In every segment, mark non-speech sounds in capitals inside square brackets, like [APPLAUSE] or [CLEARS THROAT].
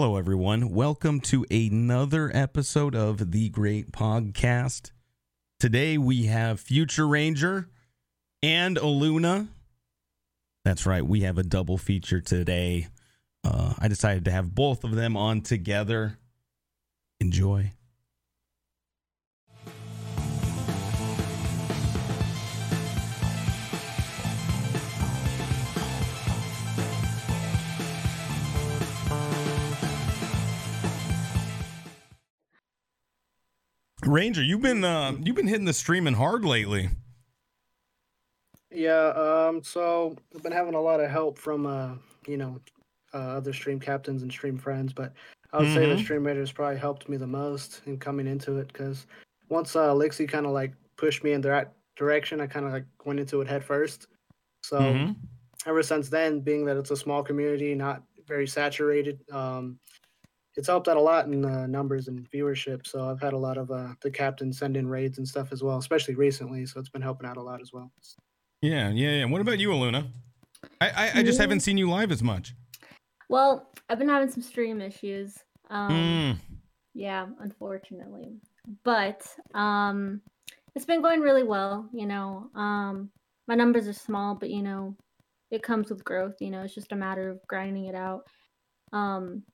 Hello, everyone. Welcome to another episode of the Great Pogcast. Today we have Future Ranger and Eluna. That's right, we have a double feature today. Uh, I decided to have both of them on together. Enjoy. Ranger, you've been uh, you've been hitting the streaming hard lately. Yeah, um, so I've been having a lot of help from uh, you know, uh, other stream captains and stream friends, but I would say the Mhm. stream raiders probably helped me the most in coming into it because once uh, Lixie kind of like pushed me in the right direction, I kind of like went into it head first. So Mhm. ever since then, being that it's a small community, not very saturated, um, it's helped out a lot in uh, numbers and viewership. So I've had a lot of uh, the captains send in raids and stuff as well, especially recently. So it's been helping out a lot as well. Yeah, yeah, yeah. What about you, Eluna? I I, I just haven't seen you live as much. Well, I've been having some stream issues. Um, Mm. Yeah, unfortunately. But um, it's been going really well. You know, um, my numbers are small, but you know, it comes with growth. You know, it's just a matter of grinding it out. Um,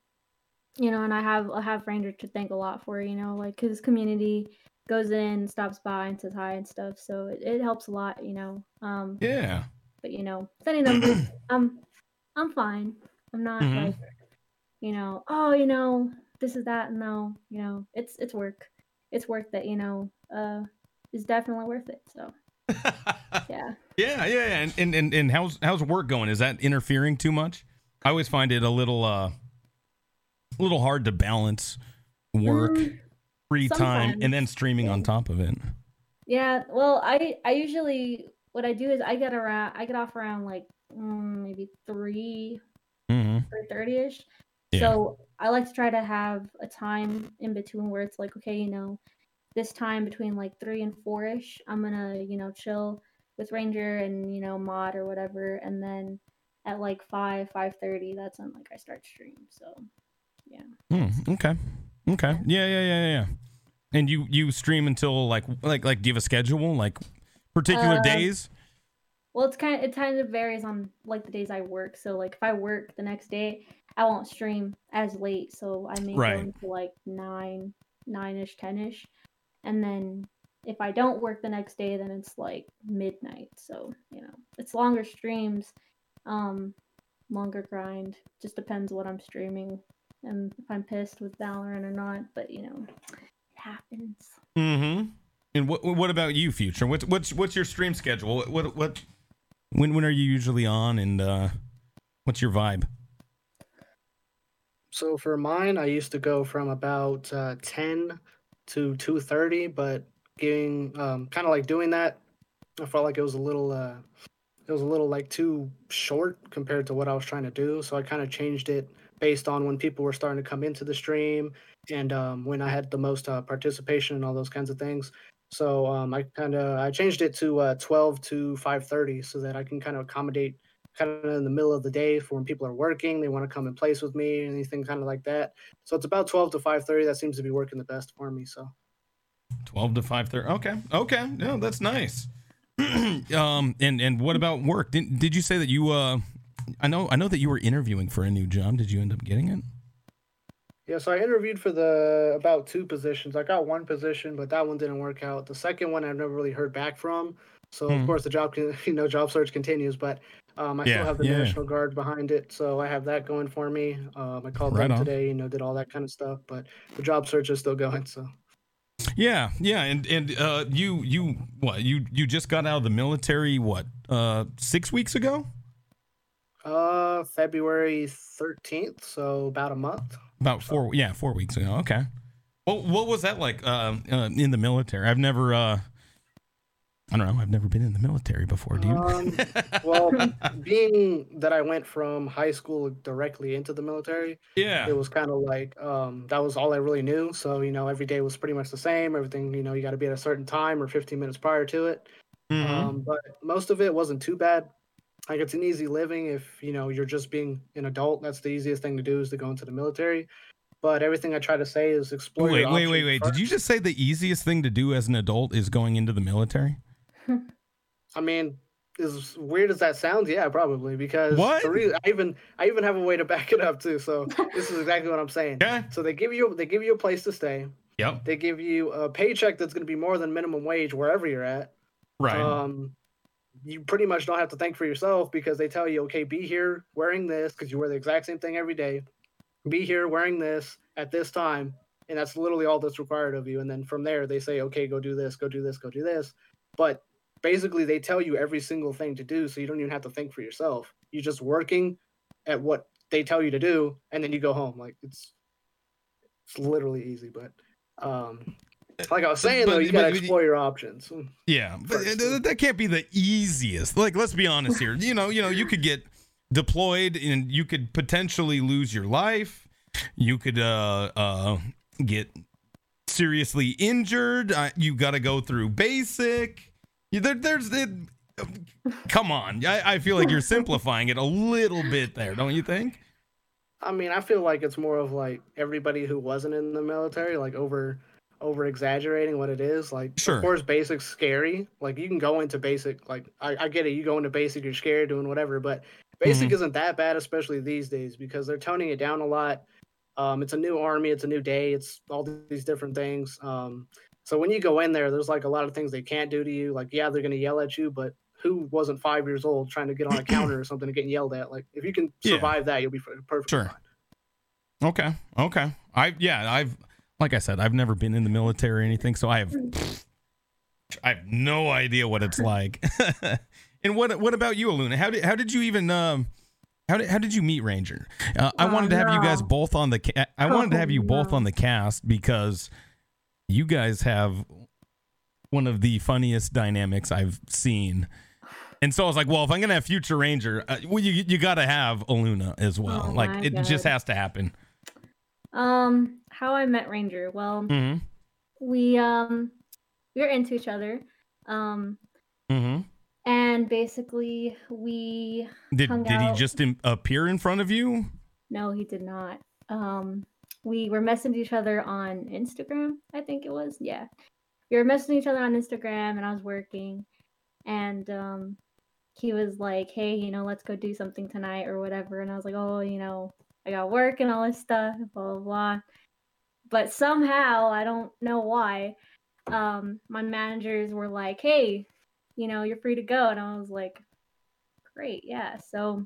you know, and I have I have Ranger to thank a lot for. You know, like his community goes in, stops by, and says hi and stuff. So it, it helps a lot. You know. Um, Yeah. but you know, sending them, [CLEARS THROAT] I'm I'm fine. I'm not Mhm. like, you know, oh, you know, this is that. No, you know, it's it's work. It's work that you know uh is definitely worth it. So [LAUGHS] yeah. Yeah, yeah, yeah. And, and and and how's how's work going? Is that interfering too much? I always find it a little uh a little hard to balance work, Mm, free time, and then streaming on top of it. yeah. Well, I I usually what I do is I get around I get off around like mm, maybe three hmm or thirty ish. So I like to try to have a time in between where it's like, okay, you know, this time between like three and four ish, I'm gonna, you know, chill with Ranger and you know mod or whatever, and then at like five, five thirty, that's when like I start stream. So yeah. Hmm, okay. Okay. Yeah, yeah, yeah, yeah. And you you stream until like like like do you have a schedule like particular Uh, days? Well, it's kind of it kind of varies on like the days I work. So like if I work the next day, I won't stream as late. So I may Right. go into like nine, nine ish, ten ish, and then if I don't work the next day, then it's like midnight. So you know, it's longer streams, um, longer grind. Just depends what I'm streaming and if I'm pissed with Valorant or not. But you know, it happens. Mm-hmm. And what what about you, future? What's what's what's your stream schedule? What what, what when when are you usually on and uh what's your vibe? So for mine, I used to go from about uh, 10 to 2:30, but getting um, kind of like doing that, I felt like it was a little uh, it was a little like too short compared to what I was trying to do. So I kind of changed it based on when people were starting to come into the stream and um, when I had the most uh, participation and all those kinds of things. So um, I kind of I changed it to uh, 12 to 5:30 so that I can kind of accommodate kind of in the middle of the day for when people are working, they want to come and place with me, anything kind of like that. So it's about 12 to 5:30. That seems to be working the best for me. So Twelve to five thirty. Okay, okay, no, that's nice. [CLEARS THROAT] um, and and what about work? Did did you say that you uh, I know I know that you were interviewing for a new job. Did you end up getting it? yeah, so I interviewed for the about two positions. I got one position, but that one didn't work out. The second one I've never really heard back from. So Hmm. of course the job can, [LAUGHS] you know job search continues, but um, I Yeah, still have the yeah. National Guard behind it, so I have that going for me. Um, I called Right them on. today, you know, did all that kind of stuff, but the job search is still going. So Yeah, yeah, and and uh, you you what you you just got out of the military what uh six weeks ago? Uh, February 13th, so about a month. About four yeah four weeks ago. Okay. Well, what was that like uh, uh, in the military? I've never uh, I don't know. I've never been in the military before. Do you? Um, [LAUGHS] well, being that I went from high school directly into the military, yeah. it was kind of like um, that was all I really knew. So you know, every day was pretty much the same. Everything you know, you got to be at a certain time or 15 minutes prior to it. Mhm. Um, but most of it wasn't too bad. Like it's an easy living if you know you're just being an adult. That's the easiest thing to do is to go into the military. But everything I try to say is explore. Wait, wait, wait, wait. Did you just say the easiest thing to do as an adult is going into the military? I mean, as weird as that sounds, yeah, probably because What? the rea- I even I even have a way to back it up too. So this is exactly what I'm saying. yeah. So they give you they give you a place to stay. Yep. They give you a paycheck that's going to be more than minimum wage wherever you're at. Right. Um, you pretty much don't have to think for yourself because they tell you, okay, be here wearing this because you wear the exact same thing every day. Be here wearing this at this time, and that's literally all that's required of you. And then from there, they say, okay, go do this, go do this, go do this. But basically, they tell you every single thing to do, so you don't even have to think for yourself. You're just working at what they tell you to do, and then you go home. Like it's it's literally easy, but um, like I was saying though, But- you gotta but- explore your options. Yeah, but first. th- that can't be the easiest. Like, let's be honest here. You know, you know, you could get deployed and you could potentially lose your life. You could uh uh get seriously injured. Uh, you got to go through basic. There, there's it. Come on, I, I feel like you're simplifying it a little bit there, don't you think? I mean, I feel like it's more of like everybody who wasn't in the military, like over over exaggerating what it is. Like, Sure. of course, basic's scary. Like, you can go into basic. Like, I, I get it. You go into basic, you're scared doing whatever, but basic Mm-hmm. isn't that bad, especially these days, because they're toning it down a lot. Um, it's a new army. It's a new day. It's all these different things. Um, so when you go in there, there's like a lot of things they can't do to you. Like, yeah, they're gonna yell at you, but who wasn't five years old trying to get on a [CLEARS THROAT] counter or something and getting yelled at? Like, if you can Yeah. survive that, you'll be perfect. Sure. Okay. Okay. I yeah, I've like I said, I've never been in the military or anything, so I have I have no idea what it's like. [LAUGHS] and what what about you, Eluna? How did how did you even um how did how did you meet Ranger? Uh, I Oh, wanted to have you guys both on the ca- I wanted to Oh, have you both on the cast because you guys have one of the funniest dynamics I've seen. And so I was like, well, if I'm gonna have future Ranger, uh, well, you you got to have Eluna as well. Oh like it just has to happen. Um, how I met Ranger. Well, Mm-hmm. we um we were into each other. Um, Mm-hmm. and basically we Did did he just im- appear in front of you? no, he did not. Um, we were messaging each other on Instagram. I think it was. Yeah, we were messaging each other on Instagram, and I was working, and um, he was like, "Hey, you know, let's go do something tonight or whatever," and I was like, "Oh, you know, I got work and all this stuff, blah blah blah." But somehow, I don't know why, um, my managers were like, "Hey, you know, you're free to go," and I was like, "Great, yeah." So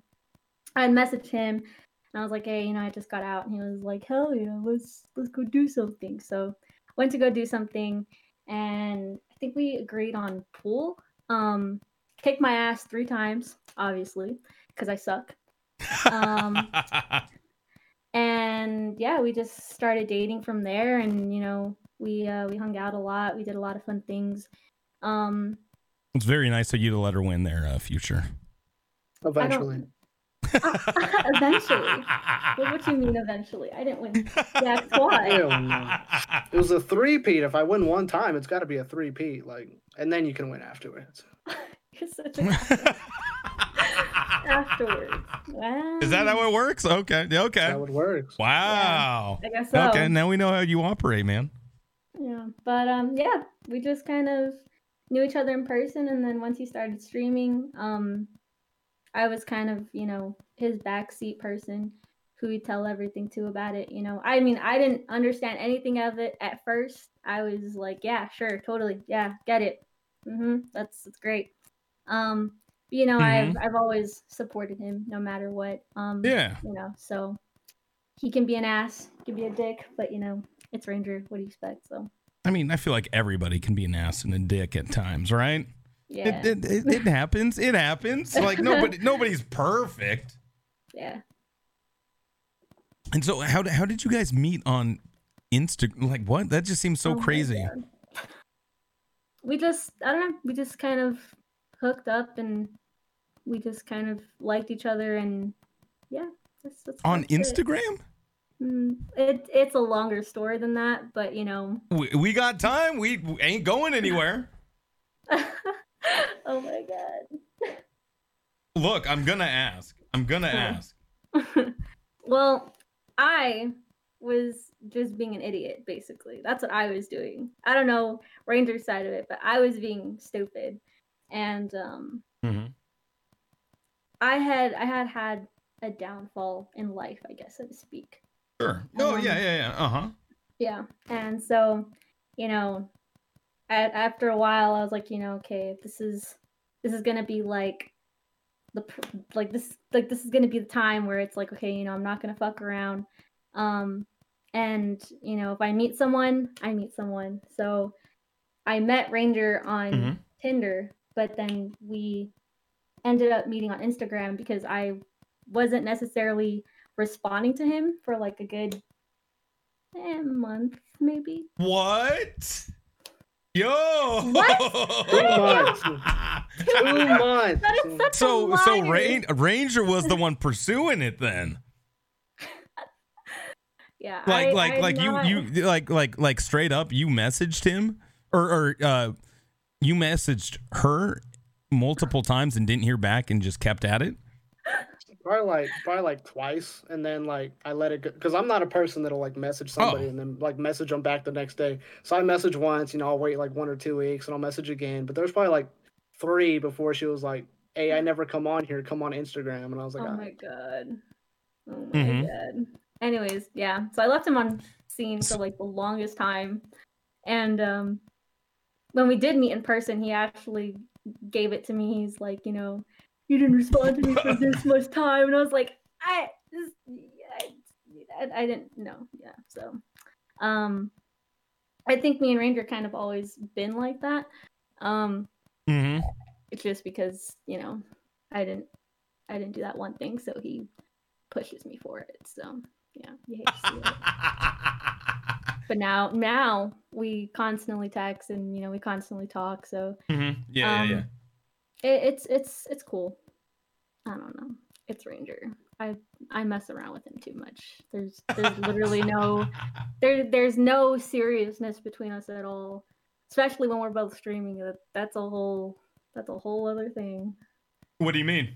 I messaged him and I was like, "Hey, you know, I just got out," and he was like, "Hell yeah, let's let's go do something." So went to go do something, and I think we agreed on pool. Um, kicked my ass three times, obviously, because I suck. [LAUGHS] Um, and yeah, we just started dating from there, and you know, we uh, we hung out a lot. We did a lot of fun things. Um, it's very nice of you to let her win their uh, future. Eventually. [LAUGHS] eventually. What, what do you mean eventually? I didn't win. Yeah, why. [LAUGHS] Ew. It was a three peat. If I win one time, it's got to be a three peat. Like, and then you can win afterwards. [LAUGHS] You're such a afterwards. Wow. Is that how it works? Okay. Okay. That's how it works. Wow. I guess so. Okay. Now we know how you operate, man. Yeah, but um, yeah, we just kind of knew each other in person, and then once he started streaming, um, I was kind of you know his backseat person who he'd tell everything to about it. You know, I mean, I didn't understand anything of it at first. I was like, yeah, sure, totally, yeah, get it. Mm-hmm. That's that's great. Um, you know, I've I've always supported him no matter what. Um, Yeah. you know, so he can be an ass, he can be a dick, but you know, it's Ranger. What do you expect? So I mean, I feel like everybody can be an ass and a dick at times, right? yeah, It, it, it, it happens. It happens. [LAUGHS] Like nobody nobody's perfect. yeah. And so how how did you guys meet on Insta? Like what? That just seems so Oh crazy. We just, I don't know, we just kind of hooked up and we just kind of liked each other and yeah, that's, that's On that's it. Instagram? Mm, it, it's a longer story than that, but you know. We, we got time. We, ain't going [LAUGHS] anywhere. [LAUGHS] oh my god. look, I'm gonna ask. I'm gonna ask. [LAUGHS] well, I was just being an idiot, basically. That's what I was doing. I don't know Ranger's side of it, but I was being stupid. And um Mm-hmm. I had I had had a downfall in life, I guess, so to speak. Sure. Oh Um, yeah, yeah, yeah. Uh huh. Yeah. And so, you know, at, after a while, I was like, you know, okay, this is this is gonna be like the like this like this is gonna be the time where it's like, okay, you know, I'm not gonna fuck around. Um, and you know, if I meet someone, I meet someone. So I met Ranger on Mhm. Tinder, but then we ended up meeting on Instagram because I wasn't necessarily responding to him for like a good eh, month, maybe. What? Yo. What? [LAUGHS] Two months. [LAUGHS] Two months. That is such so a so liar. Rain, Ranger was the one pursuing it then. [LAUGHS] Yeah, Like I- like I'm like not- you you like like like straight up you messaged him or or uh you messaged her multiple times and didn't hear back and just kept at it. Probably like probably like twice, and then like I let it go because I'm not a person that'll like message somebody Oh. and then like message them back the next day. So I message once, you know, I'll wait like one or two weeks and I'll message again. But there's probably like three before she was like, "Hey, I never come on here. Come on Instagram." And I was like, Oh "Ah." my god. Oh my Mhm. god. Anyways, yeah. So I left him on seen for like the longest time. And um when we did meet in person, he actually gave it to me. He's like, you know, you didn't respond to me for [LAUGHS] this much time. And I was like, I this, I, I, didn't know. Yeah. So um I think me and Ranger kind of always been like that. Um Mm-hmm. it's just because you know i didn't i didn't do that one thing so he pushes me for it so yeah you hate to see it. But now now we constantly text and you know we constantly talk so mm-hmm. Yeah, um, yeah, it, it's it's it's cool. I don't know. It's ranger. I i mess around with him too much. There's there's literally no [LAUGHS] there there's no seriousness between us at all. Especially when we're both streaming that that's a whole that's a whole other thing. What do you mean?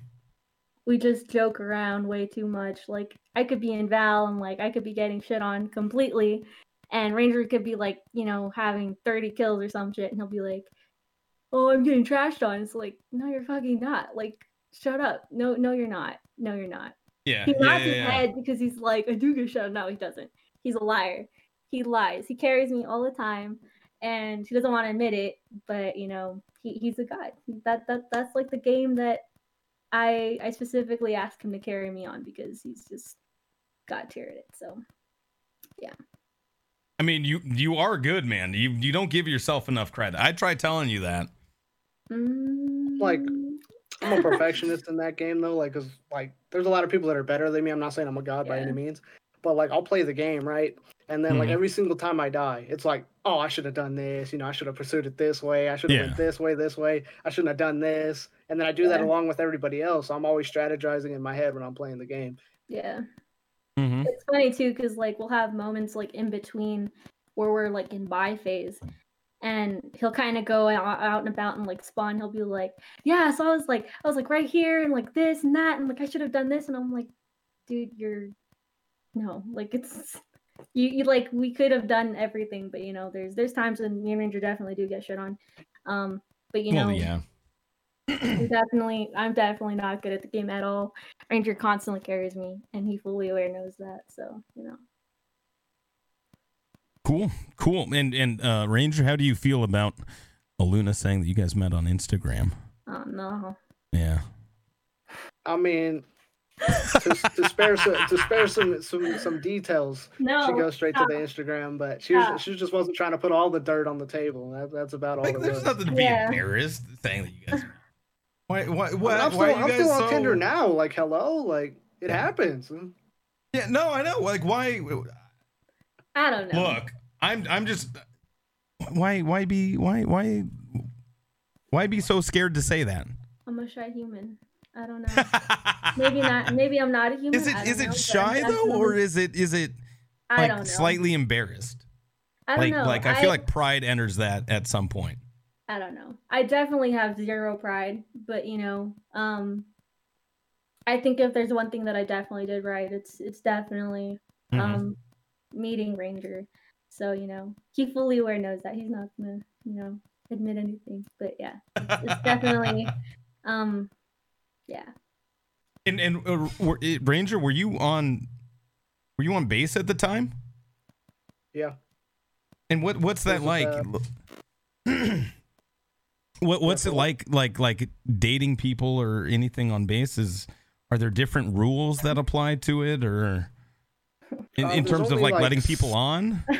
we just joke around way too much. Like I could be in Val and like I could be getting shit on completely, and Ranger could be like, you know, having 30 kills or some shit, and he'll be like, "Oh, I'm getting trashed on." It's like, no, you're fucking not. Like, shut up. No, no, you're not. No, you're not. Yeah, He yeah, nods yeah, his yeah. head because he's like, I do get shut. No, he doesn't. He's a liar. He lies. He carries me all the time, and he doesn't want to admit it. But you know, he, he's a god. That that that's like the game that I I specifically asked him to carry me on because he's just god tiered it. So I mean, you you are good, man. You you don't give yourself enough credit. I tried telling you that. Like, I'm a perfectionist in that game though, like, cause like there's a lot of people that are better than me. I'm not saying I'm a god by any means, but like I'll play the game right, and then like Mhm. every single time I die, it's like, oh, I should have done this. You know, I should have pursued it this way. I should have Yeah. went this way, this way. I shouldn't have done this. And then I do that along with everybody else. I'm always strategizing in my head when I'm playing the game. yeah. Mm-hmm. it's funny too because like we'll have moments like in between where we're like in buy phase and he'll kind of go out, out and about and like spawn he'll be like yeah so i was like i was like right here and like this and that and like i should have done this and i'm like dude you're no like it's [LAUGHS] you, you like we could have done everything but you know there's there's times when me and ranger definitely do get shit on um but you know well, yeah. I'm definitely I'm definitely not good at the game at all. Ranger constantly carries me and he fully aware knows that. So, you know. Cool, cool. And and uh, Ranger, how do you feel about Eluna saying that you guys met on Instagram? Oh no. Yeah. I mean, to, to spare some to spare some some some details, No. she goes straight to the Instagram. But she was, Stop. she just wasn't trying to put all the dirt on the table. That, that's about all Like, it there's was. nothing to be Yeah. embarrassed saying that you guys. Why? Why? I'm Why? still, why are you I'm still on so... Tinder now. Like, hello, like it happens. Yeah. No, I know. Like, why? I don't know. Look, I'm. I'm just. Why? Why be? Why? Why? Why be so scared to say that? I'm a shy human. I don't [LAUGHS] know. maybe not maybe I'm not a human. Is it is I it know, shy though, or is it is it I don't like know. slightly embarrassed? I don't Like know. like I feel like pride enters that at some point. I don't know. I definitely have zero pride, but you know, um I think if there's one thing that I definitely did right, it's it's definitely Mhm. um meeting Ranger. So you know, he fully aware knows that he's not gonna you know admit anything. But yeah, it's definitely [LAUGHS] um yeah. And and uh, were, eh, Ranger, were you on? Were you on base at the time? Yeah. And what what's that This is, like? [CLEARS THROAT] what what's it like like like dating people or anything on base? Is are there different rules that apply to it or [LAUGHS] in, Uh, in terms of like, like, letting people on? [LAUGHS]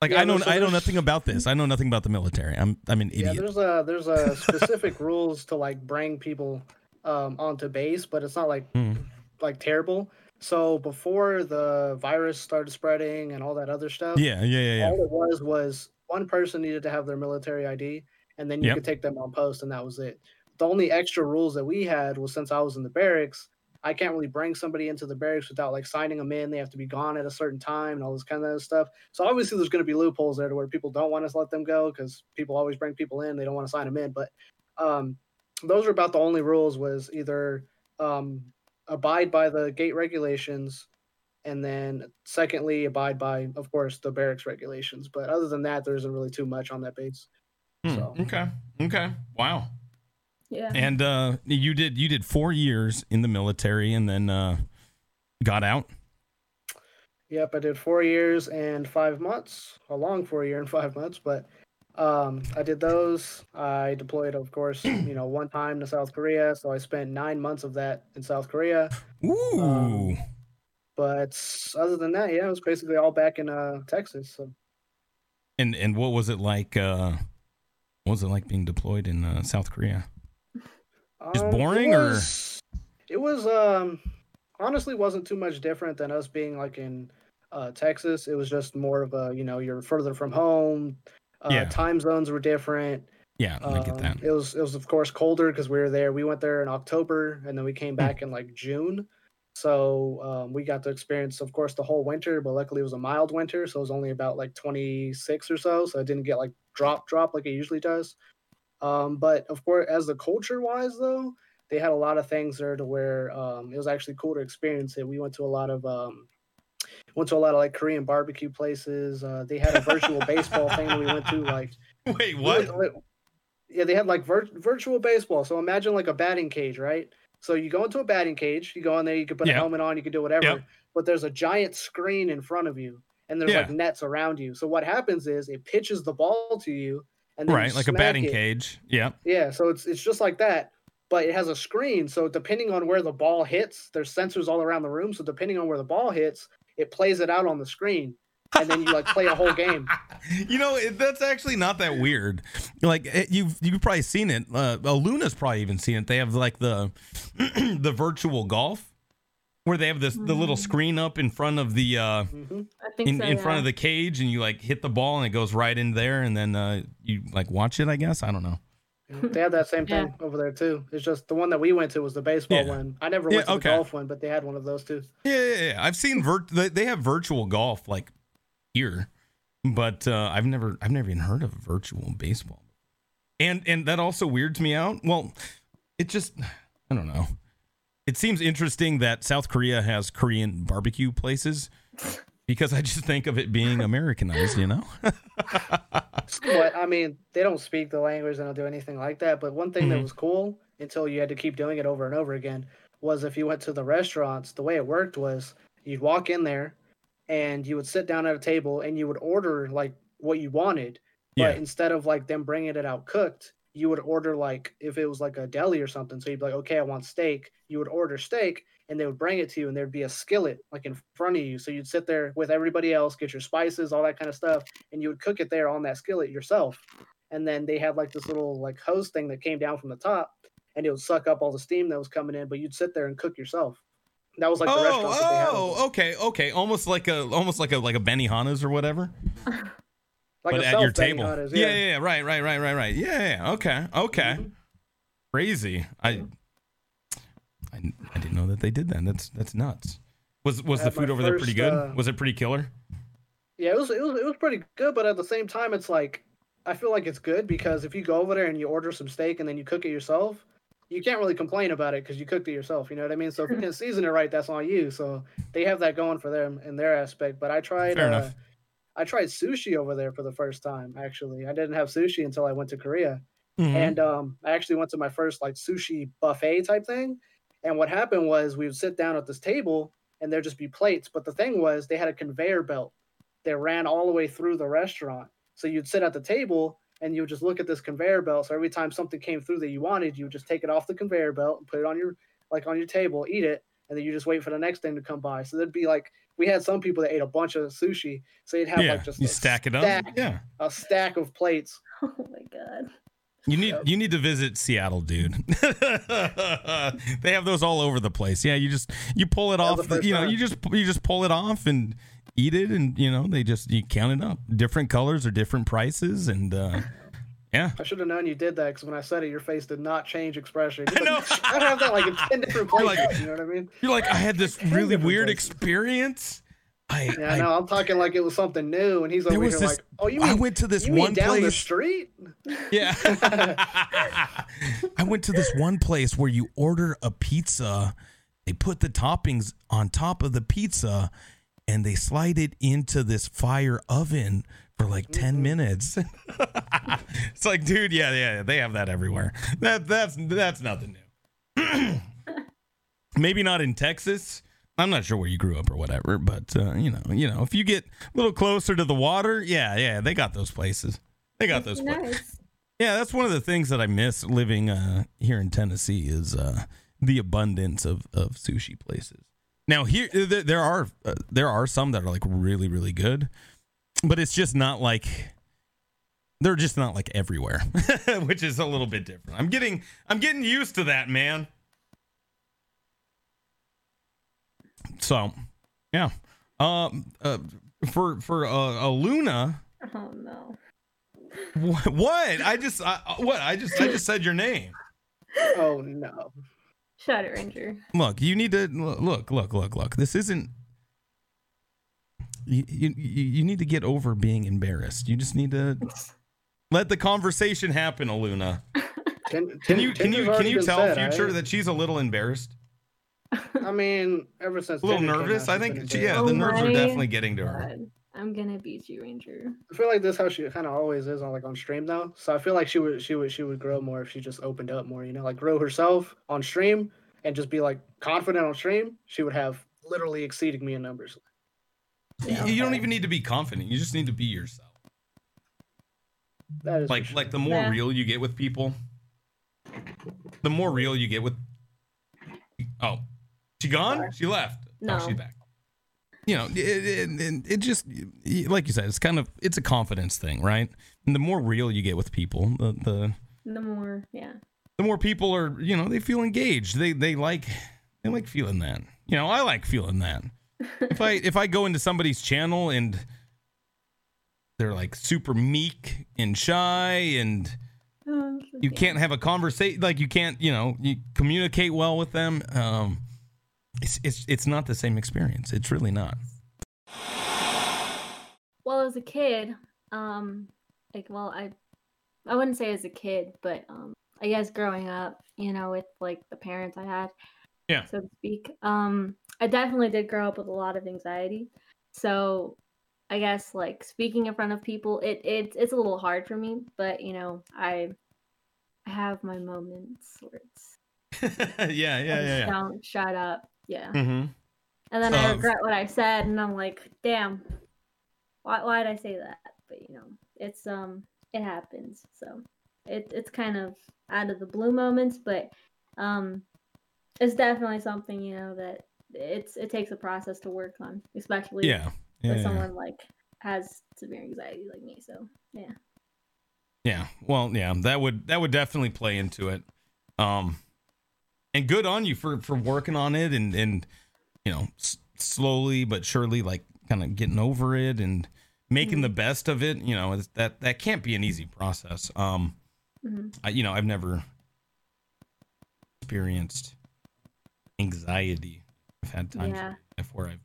Like Yeah, I know I know nothing about this. I know nothing about the military. I'm I'm an idiot. Yeah, there's a there's a specific [LAUGHS] rules to like bring people um onto base, but it's not like Hmm. like terrible. So before the virus started spreading and all that other stuff, Yeah, yeah, yeah, yeah. all it was was one person needed to have their military ID, and then you Yep. could take them on post, and that was it. The only extra rules that we had was since I was in the barracks, I can't really bring somebody into the barracks without like signing them in. They have to be gone at a certain time and all this kind of stuff. So obviously, there's going to be loopholes there to where people don't want us to let them go because people always bring people in. They don't want to sign them in, but um, those are about the only rules. Was either um, abide by the gate regulations and then secondly abide by of course the barracks regulations but other than that there isn't really too much on that base Hmm, so- Okay. Okay. Wow. yeah. And uh you did you did 4 years in the military and then uh got out. yep i did four years and five months a long four year and five months but um i did those i deployed of course [CLEARS THROAT] you know one time to south korea so i spent nine months of that in south korea Ooh. Um, but other than that yeah it was basically all back in uh texas so and and what was it like uh what was it like being deployed in uh, South Korea? Just Um, boring, it or- it was um honestly wasn't too much different than us being like in uh Texas. It was just more of a, you know, you're further from home. Uh, Yeah. time zones were different. Yeah, I get Um, that. It was it was of course colder because we were there. We went there in October and then we Hmm. came back in like June. So um, we got to experience, of course, the whole winter, but luckily it was a mild winter, so it was only about like 26 or so. So it didn't get like drop drop like it usually does. Um, but of course, as the culture wise though, they had a lot of things there to where um, it was actually cool to experience it. We went to a lot of um, went to a lot of like Korean barbecue places. Uh, they had a virtual [LAUGHS] baseball thing that we went to like Wait, what? went to- Yeah, they had like vir- virtual baseball. So imagine like a batting cage, right? So you go into a batting cage, you go in there, you can put Yeah. a helmet on, you can do whatever, Yep. but there's a giant screen in front of you and there's like nets around you. So what happens is it pitches the ball to you and then Right, like a batting it. cage. Yeah. Yeah, so it's it's just like that, but it has a screen. So depending on where the ball hits, there's sensors all around the room. So depending on where the ball hits, it plays it out on the screen, and then you like play a whole game. [LAUGHS] You know, that's actually not that weird. Like you've you've probably seen it. Uh, uh, Luna's probably even seen it. They have like the [CLEARS THROAT] the virtual golf where they have this the little Mm. screen up in front of the uh hmm I think in, so, in front of the cage and you like hit the ball and it goes right in there and then uh you like watch it, I guess. I don't know. They had that same [LAUGHS] thing over there too. It's just the one that we went to was the baseball Yeah. one. I never Yeah, went to okay. the golf one, but they had one of those too. Yeah, yeah, yeah. I've seen virt they, they have virtual golf like here, but uh, I've never I've never even heard of virtual baseball. And and that also weirds me out. Well, it just I don't know. It seems interesting that South Korea has Korean barbecue places because I just think of it being Americanized, you know? [LAUGHS] But I mean, they don't speak the language, they don't do anything like that. But one thing Mhm. that was cool until you had to keep doing it over and over again was if you went to the restaurants, the way it worked was you'd walk in there and you would sit down at a table and you would order like what you wanted. But Yeah. instead of like them bringing it out cooked, you would order like if it was like a deli or something. So you'd be like, okay, I want steak. You would order steak and they would bring it to you and there'd be a skillet like in front of you. So you'd sit there with everybody else, get your spices, all that kind of stuff, and you would cook it there on that skillet yourself. And then they had like this little like hose thing that came down from the top and it would suck up all the steam that was coming in, but you'd sit there and cook yourself. That was like the oh, restaurant that they had. oh, oh, okay, okay. Almost like a almost like a like a Benihana's or whatever. [LAUGHS] like but a at your table. Benihana's, yeah. yeah, yeah, right, right, right, right, right. Yeah, yeah, okay, okay. Mhm. Crazy. I, I, I didn't know that they did that. That's that's nuts. Was was the food over there pretty good? uh, was it pretty killer? Yeah, it was, it was it was pretty good, but at the same time, it's like I feel like it's good because if you go over there and you order some steak and then you cook it yourself, you can't really complain about it because you cooked it yourself. You know what I mean? So if you [LAUGHS] can season it right, that's on you. So they have that going for them in their aspect. But I tried. Fair uh, enough. I tried sushi over there for the first time. Actually, I didn't have sushi until I went to Korea, Mhm. and um, I actually went to my first like sushi buffet type thing. And what happened was we would sit down at this table, and there'd just be plates. But the thing was, they had a conveyor belt that ran all the way through the restaurant. So you'd sit at the table and you would just look at this conveyor belt. So every time something came through that you wanted, you would just take it off the conveyor belt and put it on your like on your table, eat it, and then you just wait for the next thing to come by. So there'd be like we had some people that ate a bunch of sushi, so you'd have yeah, like just you a stack it up. stack- Yeah, a stack of plates. [LAUGHS] Oh my god. you need Yep. you need to visit Seattle, dude. [LAUGHS] they have those all over the place. Yeah, you just you pull it That off. the you know, time. you just you just pull it off and eat it, and you know they just you count it up. Different colors or different prices, and uh [LAUGHS] yeah. I should have known you did that because when I said it, your face did not change expression. [LAUGHS] I know. [LAUGHS] I have that like in ten different You're places. like- you know what I mean? You're like, I had this [LAUGHS] really weird places. experience. I, Yeah, I, no, I'm talking like it was something new, and he's over here this- like, "Oh, you I went to this you mean one down the place. street?" Yeah. I went to this one place where you order a pizza, they put the toppings on top of the pizza, and they slide it into this fire oven for like 10 Mm-hmm. minutes. [LAUGHS] it's like, dude, yeah, yeah, they have that everywhere. That that's that's nothing new. [CLEARS THROAT] Maybe not in Texas. I'm not sure where you grew up or whatever, but uh, you know, you know, if you get a little closer to the water, yeah, yeah, they got those places. They got those places. Yeah, that's one of the things that I miss living uh, here in Tennessee is uh, the abundance of, of sushi places. Now here there, there are uh, there are some that are like really really good, but it's just not like they're just not like everywhere, [LAUGHS] which is a little bit different. I'm getting I'm getting used to that, man. So, yeah. Um uh, for for uh, Eluna Oh no. what? what? I just I, what? I just I just said your name. Oh no. Shut it, Ranger. Look, you need to look, look, look, look. This isn't. You, you you need to get over being embarrassed. You just need to let the conversation happen, Eluna. Tin- Can you can you can you tell said, Future alright? that she's a little embarrassed, I mean, ever since a little Tinder nervous? out, I think she, yeah, embarrassed. the Oh nerves are definitely getting to her. Oh God. I'm gonna beat you, Ranger. I feel like this how she kind of always is on like on stream though. So I feel like she would she would she would grow more if she just opened up more. You know, like grow herself on stream and just be like confident on stream. She would have literally exceeding me in numbers. Yeah, You, you don't even need to be confident. You just need to be yourself. That is Like sure. like the more Yeah. real you get with people, the more real you get with. Oh, she gone? She left. Oh, no. Oh, she's back. You know, it, it, it, it just like you said, it's kind of it's a confidence thing, right? And the more real you get with people, the the The more, yeah. the more people are, you know, they feel engaged. They they like they like feeling that. You know, I like feeling that. If I if I go into somebody's channel and they're like super meek and shy and Oh, you can't have a conversation like you can't you know you communicate well with them um it's it's it's not the same experience it's really not Well, as a kid, um, like, well, I, I wouldn't say as a kid, but um, I guess growing up, you know, with like the parents I had, Yeah. so to speak, um, I definitely did grow up with a lot of anxiety. So, I guess like speaking in front of people, it it it's a little hard for me, but you know, I, I have my moments where it's [LAUGHS] yeah yeah yeah yeah don't shut up, yeah. mm-hmm. And then I regret what I said, and I'm like, damn, why why did I say that? But you know, it's um, it happens. So it it's kind of out of the blue moments, but um, it's definitely something you know that it's it takes a process to work on, especially yeah yeah, yeah. someone like has severe anxiety like me. So yeah, yeah well yeah that would that would definitely play into it um and good on you for for working on it and and you know s- slowly but surely like kind of getting over it and making Mhm. the best of it you know that that can't be an easy process um hmm I, you know i've never experienced anxiety i've had times Yeah. where i've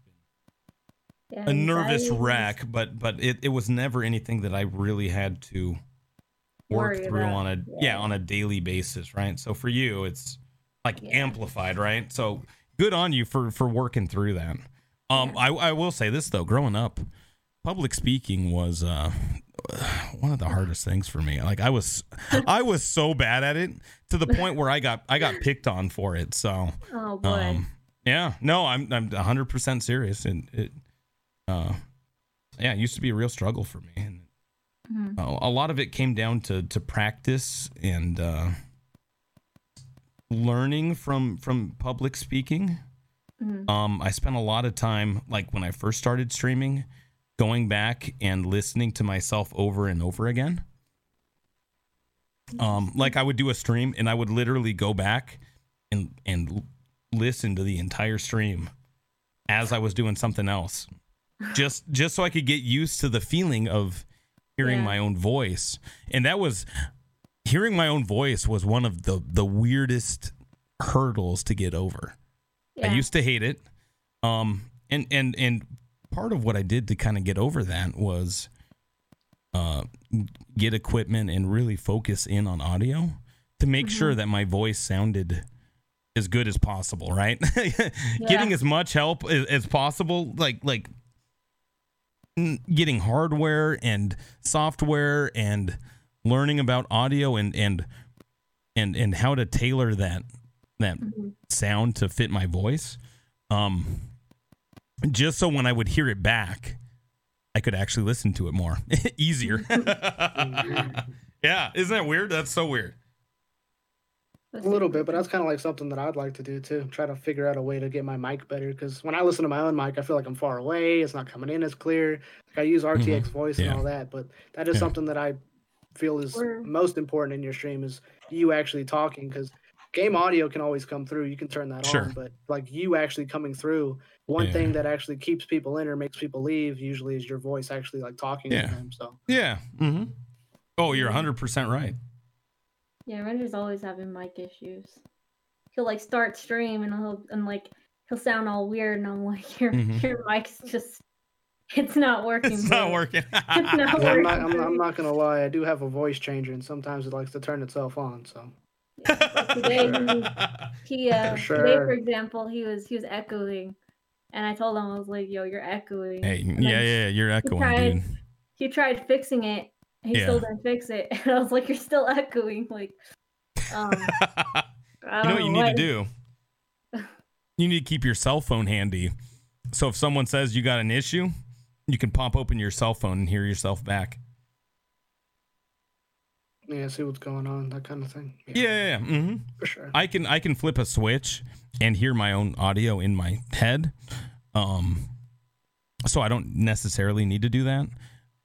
yeah. been a nervous wreck but but it, it was never anything that i really had to work through about, on a yeah. yeah. on a daily basis, right? So for you, it's like Yeah. amplified, right? So good on you for for working through that. Um, I I will say this though, growing up, public speaking was uh one of the hardest things for me. Like I was [LAUGHS] I was so bad at it to the point where I got I got picked on for it. So Oh boy. um, yeah, no, I'm I'm 100 percent serious, and it, uh, yeah, it used to be a real struggle for me, and Mhm. uh, a lot of it came down to to practice and uh, learning from from public speaking. Mhm. Um, I spent a lot of time, like when I first started streaming, going back and listening to myself over and over again. Um, like I would do a stream and I would literally go back and and listen to the entire stream as I was doing something else, just just so I could get used to the feeling of hearing Yeah. my own voice. And that was hearing my own voice was one of the the weirdest hurdles to get over. yeah. I used to hate it. Um and and and part of what I did to kind of get over that was uh get equipment and really focus in on audio to make sure that my voice sounded as good as possible, right? [LAUGHS] Getting as much help as, as possible like like getting hardware and software and learning about audio and and and and how to tailor that that Mhm. sound to fit my voice um just so when i would hear it back i could actually listen to it more [LAUGHS] easier [LAUGHS] yeah isn't that weird that's so weird A little bit, but that's kind of like something that I'd like to do too. Try to figure out a way to get my mic better. Because when I listen to my own mic, I feel like I'm far away. It's not coming in as clear. Like I use RTX voice Mm-hmm. Yeah. and all that, but that is Yeah. something that I feel is Or- most important in your stream is you actually talking. Because game audio can always come through. You can turn that Sure. on, but like you actually coming through, one Yeah. thing that actually keeps people in or makes people leave usually is your voice actually like talking Yeah. to them. So yeah mm-hmm. oh you're 100% right Yeah, Ranger's always having mic issues. He'll like start stream and he'll and like he'll sound all weird and I'm like your Mhm. your mic's just it's not working. it's not working [LAUGHS] It's not Yeah, I'm working. not, I'm, I'm not gonna lie. I do have a voice changer, and sometimes it likes to turn itself on. So Today he, he [LAUGHS] uh For today for example he was he was echoing and I told him I was like, yo, you're echoing. hey And yeah yeah you're echoing tried- dude He tried fixing it and he still Yeah. didn't fix it. [LAUGHS] And I was like, You're still echoing. Like um [LAUGHS] you know don't what you need to do? [LAUGHS] You need to keep your cell phone handy. So if someone says you got an issue, you can pop open your cell phone and hear yourself back. yeah, see what's going on, that kind of thing. Yeah, yeah, yeah. hmm for sure. I can I can flip a switch and hear my own audio in my head. Um, so I don't necessarily need to do that.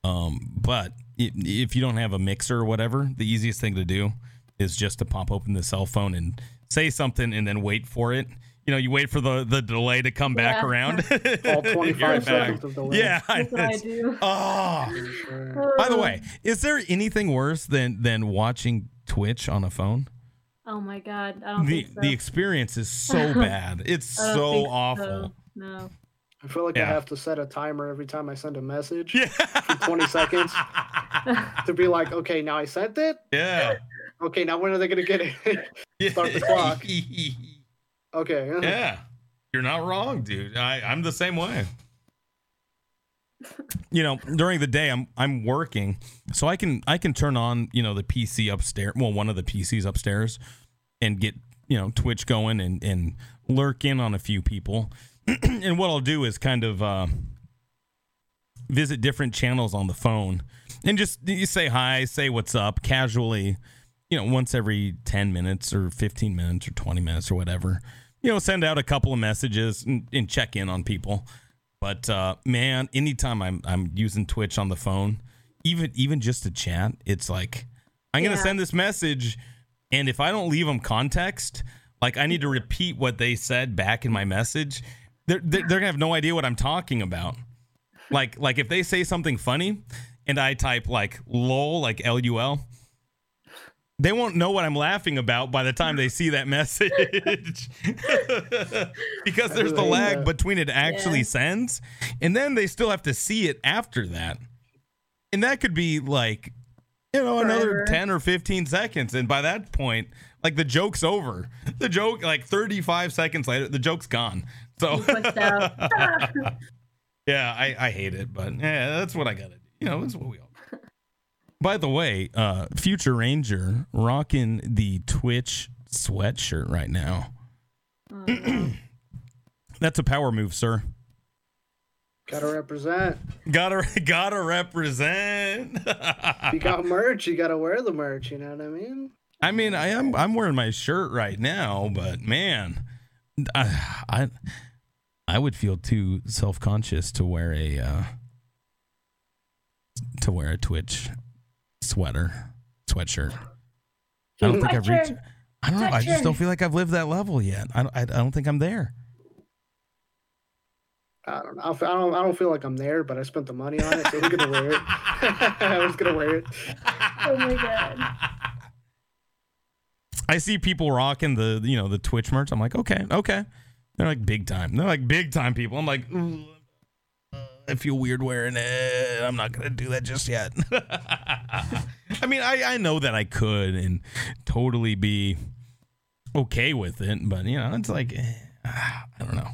Um, but i- if you don't have a mixer or whatever, the easiest thing to do is just to pop open the cell phone and say something and then wait for it. You know, you wait for the the delay to come back around. All [LAUGHS] You're 25 back. seconds of delay. Yeah. That's [LAUGHS] what I do. Oh. [LAUGHS] By the way, is there anything worse than than watching Twitch on a phone? Oh my god, I don't The think so. the experience is so bad. It's so think so. awful. No. I feel like Yeah. I have to set a timer every time I send a message Yeah. 20 seconds. [LAUGHS] to be like, okay, now I sent it. Yeah. Okay, now when are they gonna get it? Start the clock. [LAUGHS] okay. yeah. You're not wrong, dude. I, I'm the same way. You know, during the day I'm I'm working, so I can I can turn on, you know, the PC upstairs, well, one of the PCs upstairs and get, you know, Twitch going and and lurk in on a few people. [CLEARS THROAT] and what I'll do is kind of uh visit different channels on the phone and just you say hi, say what's up casually, you know, once every 10 minutes or 15 minutes or 20 minutes or whatever. You know, send out a couple of messages and, and check in on people. But uh man, anytime I'm I'm using Twitch on the phone, even even just to chat, it's like I'm going to send this message and if I don't leave them context, like I need to repeat what they said back in my message, they're they're, they're going to have no idea what I'm talking about. Like like if they say something funny and I type like lol like L U L, they won't know what I'm laughing about by the time they see that message. [LAUGHS] because there's the lag between it actually Yeah. sends and then they still have to see it after that. And that could be like you know, another 10 or 15 seconds. And by that point, like the joke's over. The joke, like 35 seconds later, the joke's gone. So, out. [LAUGHS] yeah, I, I hate it, but yeah, that's what I got to do. You know, that's what we all By the way, uh, Future Ranger rocking the Twitch sweatshirt right now. Oh. [CLEARS THROAT] That's a power move, sir. Gotta represent. Gotta [LAUGHS] gotta represent. You got merch, you gotta wear the merch. You know what I mean? I mean, I am I'm wearing my shirt right now, but man, I I, I would feel too self conscious to wear a uh, to wear a Twitch sweater sweatshirt. I don't think I've reached. Sweatshirt. I don't know. I just don't feel like I've lived that level yet. I don't, I, I don't think I'm there. I don't know. I f- I don't. I don't feel like I'm there, but I spent the money on it, so I'm gonna wear it. [LAUGHS] I was gonna wear it. Oh my god. I see people rocking the you know the Twitch merch. I'm like, okay, okay. They're like big time. They're like big time people. I'm like, "Ooh, uh, I feel weird wearing it. I'm not gonna do that just yet. [LAUGHS] I mean, I I know that I could and totally be okay with it, but you know, it's like eh, I don't know.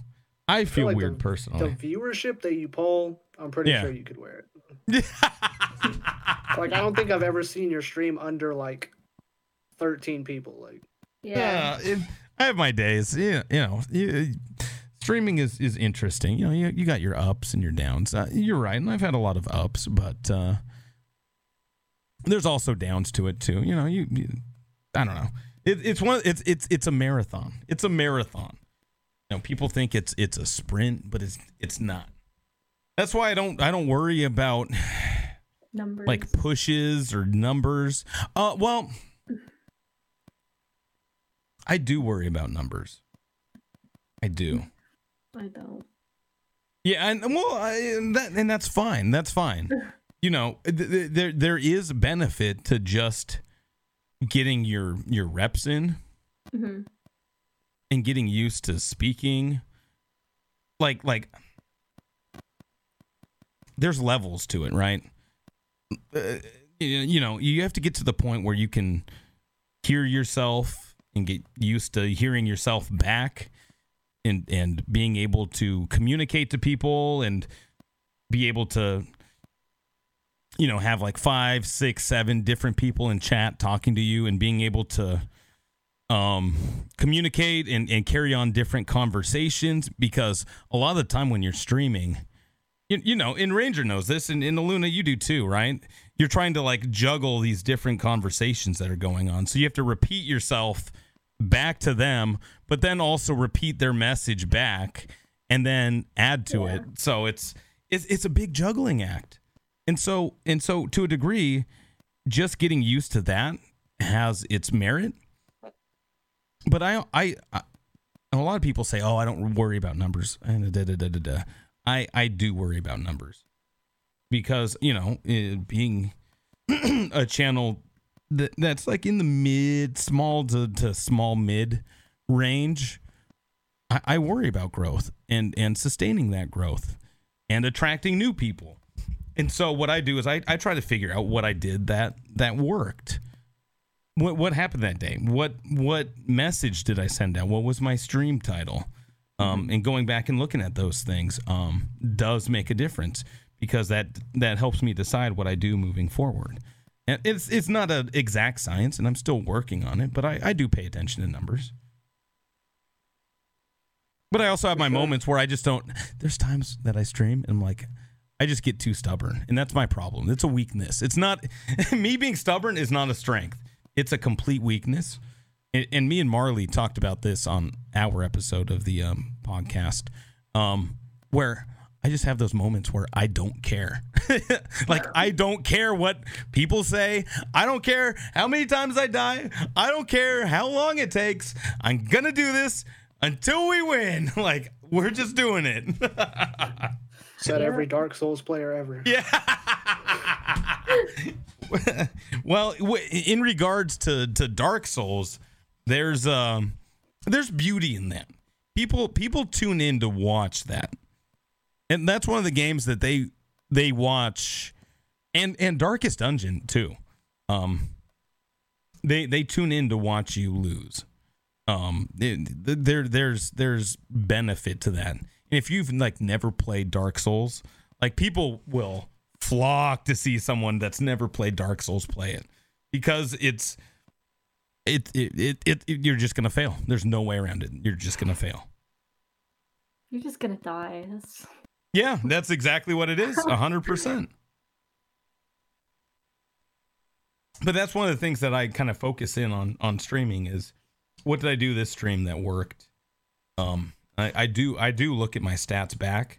I feel like weird The personally. The viewership that you poll, I'm pretty Yeah. sure you could wear it. [LAUGHS] Like I don't think I've ever seen your stream under like 13 people. Like Yeah. Yeah, it, I have my days. Yeah, you know, you, streaming is is interesting. You know, you, you got your ups and your downs. Uh, you're right, and I've had a lot of ups, but uh, there's also downs to it too. You know, you, you I don't know. It, it's one. It's it's it's a marathon. It's a marathon. You know, people think it's it's a sprint, but it's it's not. That's why I don't I don't worry about [SIGHS] Numbers. like pushes or numbers. Uh, well, I do worry about numbers. I do. I don't. Yeah, and well, I, and that and that's fine. That's fine. [SIGHS] You know, th- th- there there is benefit to just getting your your reps in hmm and getting used to speaking. Like like, there's levels to it, right? Uh, you know, you have to get to the point where you can hear yourself and get used to hearing yourself back and and being able to communicate to people and be able to you know have like five six seven different people in chat talking to you and being able to um communicate and, and carry on different conversations because a lot of the time when you're streaming you, you know and ranger knows this and in the luna you do too right you're trying to like juggle these different conversations that are going on so you have to repeat yourself back to them but then also repeat their message back and then add to Yeah. it so it's it's it's a big juggling act and so and so to a degree just getting used to that has its merit but I, I, I, a lot of people say, "Oh, I don't worry about numbers." And da, da, da, da, da. I, I do worry about numbers because you know, being [CLEARS THROAT] a channel that, that's like in the mid, small to, to small mid range, I, I worry about growth and and sustaining that growth and attracting new people. And so what I do is I, I try to figure out what I did that that worked. What what happened that day? What what message did i send out? What was my stream title? Um and going back and looking at those things um does make a difference because that that helps me decide what i do moving forward and it's it's not an exact science and i'm still working on it but i i do pay attention to numbers but i also have my moments where i just don't there's times that i stream and i'm like I just get too stubborn, and that's my problem. It's a weakness. It's not [LAUGHS] me being stubborn is not a strength. It's a complete weakness. And, and me and Marley talked about this on our episode of the um, podcast, um, where I just have those moments where I don't care. [LAUGHS] like I don't care what people say. I don't care how many times I die. I don't care how long it takes. I'm gonna do this until we win. [LAUGHS] Like we're just doing it. [LAUGHS] said every Dark Souls player ever. Yeah. well, in regards to to Dark Souls, there's um there's beauty in that. People people tune in to watch that. And that's one of the games that they they watch and and Darkest Dungeon too. um, they they tune in to watch you lose. Um, there there's there's benefit to that. And if you've like never played Dark Souls, like people will flock to see someone that's never played Dark Souls play it because it's it it it, it, it you're just gonna fail. There's no way around it. You're just gonna fail. You're just gonna die. That's Yeah, that's exactly what it is. [LAUGHS] A hundred percent. But that's one of the things that I kind of focus in on on streaming is what did I do this stream that worked? Um I, I do I do look at my stats back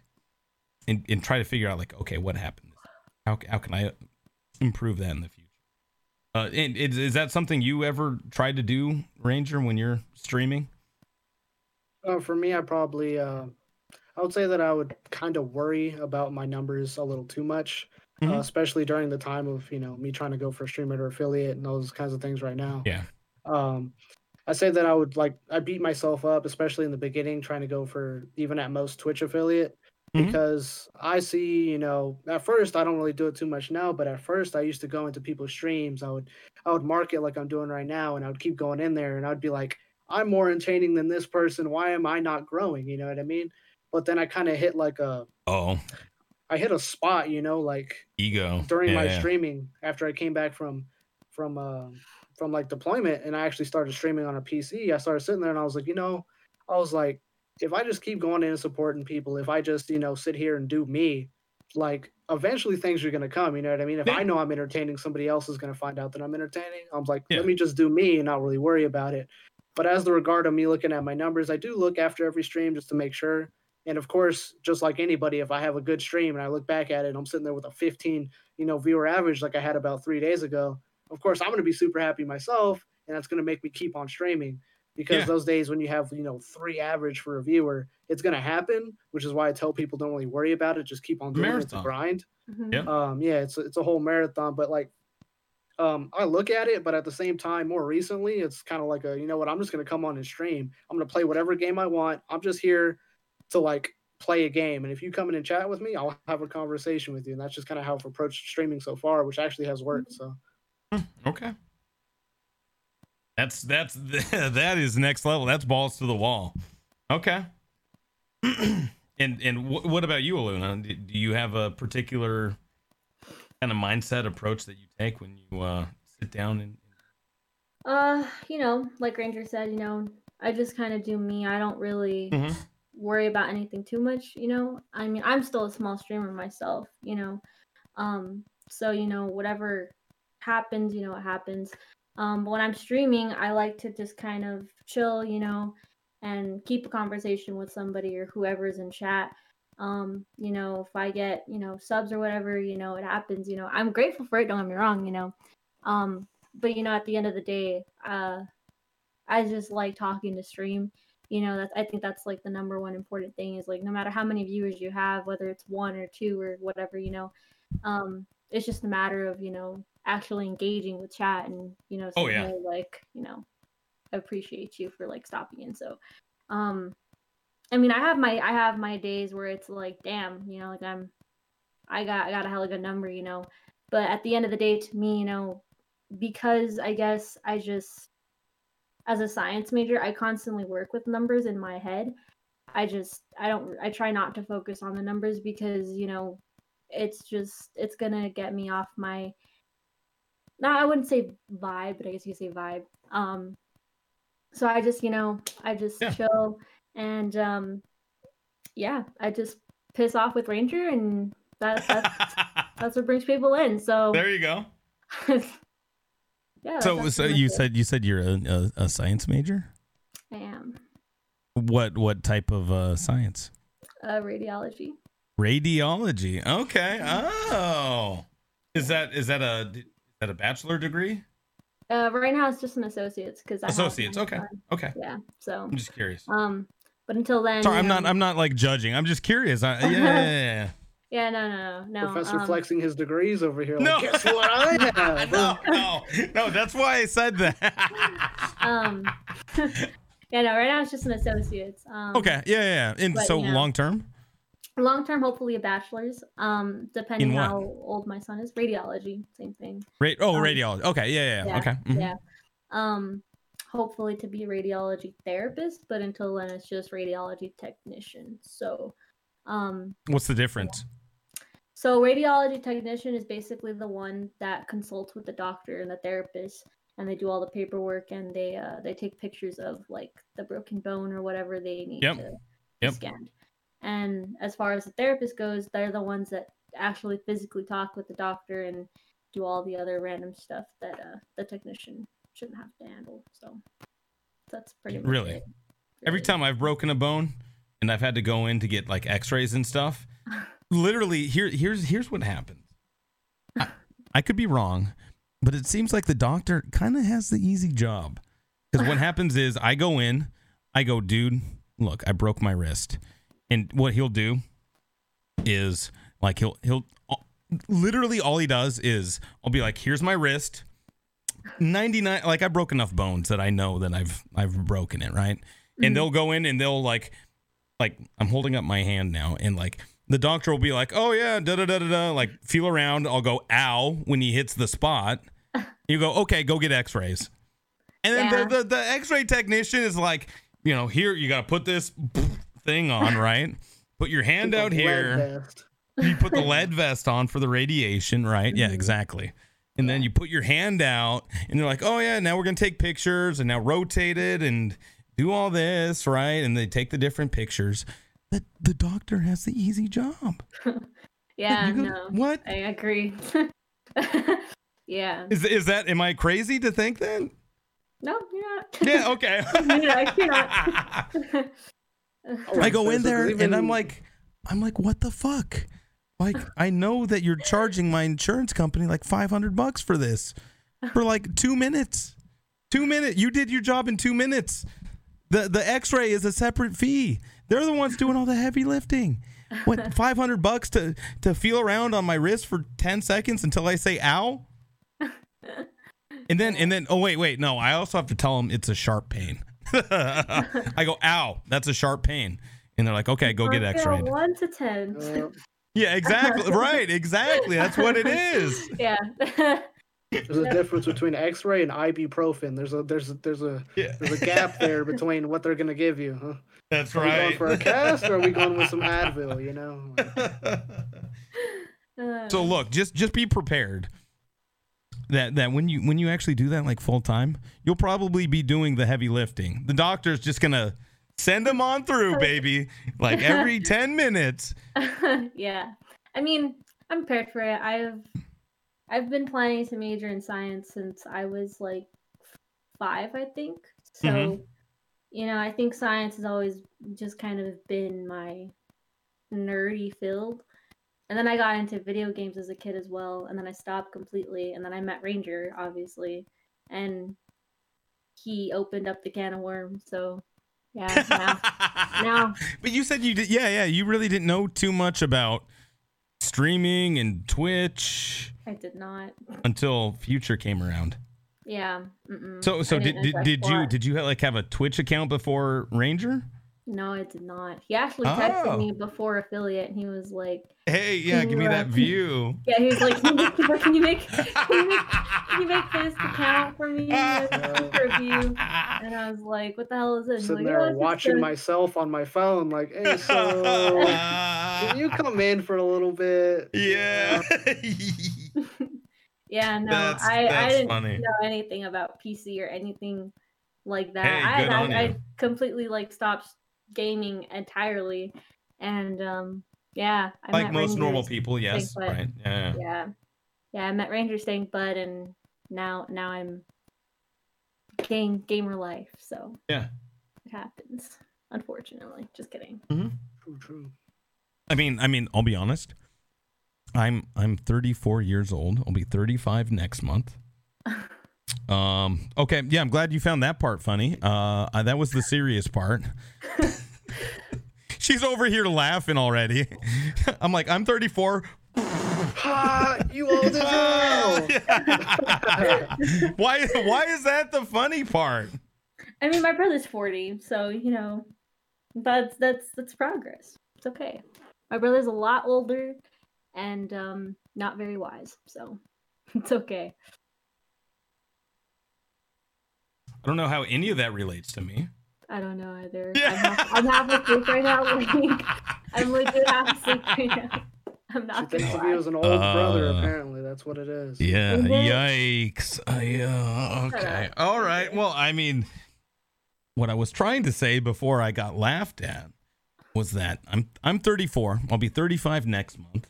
and, and try to figure out like, okay, what happened? How how can I improve that in the future? Uh and is, is that something you ever tried to do, Ranger, when you're streaming? Uh, for me, I probably, uh, I would say that I would kind of worry about my numbers a little too much, uh, Mhm. especially during the time of you know me trying to go for streamer or affiliate and those kinds of things right now. Yeah. Um, I say that I would like I beat myself up, especially in the beginning, trying to go for even at most Twitch affiliate. Mhm. Because I see, you know, at first I don't really do it too much now, but at first I used to go into people's streams. I would I would mark it like I'm doing right now, and I would keep going in there, and I'd be like, I'm more entertaining than this person. Why am I not growing? You know what I mean? But then I kind of hit like a Oh, I hit a spot, you know, like ego. during Yeah, my yeah. streaming after I came back from from uh, from like deployment and I actually started streaming on a PC. I started sitting there and I was like, you know, I was like, if I just keep going in and supporting people, if I just you know sit here and do me, like eventually things are gonna come. You know what I mean? If Yeah. I know I'm entertaining, somebody else is gonna find out that I'm entertaining. I'm like, Yeah. let me just do me and not really worry about it. But as the regard of me looking at my numbers, I do look after every stream just to make sure. And of course, just like anybody, if I have a good stream and I look back at it, and I'm sitting there with a 15, you know, viewer average like I had about three days ago. Of course, I'm going to be super happy myself, and that's going to make me keep on streaming because Yeah. those days when you have you know three average for a viewer, it's going to happen. Which is why I tell people don't really worry about it, just keep on doing it. It's a Marathon. grind Mhm. Yeah. um yeah it's a- it's a whole marathon but like um i look at it but at the same time more recently it's kind of like a you know what i'm just going to come on and stream i'm going to play whatever game i want i'm just here to like play a game and if you come in and chat with me i'll have a conversation with you and that's just kind of how i've approached streaming so far which actually has worked so Okay. That's that's [LAUGHS] that is next level. That's balls to the wall. Okay. [CLEARS THROAT] and and wh- what about you, Eluna? Do, do you have a particular kind of mindset approach that you take when you uh, sit down and? Uh, you know, like Ranger said, you know, I just kind of do me. I don't really Mhm. Worry about anything too much, you know. I mean, I'm still a small streamer myself, you know. Um, so you know, whatever happens, you know, it happens. Um, but when I'm streaming, I like to just kind of chill, you know, and keep a conversation with somebody or whoever's in chat. Um, you know, if I get, you know, subs or whatever, you know, it happens, you know. I'm grateful for it, don't get me wrong, you know. Um, but you know, at the end of the day, uh I just like talking to stream. You know, that's I think that's like the number one important thing is like no matter how many viewers you have, whether it's one or two or whatever, you know, um, it's just a matter of, you know, actually engaging with chat and, you know, Oh, yeah. "Hey, like, you know, appreciate you for like stopping in. So um I mean I have my I have my days where it's like, damn, you know, like I'm I got I got a hella good number, you know. But at the end of the day, to me, you know, because I guess I just as a science major, I constantly work with numbers in my head. I just I don't I try not to focus on the numbers because, you know, it's just it's going to get me off my no, I wouldn't say vibe, but I guess you could say vibe. Um so I just, you know, I just Yeah. chill and um yeah, I just piss off with Ranger and that that's [LAUGHS] that's what brings people in. So there you go. [LAUGHS] yeah. So so you it. said you said you're a, a, a science major. I am What what type of uh, science? uh, radiology. Radiology. Okay. Oh, is that is that a is that a bachelor degree? Uh, right now it's just an associate's because Associates. Okay. Okay. Yeah. So I'm just curious. um, but until then, Sorry, I'm not. I'm not like judging. I'm just curious. I, [LAUGHS] yeah, yeah, yeah, Yeah, no, no, no, no. professor um, flexing his degrees over here like, [LAUGHS] No. guess what i have no, no, no. That's why I said that. [LAUGHS] um, [LAUGHS] yeah, no. Right now it's just an associate's. Um, okay. Yeah, yeah. yeah. And but, so you know. long term. long term, hopefully a bachelor's. Um, depending In what? how old my son is. Radiology, same thing. Ra- oh, Um, radiology. Okay, yeah, yeah, yeah, okay. mhm. Yeah. Um, hopefully to be a radiology therapist, but until then, it's just radiology technician. So, um, What's the difference? So radiology technician is basically the one that consults with the doctor and the therapist, and they do all the paperwork and they uh they take pictures of like the broken bone or whatever they need Yep. to Yep. scanned. And as far as the therapist goes, they're the ones that actually physically talk with the doctor and do all the other random stuff that uh, the technician shouldn't have to handle. So that's pretty much Really? it. Every time I've broken a bone and I've had to go in to get like x-rays and stuff, [LAUGHS] literally here here's here's what happens. I, I could be wrong, but it seems like the doctor kind of has the easy job. Cuz what [LAUGHS] happens is I go in, I go, "Dude, look, I broke my wrist." And what he'll do is like he'll he'll literally all he does is I'll be like, "Here's my wrist." 99 like I broke enough bones that I know that I've I've broken it, right? And Mhm. they'll go in and they'll like like I'm holding up my hand now and like the doctor will be like, "Oh yeah, da da da da da," like feel around, I'll go ow when he hits the spot. You go, "Okay, go get x-rays." And then Yeah. the, the the x-ray technician is like, you know, here you got to put this thing on, right? Put your hand out here you put the lead [LAUGHS] vest on for the radiation, right? Yeah, Mhm. exactly. And then you put your hand out, and they're like, "Oh yeah, now we're gonna take pictures, and now rotate it, and do all this, right?" And they take the different pictures. The the doctor has the easy job. [LAUGHS] Yeah, go- no, What I agree. [LAUGHS] yeah, is is that? Am I crazy to think that? no, you're not. Yeah. [LAUGHS] Okay. You're not- you're not. I go in there, and I'm like, I'm like, what the fuck? Like, I know that you're charging my insurance company like 500 bucks for this for like two minutes. Two minutes. You did your job in two minutes. The the X-ray is a separate fee. They're the ones doing all the heavy lifting. What [LAUGHS] 500 bucks to to feel around on my wrist for 10 seconds until I say ow? And then and then oh wait wait no I also have to tell them it's a sharp pain. [LAUGHS] I go ow that's a sharp pain and they're like okay go get On a scale X-rayed. One to ten. Uh, Yeah exactly [LAUGHS] right exactly that's what it is. yeah. there's a difference between X-ray and ibuprofen. There's a there's a, there's a Yeah there's a gap there between what they're gonna give you. Huh? That's Are we going for a cast or are we going with some [LAUGHS] Advil? You know. So look, just just be prepared that that when you when you actually do that like full time, you'll probably be doing the heavy lifting. The doctor's just gonna send them on through, [LAUGHS] baby, like every [LAUGHS] ten minutes. yeah. I mean, I'm prepared for it. I've I've been planning to major in science since I was like five, I think. So, Mhm. You know, I think science has always just kind of been my nerdy field. And then I got into video games as a kid as well, and then I stopped completely. And then I met Ranger, obviously, and he opened up the can of worms. So, yeah, now, [LAUGHS] now But you said you did, yeah, yeah. You really didn't know too much about streaming and Twitch I did not. until Future came around. Yeah. Mm-mm. So, so did didn't did, invest did a you did you like have a Twitch account before Ranger? No, I did not. He actually texted Oh. me before affiliate, and he was like, Hey, yeah, give me that view. [LAUGHS] "Yeah." He was like, "Can you make, can you make, can you make, can you make this account for me [LAUGHS] for a view?" And I was like, "What the hell is this?" Sitting like, "Oh, there it's just watching a-" myself on my phone, like, hey, so can [LAUGHS] you come in for a little bit? yeah. Yeah, no, That's- I, I didn't funny. know anything about PC or anything like that. Hey, I, good on I, you. I completely like stopped gaming entirely, and um, yeah, I like met most normal people, yes, but- right? Yeah. yeah yeah i met ranger stank bud and now now i'm game gamer life so Yeah. it happens unfortunately just kidding True, true. I mean, I mean, I'll be honest. I'm I'm 34 years old. I'll be 35 next month. [LAUGHS] Um. Okay. Yeah. I'm glad you found that part funny. Uh. That was the serious part. [LAUGHS] She's over here laughing already. [LAUGHS] I'm like, I'm 34. Ha! You old as hell. why? Why is that the funny part? i mean my brother's 40 so you know that's that's that's progress it's okay My brother's a lot older and um, not very wise, so [LAUGHS] it's okay. I don't know how any of that relates to me. I don't know either. [LAUGHS] I'm, half, I'm half asleep right now. Like, I'm legit half asleep right now. [LAUGHS] I'm She not thinks gonna of you lie. as an old brother. Uh, Apparently, that's what it is. Yeah, Mhm. yikes. Uh, yeah, okay. All right. Well, I mean, what I was trying to say before I got laughed at was that I'm I'm 34. I'll be 35 next month.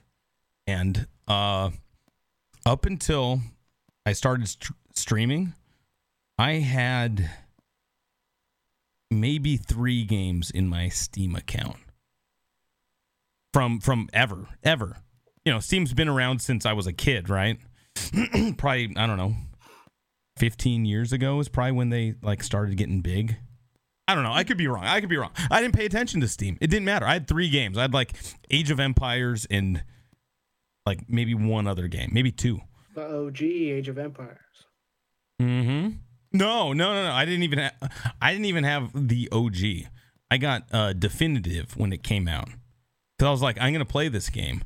And uh up until I started st- streaming, I had maybe 3 games in my Steam account. From from ever, ever. You know, Steam's been around since I was a kid, right? [CLEARS THROAT] probably I don't know, 15 years ago is probably when they like started getting big. I don't know. I could be wrong. I could be wrong. I didn't pay attention to Steam. It didn't matter. I had three games. I had like Age of Empires and like maybe one other game, maybe two. The OG Age of Empires. Mm-hmm. No, no, no, no. I didn't even. Ha- I didn't even have the OG. I got uh, definitive when it came out because I was like, I'm gonna play this game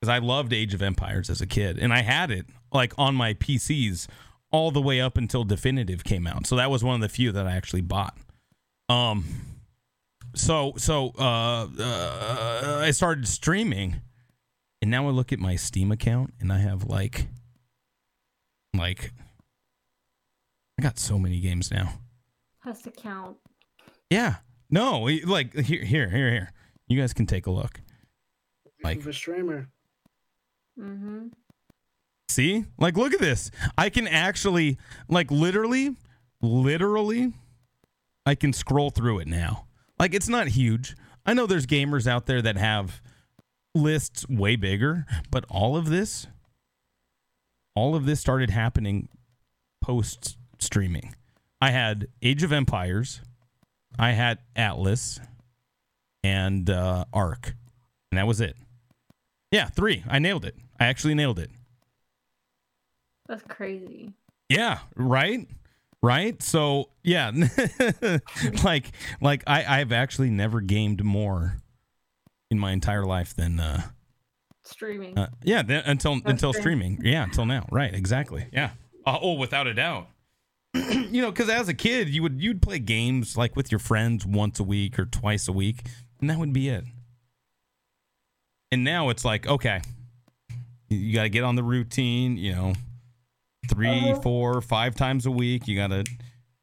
because I loved Age of Empires as a kid, and I had it like on my PCs all the way up until definitive came out. So that was one of the few that I actually bought. Um. So so uh, uh I started streaming, and now I look at my Steam account and I have like like I got so many games now. Has to count. Yeah. No, like here here here here. You guys can take a look. Like- the streamer. Mm-hmm. See? Like look at this. I can actually like literally literally I can scroll through it now. Like it's not huge. I know there's gamers out there that have lists way bigger, but all of this all of this started happening post streaming. I had Age of Empires, I had Atlas, and uh, ARK, and that was it. Yeah, three. I nailed it. I actually nailed it. That's crazy. Yeah, right, right. So yeah, [LAUGHS] like like I I've actually never gamed more in my entire life than uh, Streaming. uh yeah th- until That's until fair. streaming. Yeah, until now. Right, exactly. Yeah. Uh, oh, without a doubt. [CLEARS THROAT] you know, because as a kid, you would you'd play games like with your friends once a week or twice a week, and that would be it. And now it's like, okay, you- got to get on the routine. You know, 3 Uh-huh. four, five times a week. You got to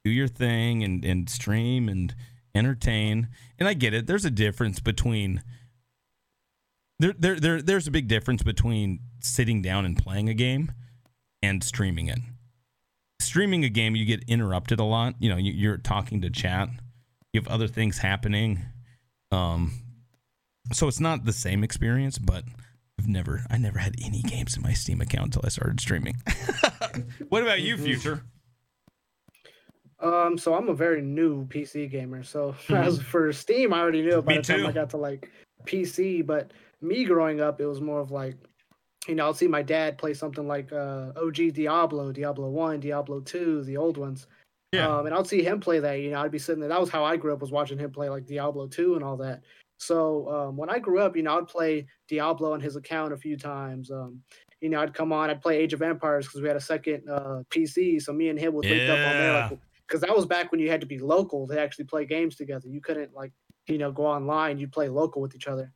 do your thing and and stream and entertain. And I get it. There's a difference between there, there, there, there's a big difference between sitting down and playing a game and streaming it. Streaming a game, you get interrupted a lot. You know, you, you're talking to chat. You have other things happening. Um, so it's not the same experience, but I've never, I never had any games in my Steam account until I started streaming. [LAUGHS] what about you. Future? Um, so I'm a very new PC gamer. So Mhm. [LAUGHS] as for Steam, I already knew it by Me the time. I got to like PC. But me growing up, it was more of like, you know, I'll see my dad play something like uh, OG Diablo, Diablo One, Diablo Two, the old ones. Yeah. Um, and I'd see him play that. You know, I'd be sitting there. That was how I grew up, was watching him play like Diablo Two and all that. So um, when I grew up, you know, I'd play Diablo on his account a few times. Um, you know, I'd come on, I'd play Age of Empires because we had a second uh, PC. So me and him would link up on there, Yeah. like, because that was back when you had to be local to actually play games together. You couldn't like, you know, go online. You'd play local with each other.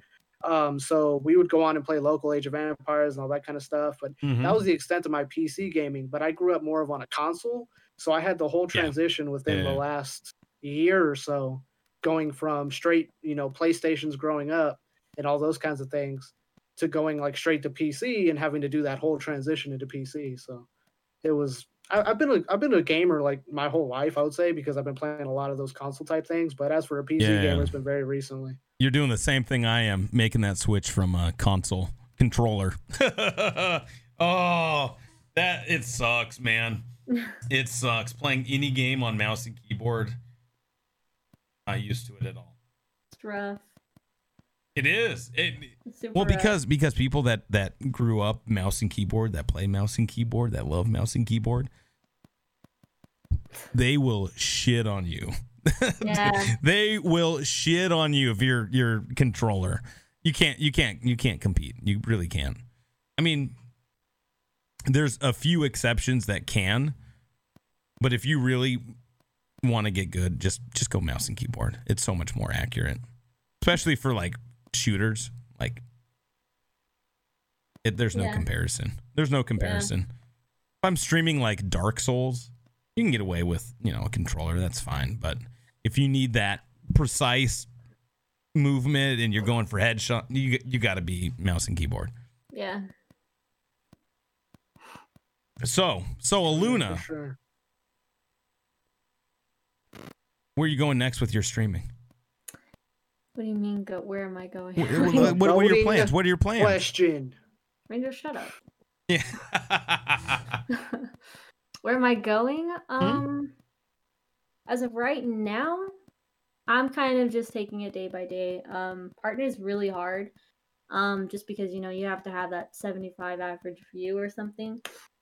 Um, so we would go on and play local Age of Empires and all that kind of stuff. But Mhm. that was the extent of my PC gaming. But I grew up more of on a console, so I had the whole Yeah. transition within Yeah. the last year or so, going from straight, you know, PlayStations growing up and all those kinds of things, to going like straight to PC and having to do that whole transition into PC. So it was. I, I've been a, I've been a gamer like my whole life, I would say, because I've been playing a lot of those console type things. But as for a PC Yeah. gamer, it's been very recently. You're doing the same thing I am, making that switch from a console controller. [LAUGHS] oh, that it sucks, man. [LAUGHS] It sucks playing any game on mouse and keyboard. Not used to it at all. It's rough. It is. It, It's super well, rough. because because people that that grew up mouse and keyboard, that play mouse and keyboard, that love mouse and keyboard, they will shit on you. Yeah. [LAUGHS] they will shit on you if you're your controller. You can't you can't you can't compete. You really can't. I mean, there's a few exceptions that can, but if you really want to get good, just just go mouse and keyboard. It's so much more accurate. Especially for like shooters, like it, there's no Yeah. comparison. There's no comparison. If I'm streaming like Dark Souls, you can get away with, you know, a controller, that's fine, but if you need that precise movement and you're going for headshot, you you got to be mouse and keyboard. Yeah. So, so Eluna, sure. where are you going next with your streaming? What do you mean? Go? Where am I going? What, [LAUGHS] what- what are your plans? What are your plans? Question. Ranger, shut up. Yeah. [LAUGHS] Where am I going? Hmm? Um, as of right now, I'm kind of just taking it day by day. Um, partner is really hard. Um, just because you know you have to have that 75 average view or something.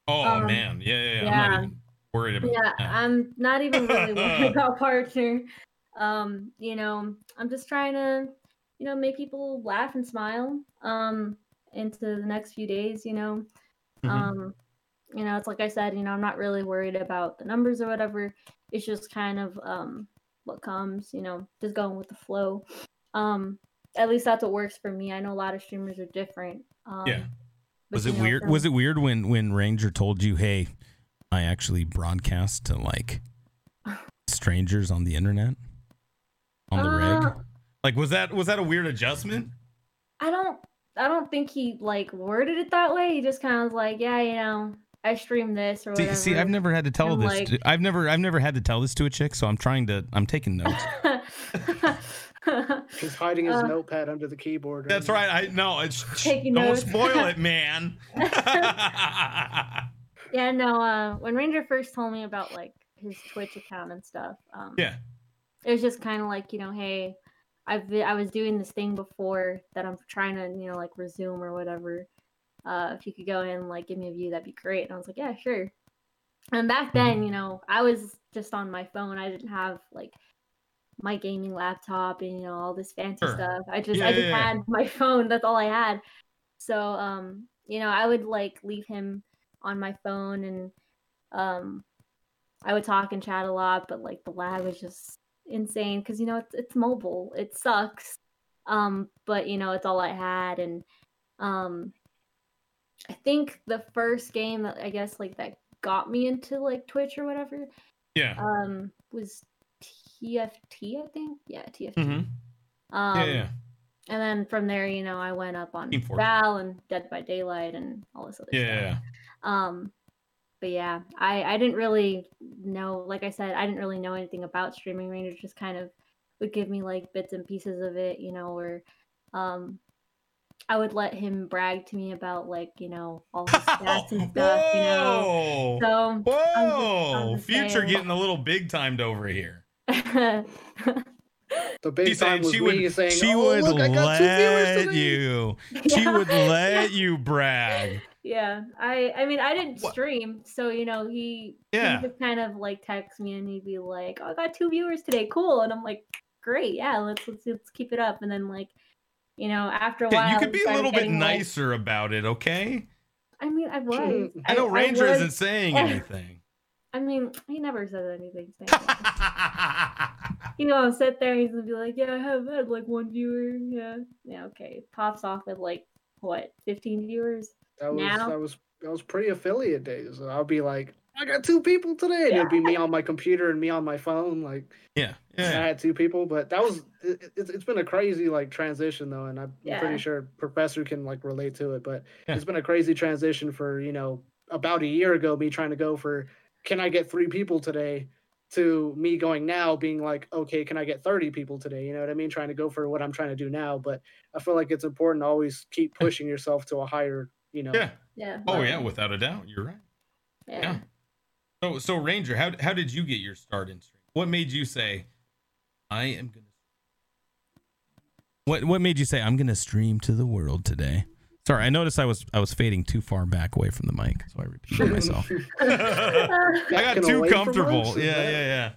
oh Um, man, yeah, yeah, yeah. I'm not even worried about Yeah, that. I'm not even really worried [LAUGHS] about partner. Um, you know, I'm just trying to, you know, make people laugh and smile. Um, into the next few days, you know. Mhm. Um, you know, it's like I said, you know, I'm not really worried about the numbers or whatever. It's just kind of um what comes, you know, just going with the flow. Um, at least that's what works for me. I know a lot of streamers are different. Um, Yeah. was it know, weird? from- Was it weird when when Ranger told you, "Hey, I actually broadcast to like [LAUGHS] strangers on the internet on the Uh, rig"? Like, was that was that a weird adjustment? I don't I don't think he like worded it that way. He just kind of was like, yeah, you know, I stream this or See, whatever. see, I've never had to tell And, this. like- to, I've never, I've never had to tell this to a chick, so I'm trying to. I'm taking [LAUGHS] notes. He's hiding his Uh, notepad under the keyboard. That's now. right. I know. It's [LAUGHS] Taking don't notes. spoil it, [LAUGHS] man. yeah, no. Uh, when Ranger first told me about like his Twitch account and stuff, um, yeah. It was just kind of like you know, hey, I've been, I was doing this thing before that I'm trying to you know like resume or whatever. Uh, if you could go in and like give me a view, that'd be great. And I was like, yeah, sure. And back then, you know, I was just on my phone. I didn't have like my gaming laptop and you know all this fancy Sure. stuff. I just Yeah, I just yeah, yeah. had [LAUGHS] my phone. That's all I had. So um, you know, I would like leave him on my phone and um I would talk and chat a lot, but like the lag was just insane because you know it's it's mobile. It sucks. Um, but you know, it's all I had and um I think the first game that I guess like that got me into like Twitch or whatever Yeah. um was TFT, I think. Yeah, TFT. Mhm. Um yeah. Yeah. and then from there, you know, I went up on Val and Dead by Daylight and all this other Yeah. stuff. yeah. Um, but yeah, I I didn't really know. Like I said, I didn't really know anything about streaming. Ranger just kind of would give me like bits and pieces of it, you know, or um, I would let him brag to me about like you know all his [LAUGHS] stats and stuff, you know. So Whoa. I'm just Future saying. getting a little big timed over here. [LAUGHS] The big She's time saying was she me would, saying, she "Oh, would look, I got two viewers let today." you. [LAUGHS] She would let you brag. Yeah, I I mean I didn't What- stream, so you know he Yeah. he just kind of like text me and he'd be like, "Oh, I got two viewers today, cool," and I'm like, "Great, yeah, let's let's let's keep it up." And then like, you know, after a Okay, while, you could be a little bit getting, like- nicer about it, okay? I mean, I was. I know Ranger was- isn't saying [LAUGHS] anything. I mean, he never says anything. [LAUGHS] saying anything. you know, sit there, and he's gonna be like, "Yeah, I have had like one viewer." Yeah, yeah, okay. Pops off with like what, fifteen viewers? That was Now? that was that was pre affiliate days. I'll be like, I got two people today, and it'd be me on my computer and me on my phone. Like yeah, yeah. I had two people, but that was it, it's it's been a crazy like transition though, and I'm Yeah. pretty sure Professor can like relate to it. But Yeah. it's been a crazy transition for you know about a year ago, me trying to go for can I get three people today to me going now being like okay can i get 30 people today you know what i mean trying to go for what i'm trying to do now but i feel like it's important to always keep pushing yourself to a higher you know Yeah. Yeah. Oh yeah, without a doubt. You're right. yeah. yeah. So so Ranger, how how did you get your start in stream? What made you say I am gonna What what made you say I'm gonna stream to the world today? Sorry, I noticed I was I was fading too far back away from the mic, so I repeated [LAUGHS] myself. [LAUGHS] I got too comfortable. us, is Yeah, yeah, yeah.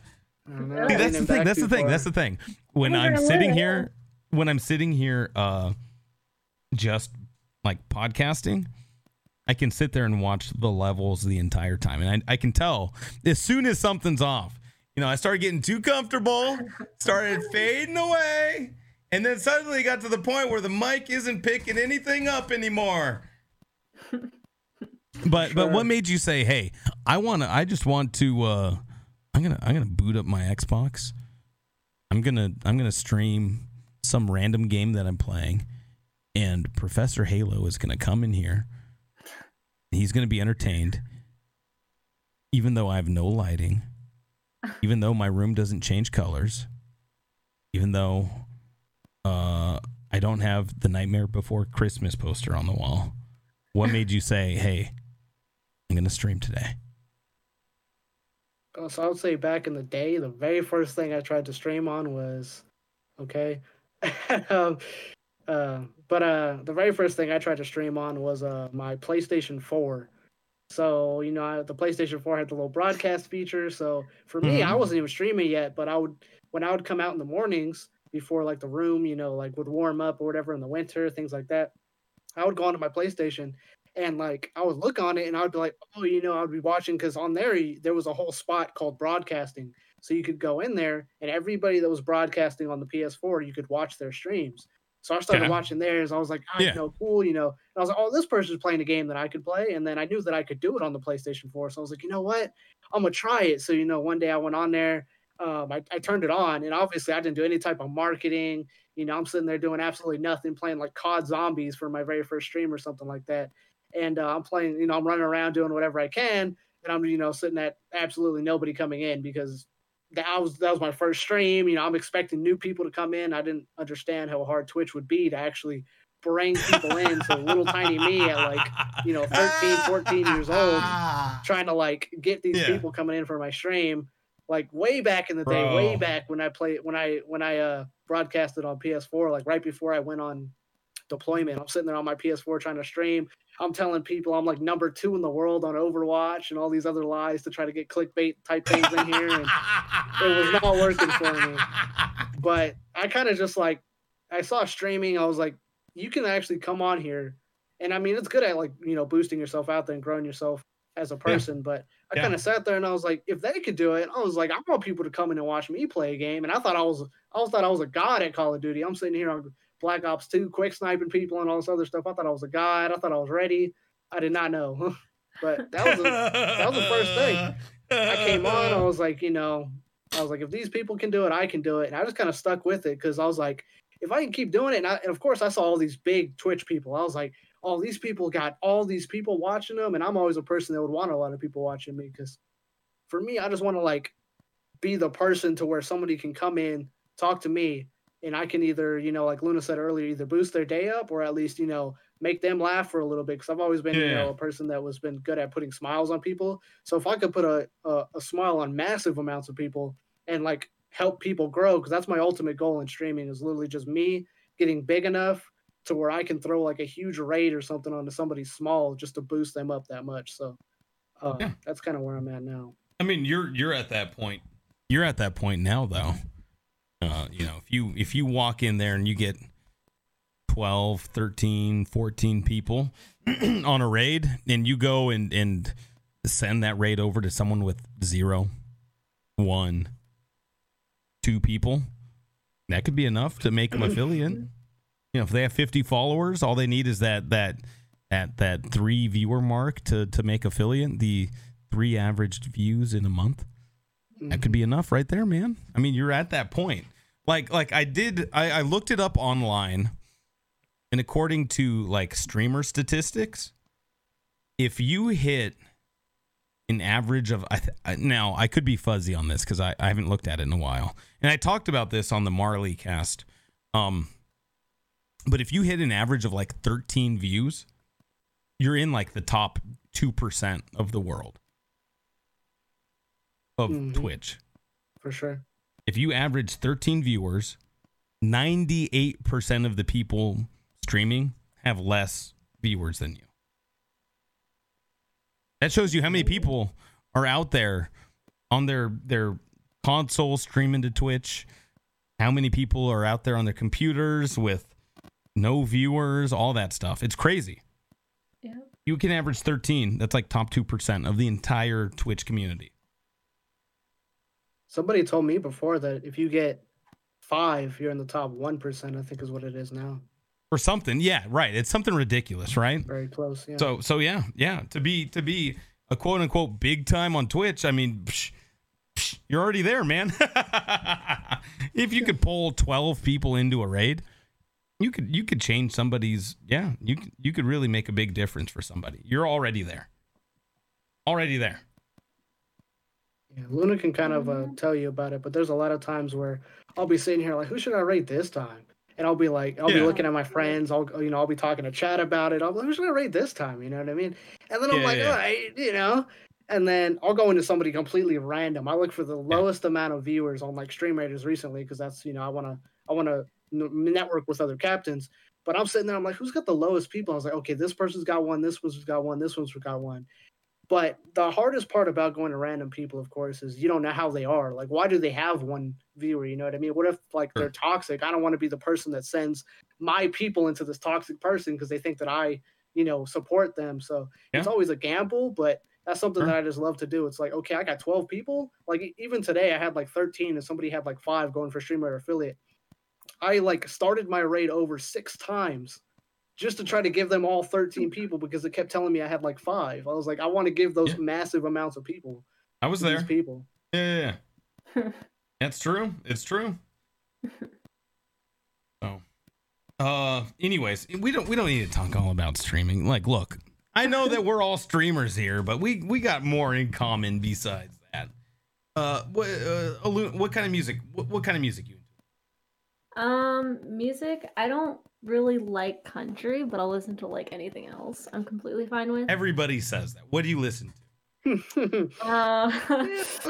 I don't know, See, See, that's the thing. That's the too thing. far. That's the thing. When I'm sitting here, when I'm sitting here, uh, just like podcasting, I can sit there and watch the levels the entire time. And I, I can tell as soon as something's off, you know, I started getting too comfortable, started fading away, and then suddenly got to the point where the mic isn't picking anything up anymore. [LAUGHS] But but what made you say, "Hey, I want to I just want to uh I'm going to I'm going to boot up my Xbox. I'm going to I'm going to stream some random game that I'm playing and Professor Halo is going to come in here. He's going to be entertained even though I have no lighting, even though my room doesn't change colors, even though uh I don't have the Nightmare Before Christmas poster on the wall. What made you say, [LAUGHS] "Hey, I'm going to stream today"? So I would say back in the day, the very first thing I tried to stream on was, okay, [LAUGHS] um, uh, but uh, the very first thing I tried to stream on was uh my PlayStation Four. So you know, I, the PlayStation Four had the little broadcast feature. So for me, I Mhm. wasn't even streaming yet, but I would when I would come out in the mornings before like the room, you know, like would warm up or whatever in the winter, things like that. I would go onto my PlayStation and like I would look on it and I would be like, oh, you know, I'd be watching because on there there was a whole spot called broadcasting, so you could go in there and everybody that was broadcasting on the PS4, you could watch their streams. So I started Okay. watching theirs. I was like, oh, Yeah. know, cool, you know. And I was like, oh, this person's playing a game that I could play, and then I knew that I could do it on the PlayStation 4. So I was like, you know what, I'm gonna try it. So you know, one day I went on there. Um, I, I turned it on, and obviously I didn't do any type of marketing. You know, I'm sitting there doing absolutely nothing, playing like COD Zombies for my very first stream or something like that. And uh, I'm playing, you know, I'm running around doing whatever I can, and I'm, you know, sitting at absolutely nobody coming in because that was that was my first stream. You know, I'm expecting new people to come in. I didn't understand how hard Twitch would be to actually bring people in. So little tiny me at like, you know, 13, 14 years old, trying to like get these Yeah. people coming in for my stream like way back in the day way back when i played when i when i uh broadcasted on ps4 like right before i went on deployment i'm sitting there on my ps4 trying to stream i'm telling people i'm like number two in the world on overwatch and all these other lies to try to get clickbait type things in here and it was not working for me but I kind of just like I saw streaming. I was like, you can actually come on here, and I mean, it's good at like you know boosting yourself out there and growing yourself as a person. But I Yeah. kind of sat there and I was like, if they could do it, I was like, I want people to come in and watch me play a game. And I thought I was I was thought I was a god at Call of Duty. I'm sitting here on Black Ops 2, quick sniping people and all this other stuff. I thought I was a god. I thought I was ready. I did not know. [LAUGHS] but that was a, that was the first thing. I came on, I was like, you know, I was like, if these people can do it, I can do it. And I just kind of stuck with it because I was like, if I can keep doing it, and, I, and of course, I saw all these big Twitch people. I was like, oh, these people got all these people watching them. And I'm always a person that would want a lot of people watching me because for me, I just want to like be the person to where somebody can come in, talk to me, and I can either, you know, like Luna said earlier, either boost their day up or at least, you know, make them laugh for a little bit. Cause I've always been, you know, a person that was been good at putting smiles on people. So if I could put a, a, a smile on massive amounts of people and like help people grow, because that's my ultimate goal in streaming is literally just me getting big enough to where I can throw like a huge raid or something onto somebody small just to boost them up that much. So uh, Yeah. that's kind of where I'm at now. I mean, you're you're at that point. You're at that point now, though. Uh, you know, if you if you walk in there and you get 12, 13, 14 people [CLEARS THROAT] on a raid, and you go and and send that raid over to someone with zero, one, two people, that could be enough to make them [CLEARS THROAT] affiliate. You know, if they have 50 followers, all they need is that that that that three viewer mark to to make affiliate. The three averaged views in a month. That could be enough right there, man. I mean, you're at that point. Like, like I did, I, I looked it up online, and according to like streamer statistics, if you hit an average of I th- now I could be fuzzy on this because I, I haven't looked at it in a while, and I talked about this on the Marley cast. Um, but if you hit an average of like 13 views, you're in like the top two percent of the world of Mhm. Twitch. for sure. If you average 13 viewers, 98% of the people streaming have less viewers than you. That shows you how many people are out there on their their console streaming to Twitch. How many people are out there on their computers with no viewers, all that stuff. It's crazy. Yeah. You can average 13. That's like top 2% of the entire Twitch community. Somebody told me before that if you get five, you're in the top one percent. I think is what it is now. Or something. Yeah, right. It's something ridiculous, right? Very close. Yeah. So so yeah, yeah, to be to be a quote unquote big time on Twitch, I mean, psh, psh, you're already there, man. [LAUGHS] if you could pull 12 people into a raid, you could you could change somebody's yeah, you could, you could really make a big difference for somebody. You're already there. Already there. Yeah, Luna can kind of uh, Mhm. tell you about it, but there's a lot of times where I'll be sitting here like, who should I rate this time? And I'll be like, I'll Yeah. be looking at my friends. I'll, you know, I'll be talking to Chad about it. I'll be like, who should I rate this time? You know what I mean? And then I'm Yeah, like, yeah. all right, you know. And then I'll go into somebody completely random. I look for the lowest amount of viewers on like Stream Raiders recently because that's, you know, I want to, I want to network with other captains. But I'm sitting there, I'm like, who's got the lowest people? I was like, okay, this person's got one, this one's got one, this one's got one. But the hardest part about going to random people, of course, is you don't know how they are. Like, why do they have one viewer? You know what I mean? What if like hmm. they're toxic? I don't want to be the person that sends my people into this toxic person because they think that I, you know, support them. So it's always a gamble, but that's something Sure. that I just love to do. It's like, okay, I got 12 people. Like even today I had like 13 and somebody had like five going for streamer affiliate. I like started my raid over six times just to try to give them all 13 people because it kept telling me I had like five. I was like, I want to give those Yeah. massive amounts of people I was to these there. people. Yeah, yeah, yeah. [LAUGHS] That's true. It's true. [LAUGHS] Oh. Uh anyways, we don't we don't need to talk all about streaming. Like, look, I know that we're all streamers here, but we we got more in common besides that. Uh what uh, what kind of music what, what kind of music you into? Um, music. I don't really like country, but I'll listen to like anything else. I'm completely fine with. Everybody says that. What do you listen to? the [LAUGHS] Uh,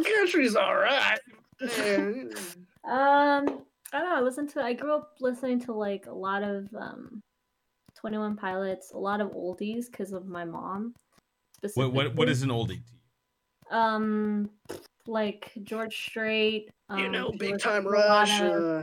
country's all right. [LAUGHS] Um, I don't know. I listen to. I grew up listening to like a lot of um, Twenty One Pilots, a lot of oldies because of my mom. What what what specifically. is an oldie to you? um like George Strait? you um, know, big George time Milano. rush. Uh,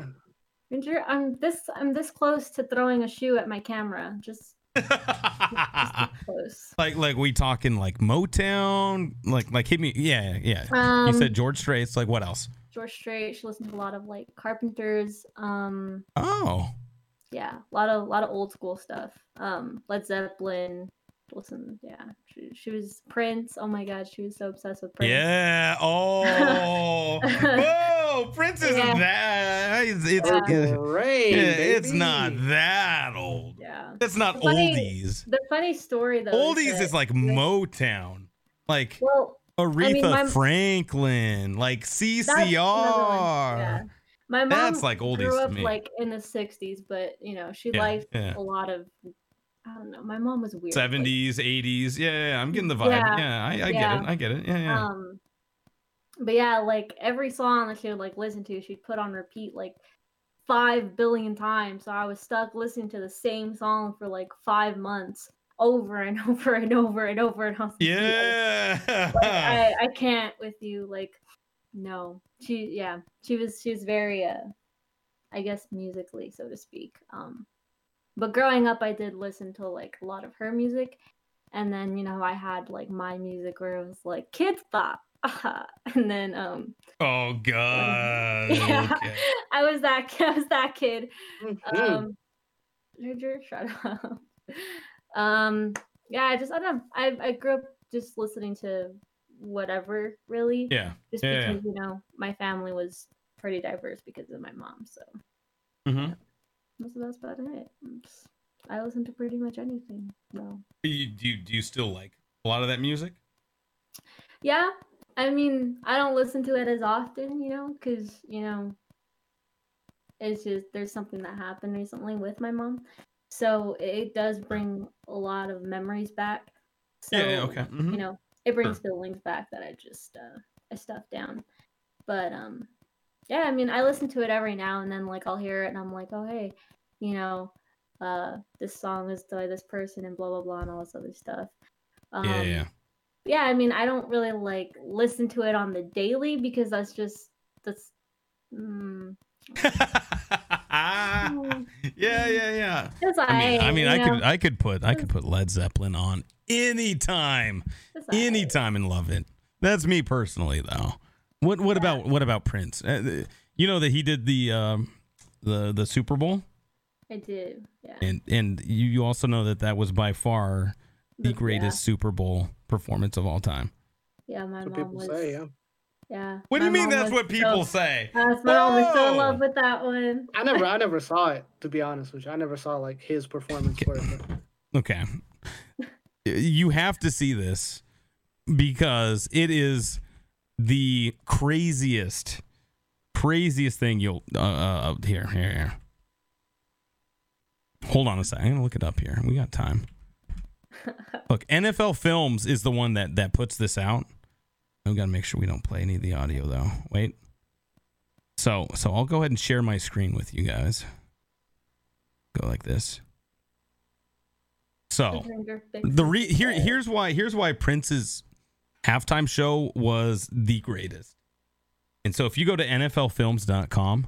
And you're- I'm this. I'm this close to throwing a shoe at my camera. Just, just [LAUGHS] close. like like we talking like Motown, like like hit me yeah, yeah. Um, you said George Strait's like what else? George Strait. She listened to a lot of like Carpenters. Um, Oh. yeah, a lot of a lot of old school stuff. Um, Led Zeppelin. Listen, yeah, she, she was Prince. Oh my God, she was so obsessed with Prince. Yeah. [LAUGHS] Oh. Whoa. Prince isn't Yeah. that. It's, it's, Yeah. yeah, it's not that old. Yeah. That's not Funny- oldies. The funny story though. Oldies that- is like Motown. Like well, Aretha my- Franklin. Like that's CCR. Yeah. My mom That's like oldies grew to up me. like in the '60s, but you know she liked a lot of. I don't know. My mom was weird. like, 70s, 80s. Yeah, yeah, yeah, I'm getting the vibe. Yeah, Yeah, I, I yeah. get it. I get it. Yeah, yeah. Um, but yeah, like every song that she would like listen to, she'd put on repeat like five billion times. So I was stuck listening to the same song for like five months, over and [LAUGHS] over and over and over. And over. like, yeah. like, I, [LAUGHS] I can't with you. Like, no, she, yeah, she was, she was very, uh, I guess musically, so to speak. Um, but growing up, I did listen to like a lot of her music, and then you know I had like my music where it was like kids pop, [LAUGHS] and then um, oh god. [LAUGHS] yeah, Okay. I was that, [LAUGHS] I was that kid. Mhm. Um, Ginger, shut up. Um, yeah, I just I don't know. I I grew up just listening to whatever really. Yeah. Just yeah, yeah. because you know my family was pretty diverse because of my mom. So Mm-hmm. that's that's about it. I'm I listen to pretty much anything. Well, Do you, do you do you still like a lot of that music? yeah. I mean, I don't listen to it as often, you know, because you know, it's just there's something that happened recently with my mom, so it does bring a lot of memories back. So, yeah, yeah. Okay. mhm. you know it brings feelings back that i just uh i stuffed down but um yeah i mean i listen to it every now and then like i'll hear it and i'm like oh hey you know uh this song is by this person and blah blah blah and all this other stuff um, yeah, yeah. Yeah i mean i don't really like listen to it on the daily because that's just that's mm, [LAUGHS] yeah, yeah, yeah. I mean, I mean, I know? could, I could put, I could put Led Zeppelin on anytime, It's anytime, and love it. That's me personally, though. What, what about, what about Prince? Uh, you know that he did the, um, the, the Super Bowl, I did. Yeah. and and you, you also know that that was by far the The- greatest Super Bowl performance of all time. Yeah, yeah my That's what mom people was. say. Yeah. Yeah. What do you mean? That's what people so, say. Yes, my mom was so in love with that one. I never, I [LAUGHS] never saw it. To be honest with you, I never saw like his performance for it. Okay. you have to see this because it is the craziest, craziest thing you'll. Uh, uh, here, here, here. Hold on a second. I'm gonna look it up here. We got time. [LAUGHS] Look, NFL Films is the one that that puts this out. We got to make sure we don't play any of the audio though. Wait. So, so I'll go ahead and share my screen with you guys. Go like this. So, the re- here here's why here's why Prince's halftime show was the greatest. And so if you go to nflfilms.com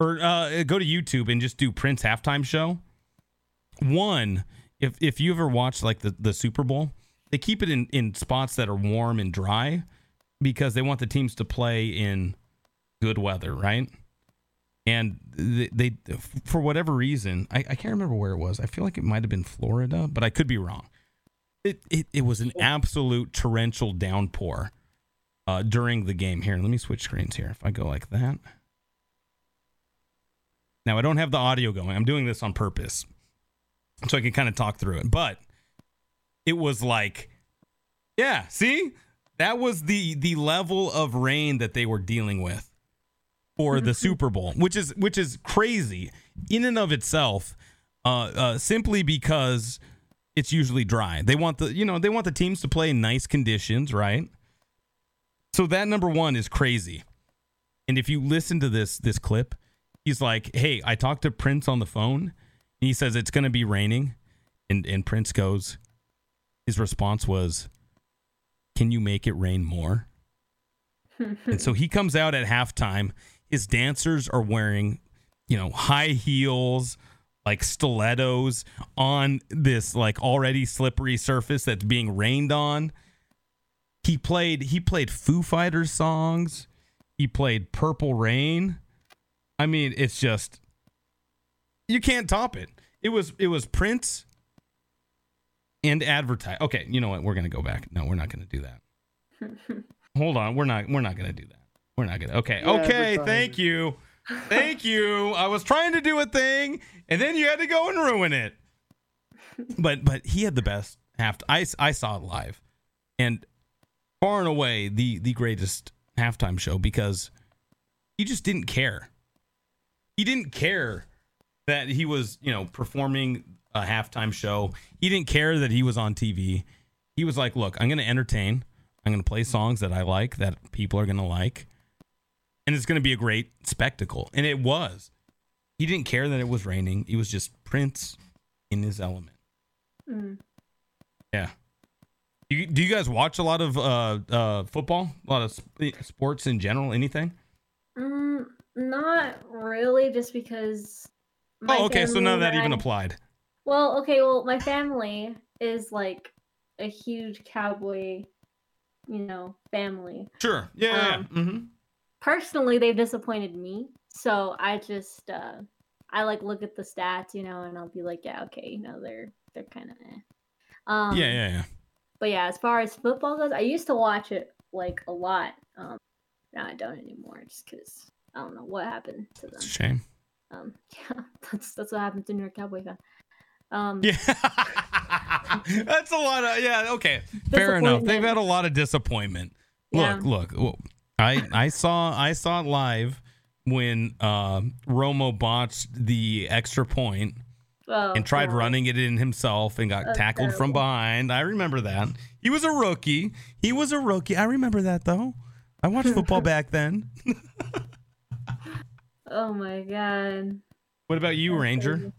or uh, go to YouTube and just do Prince halftime show, one, if if you ever watched like the, the Super Bowl, they keep it in, in spots that are warm and dry because they want the teams to play in good weather, right? And they, they for whatever reason, I, I can't remember where it was. I feel like it might have been Florida, but I could be wrong. It it, it was an absolute torrential downpour uh, during the game. Here, let me switch screens here. If I go like that. Now I don't have the audio going. I'm doing this on purpose. So I can kind of talk through it. But it was like yeah, see? That was the the level of rain that they were dealing with for the Super Bowl, which is which is crazy in and of itself, uh, uh, simply because it's usually dry. They want the you know they want the teams to play in nice conditions, right? So that number one is crazy. And if you listen to this this clip, he's like, "Hey, I talked to Prince on the phone. He says it's going to be raining." And and Prince goes his response was, "Can you make it rain more?" [LAUGHS] and so he comes out at halftime. His dancers are wearing, you know, high heels, like stilettos on this like already slippery surface that's being rained on. He played he played Foo Fighters songs. He played Purple Rain. I mean, it's just you can't top it. It was it was Prince and advertise. Okay, you know what? We're gonna go back. No, we're not gonna do that. [LAUGHS] Hold on, we're not we're not gonna do that. We're not gonna. Okay, Yeah, okay. Thank you, thank you. I was trying to do a thing, and then you had to go and ruin it. [LAUGHS] But but he had the best half. I I saw it live, and far and away the the greatest halftime show because he just didn't care. He didn't care that he was you know performing a halftime show. He didn't care that he was on TV. He was like, "Look, I'm going to entertain. I'm going to play songs that I like that people are going to like, and it's going to be a great spectacle." And it was. He didn't care that it was raining. He was just Prince in his element. Mm. Yeah. Do you, do you guys watch a lot of uh, uh, football? A lot of sp- sports in general? Anything? Mm, not really, just because. Oh, okay. So none of that even I- applied. Well, okay. Well, my family is like a huge cowboy, you know, family. Sure. Yeah. Um, yeah. hmm Personally, they've disappointed me, so I just uh I like look at the stats, you know, and I'll be like, yeah, okay, you know, they're they're kind of eh. Um, yeah. Yeah. Yeah. But yeah, as far as football goes, I used to watch it like a lot. Um, now I don't anymore, just because I don't know what happened to them. It's a shame. Um, [LAUGHS] yeah, that's that's what happened to New York Cowboy fan. Um, Yeah. [LAUGHS] That's a lot of yeah, okay. Fair enough. They've had a lot of disappointment. Yeah. Look, look. I I saw I saw it live when uh, Romo botched the extra point oh, and tried running it in himself and got That's tackled from behind. I remember that. He was a rookie. He was a rookie. I remember that though. I watched [LAUGHS] football back then. Oh my god. What about you, Ranger?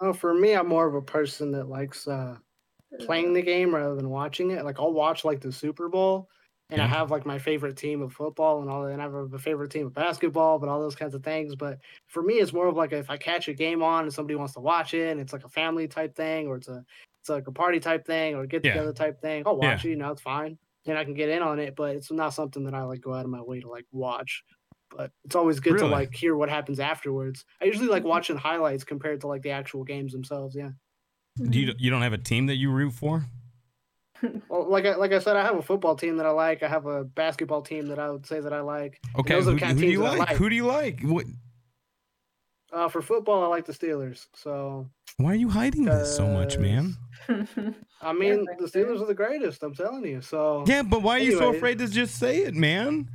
Oh, for me, I'm more of a person that likes uh, playing the game rather than watching it. Like I'll watch like the Super Bowl, and I have like my favorite team of football and all that, and I have a favorite team of basketball, but all those kinds of things. But for me, it's more of like if I catch a game on and somebody wants to watch it, and it's like a family type thing, or it's a it's like a party type thing, or get Yeah. together type thing. I'll Yeah. watch it, you know, it's fine, and I can get in on it. But it's not something that I like go out of my way to like watch. But it's always good Really? to like hear what happens afterwards. I usually like mm-hmm. watching highlights compared to like the actual games themselves. Yeah. Do you mm-hmm. you don't have a team that you root for? [LAUGHS] Well, like I, like I said, I have a football team that I like. I have a basketball team that I would say that I like. Okay, those are who, kind who of do you teams that I like? like. Who do you like? What, Uh, for football, I like the Steelers. So why are you hiding this so much, man? [LAUGHS] I mean, the. Steelers are the greatest. I'm telling you. So Yeah, but why are you so afraid to just say it, man?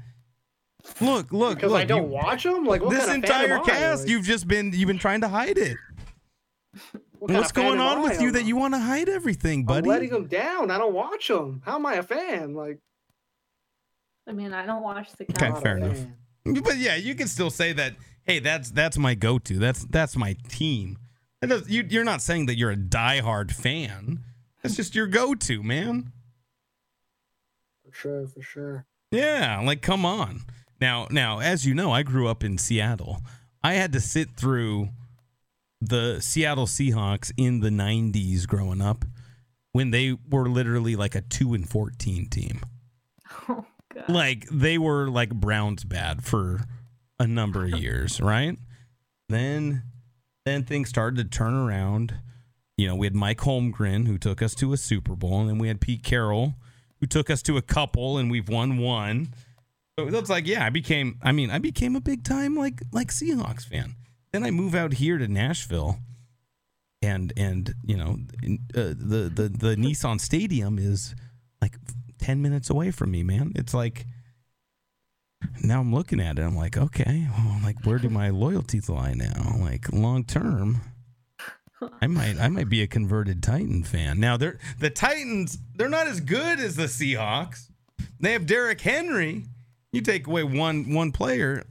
Look, look, because look. I don't you- watch them. Like what this kind of entire cast, Like, you've just been you've been trying to hide it. [LAUGHS] what What's going on with you I'm- that you want to hide everything, I'm buddy? letting them down. I don't watch them. How am I a fan? Like I mean, I don't watch the Okay, I'm Cowboys. not a fair enough. fan. But yeah, you can still say that. Hey, that's that's my go-to. That's that's my team. Does, you, you're not saying that you're a diehard fan. That's just your go-to, man. For sure, for sure. Yeah, like come on. Now, now, as you know, I grew up in Seattle. I had to sit through the Seattle Seahawks in the '90s growing up, when they were literally like a two and fourteen team. [LAUGHS] Oh god. Like they were like Browns bad for a number of years, right? Then, then things started to turn around. You know, we had Mike Holmgren who took us to a Super Bowl, and then we had Pete Carroll who took us to a couple, and we've won one. So it's like, yeah, I became. I mean, I became a big time like like Seahawks fan. Then I move out here to Nashville, and and you know, uh, the the the Nissan Stadium is like ten minutes away from me, man. It's like now I'm looking at it. I'm like, okay, well, like where do my loyalties lie now? Like long term. I might I might be a converted Titan fan. Now they're the Titans, they're not as good as the Seahawks. They have Derrick Henry. You take away one one player,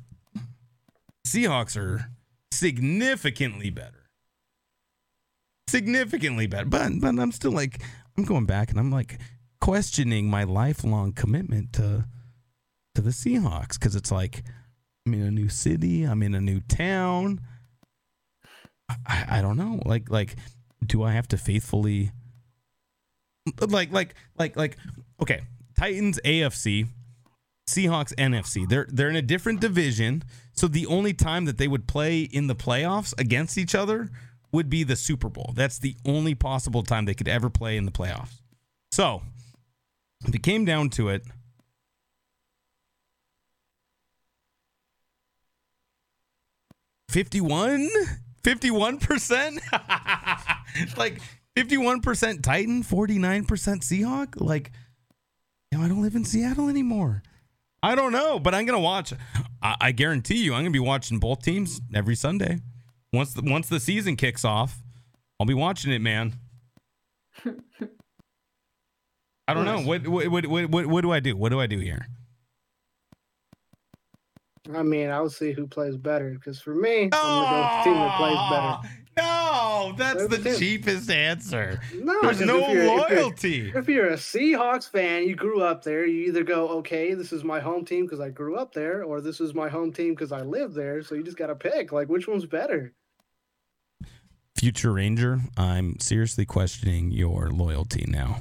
Seahawks are significantly better. Significantly better. But but I'm still like I'm going back and I'm like questioning my lifelong commitment to to the Seahawks because it's like I'm in a new city, I'm in a new town. I, I don't know. Like like do I have to faithfully like like like like okay, Titans AFC, Seahawks NFC. They're they're in a different division. So the only time that they would play in the playoffs against each other would be the Super Bowl. That's the only possible time they could ever play in the playoffs. So, if it came down to it, Fifty-one, fifty-one percent, [LAUGHS] like fifty-one percent Titan, forty-nine percent Seahawk. Like, you know, I don't live in Seattle anymore. I don't know, but I'm gonna watch. I, I guarantee you, I'm gonna be watching both teams every Sunday. Once the once the season kicks off, I'll be watching it, man. [LAUGHS] I don't know. What what, what what what what do I do? What do I do here? I mean, I'll see who plays better because for me, I'm gonna go with the team that plays better. No, that's Play the with the team. cheapest answer. No, There's 'cause no if if you're- loyalty. If you're a Seahawks fan, you grew up there. You either go, okay, this is my home team because I grew up there, or this is my home team because I live there. So you just got to pick, like, which one's better? Future Ranger, I'm seriously questioning your loyalty now.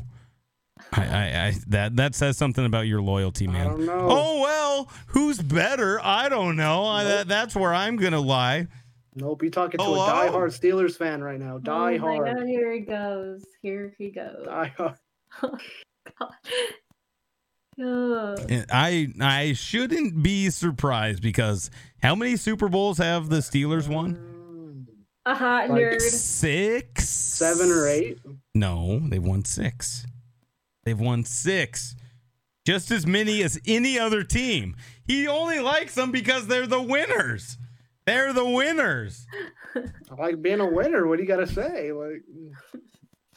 I, I, I that that says something about your loyalty, I man. don't know. Oh well, who's better? I don't know. I, that, that's where I'm gonna lie. Nope, you're talking to Hello? a oh. diehard Steelers fan right now. Die oh hard. God, here he goes. Here he goes. Die hard. [LAUGHS] Oh God. Ugh. I I shouldn't be surprised because how many Super Bowls have the Steelers won? A hot Like nerd. Six, Seven or eight. No, they've won six. They've won six. Just as many as any other team. He only likes them because they're the winners. They're the winners. I like being a winner. What do you got to say? Like,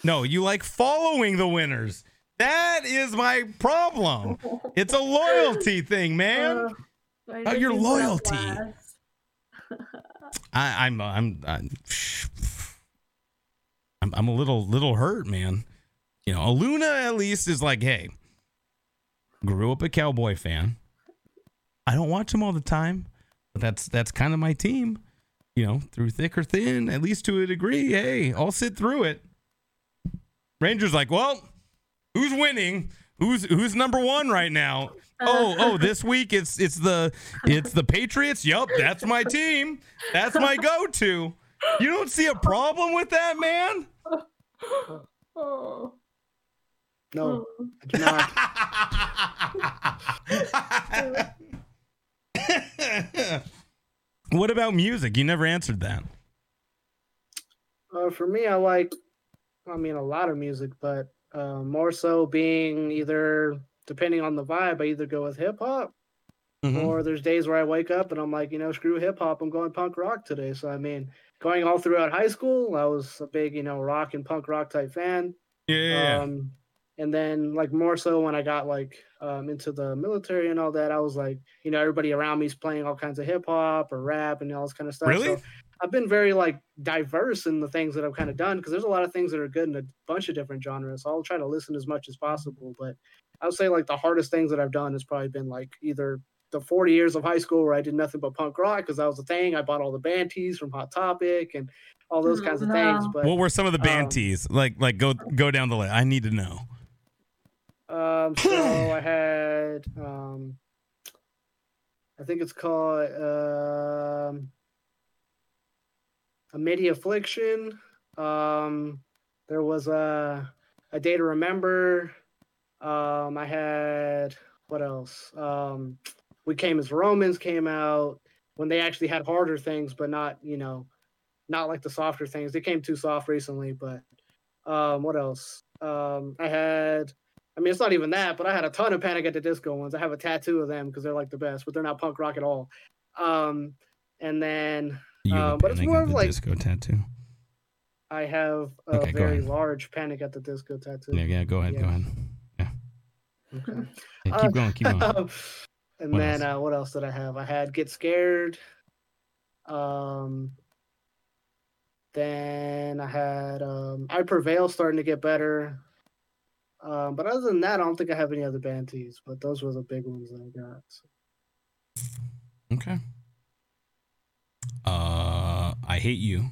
No, you like following the winners. That is my problem. It's a loyalty thing, man. Ugh. Why Oh, your you put up loyalty. I, I'm, I'm, I'm, I'm, I'm a little, little hurt, man. You know, Eluna at least is like, hey, Grew up a Cowboy fan. I don't watch them all the time, but that's that's kind of my team. You know, through thick or thin, at least to a degree. Hey, I'll sit through it. Rangers like, well, who's winning? Who's who's number one right now? Uh. Oh, oh, this week it's it's the it's the Patriots. Yup, that's my team. That's my go-to. You don't see a problem with that, man? [LAUGHS] Oh. No, oh. I do not. [LAUGHS] what about music? You never answered that. Uh, for me, I like, I mean, a lot of music, but uh, more so being either depending on the vibe, I either go with hip hop Mhm. or there's days where I wake up and I'm like, you know, screw hip hop, I'm going punk rock today. So I mean, going all throughout high school, I was a big, you know, rock and punk rock type fan. Yeah. Um, and then like more so when I got like um, into the military and all that, I was like, you know, everybody around me's playing all kinds of hip hop or rap and all this kind of stuff. Really? So I've been very like diverse in the things that I've kind of done because there's a lot of things that are good in a bunch of different genres. So I'll try to listen as much as possible. But I would say like the hardest things that I've done has probably been like either the 40 years of high school where I did nothing but punk rock because that was the thing. I bought all the band tees from Hot Topic and all those kinds of things. But what were some of the band um, tees? Like, like go go down the list. I need to know. Um, [LAUGHS] so I had, um, I think it's called um, a Midi Affliction. Um, there was a a Day to Remember. Um, I had what else? Um, we came as Romans came out when they actually had harder things, but not you know, not like the softer things. They came too soft recently, but um, what else? Um, I had. I mean, it's not even that, but I had a ton of Panic at the Disco ones. I have a tattoo of them because they're like the best, but they're not punk rock at all. Um, and then Uh, but it's more of like- disco tattoo. I have a Okay, very large Panic at the Disco tattoo. Yeah, yeah. Go ahead. Go Yeah. ahead. Okay. Yeah, Uh, keep going. Keep going. [LAUGHS] and What then else? uh, what else did I have? I had Get Scared. Um, then I had um, I Prevail starting to get better. Um, but other than that, I don't think I have any other band tees. But those were the big ones that I got. So. Okay. Uh, I hate you.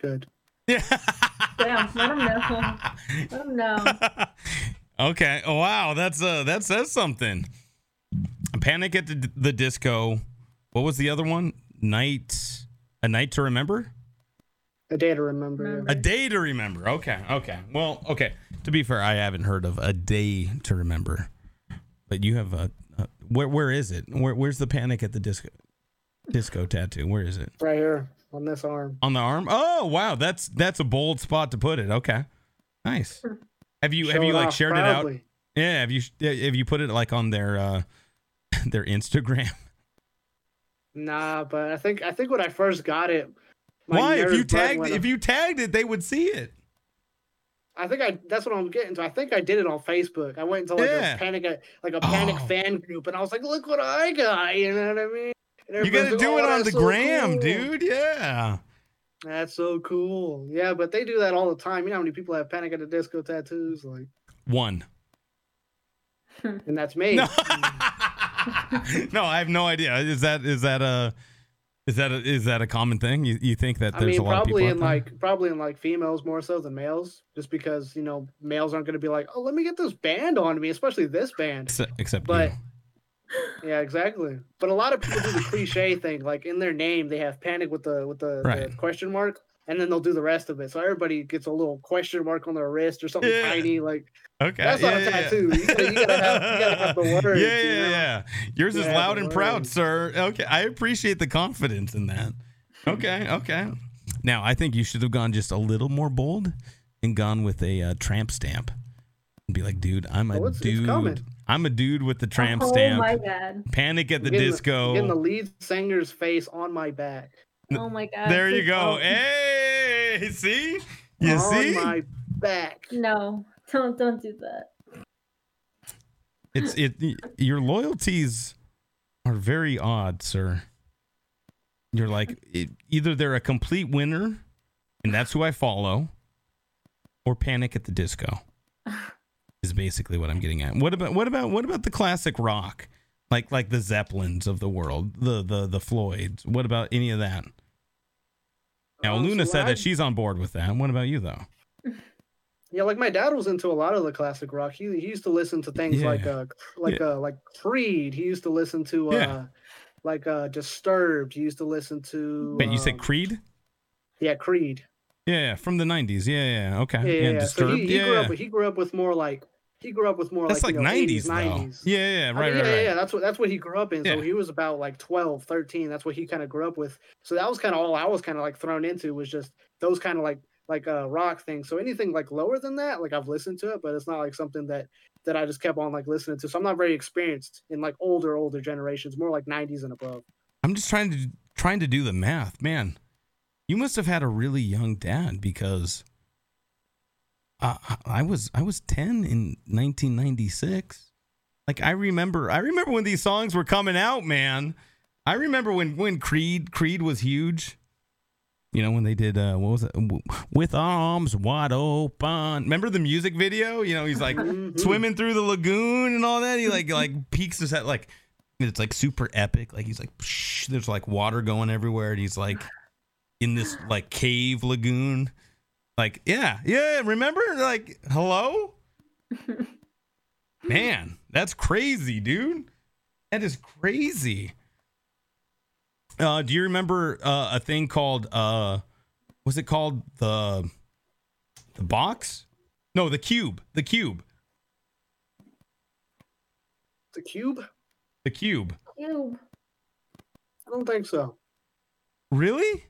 Good. [LAUGHS] Yeah. Damn, let 'em know. Let 'em know. [LAUGHS] okay. Oh, wow. That's uh that says something. Panic at the, the disco. What was the other one? Night. A night to remember. A day to remember. Remember. A day to remember. Okay. Okay. Well. Okay. To be fair, I haven't heard of a day to remember, but you have a. a where Where is it? Where Where's the panic at the disco? Disco tattoo. Where is it? Right here on this arm. On the arm? Oh wow, that's that's a bold spot to put it. Okay, nice. Have you have you like shared it out? Yeah. Have you have you put it like on their uh [LAUGHS] their Instagram? Nah, but I think I think when I first got it, my Why? If you tagged if you tagged it, they would see it. I think I that's what I'm getting to. I think I did it on Facebook. I went into like Yeah. a panic like a panic Oh. fan group, and I was like, "Look what I got!" You know what I mean? You got to everybody's do like, it "Oh, on the so gram, cool." dude. Yeah. That's so cool. Yeah, but they do that all the time. You know how many people have Panic at the Disco tattoos? Like, One. and that's me. No. [LAUGHS] no, I have no idea. Is that is that a is that a, is that a common thing? You you think that I there's mean, a lot of people probably in there? like probably in like females more so than males, just because you know males aren't going to be like, "Oh, let me get this band on me," especially this band. Except, except but- you. Yeah, exactly. But a lot of people do the cliche thing, like in their name they have panic with the with the, the question mark, and then they'll do the rest of it. So everybody gets a little question mark on their wrist or something Yeah. tiny. Like Okay. That's not a yeah, yeah, tattoo. yeah. You gotta- you gotta have- you gotta have the [LAUGHS] words, Yeah, you yeah, know? yeah. Yours You is loud the and proud, sir. Okay, I appreciate the confidence in that. Okay, okay. Now I think you should have gone just a little more bold and gone with a uh, tramp stamp and be like, dude, I'm a Oh, it's- it's dude. coming. I'm a dude with the tramp oh stamp. my god. Panic at the getting disco. getting the lead singer's face on my back. Oh my god. there you go. don't. Hey, see? You on see? my back. No, don't don't do that. It's it. Your loyalties are very odd, sir. You're like it, either they're a complete winner, and that's who I follow, or Panic at the Disco [SIGHS] is basically what I'm getting at. What about what about what about the classic rock, like like the Zeppelins of the world, the the the Floyds? What about any of that? Now, Um, Luna so said I- that she's on board with that. What about you though? [LAUGHS] Yeah, like my dad was into a lot of the classic rock. He, he used to listen to things like Yeah. uh like uh like Creed. He used to listen to uh Yeah. like uh Disturbed. He used to listen to Wait, you said um, Creed? Yeah, Creed. Yeah, yeah, from the '90s. Yeah, yeah, okay. Yeah, yeah. yeah. So he, he yeah, grew yeah. up he grew up with more like he grew up with more that's like, like, you know, 90s, 80s, though. 90s. Yeah, yeah, I right, mean, right, yeah, right. yeah, that's what that's what he grew up in. Yeah. So he was about like 12, 13. That's what he kind of grew up with. So that was kind of all I was kind of like thrown into was just those kind of like like uh rock things. So anything like lower than that, like I've listened to it, but it's not like something that that I just kept on like listening to. So I'm not very experienced in like older older generations, more like 90s and above. I'm just trying to trying to do the math, man. You must have had a really young dad because uh, I was I was 10 in 1996. Like I remember I remember when these songs were coming out, man. I remember when when Creed Creed was huge. You know when they did uh what was it with arms wide open. Remember the music video? You know he's like Mhm. swimming through the lagoon and all that. He like like peeks his head like it's like super epic. Like he's like psh, there's like water going everywhere, and he's like in this like cave lagoon. Like yeah, yeah. Remember like hello, [LAUGHS] man. That's crazy, dude. That is crazy. Uh, do you remember uh, a thing called uh, was it called the the box? No, the cube. The cube. The Cube? The cube. Cube. I don't think so. Really?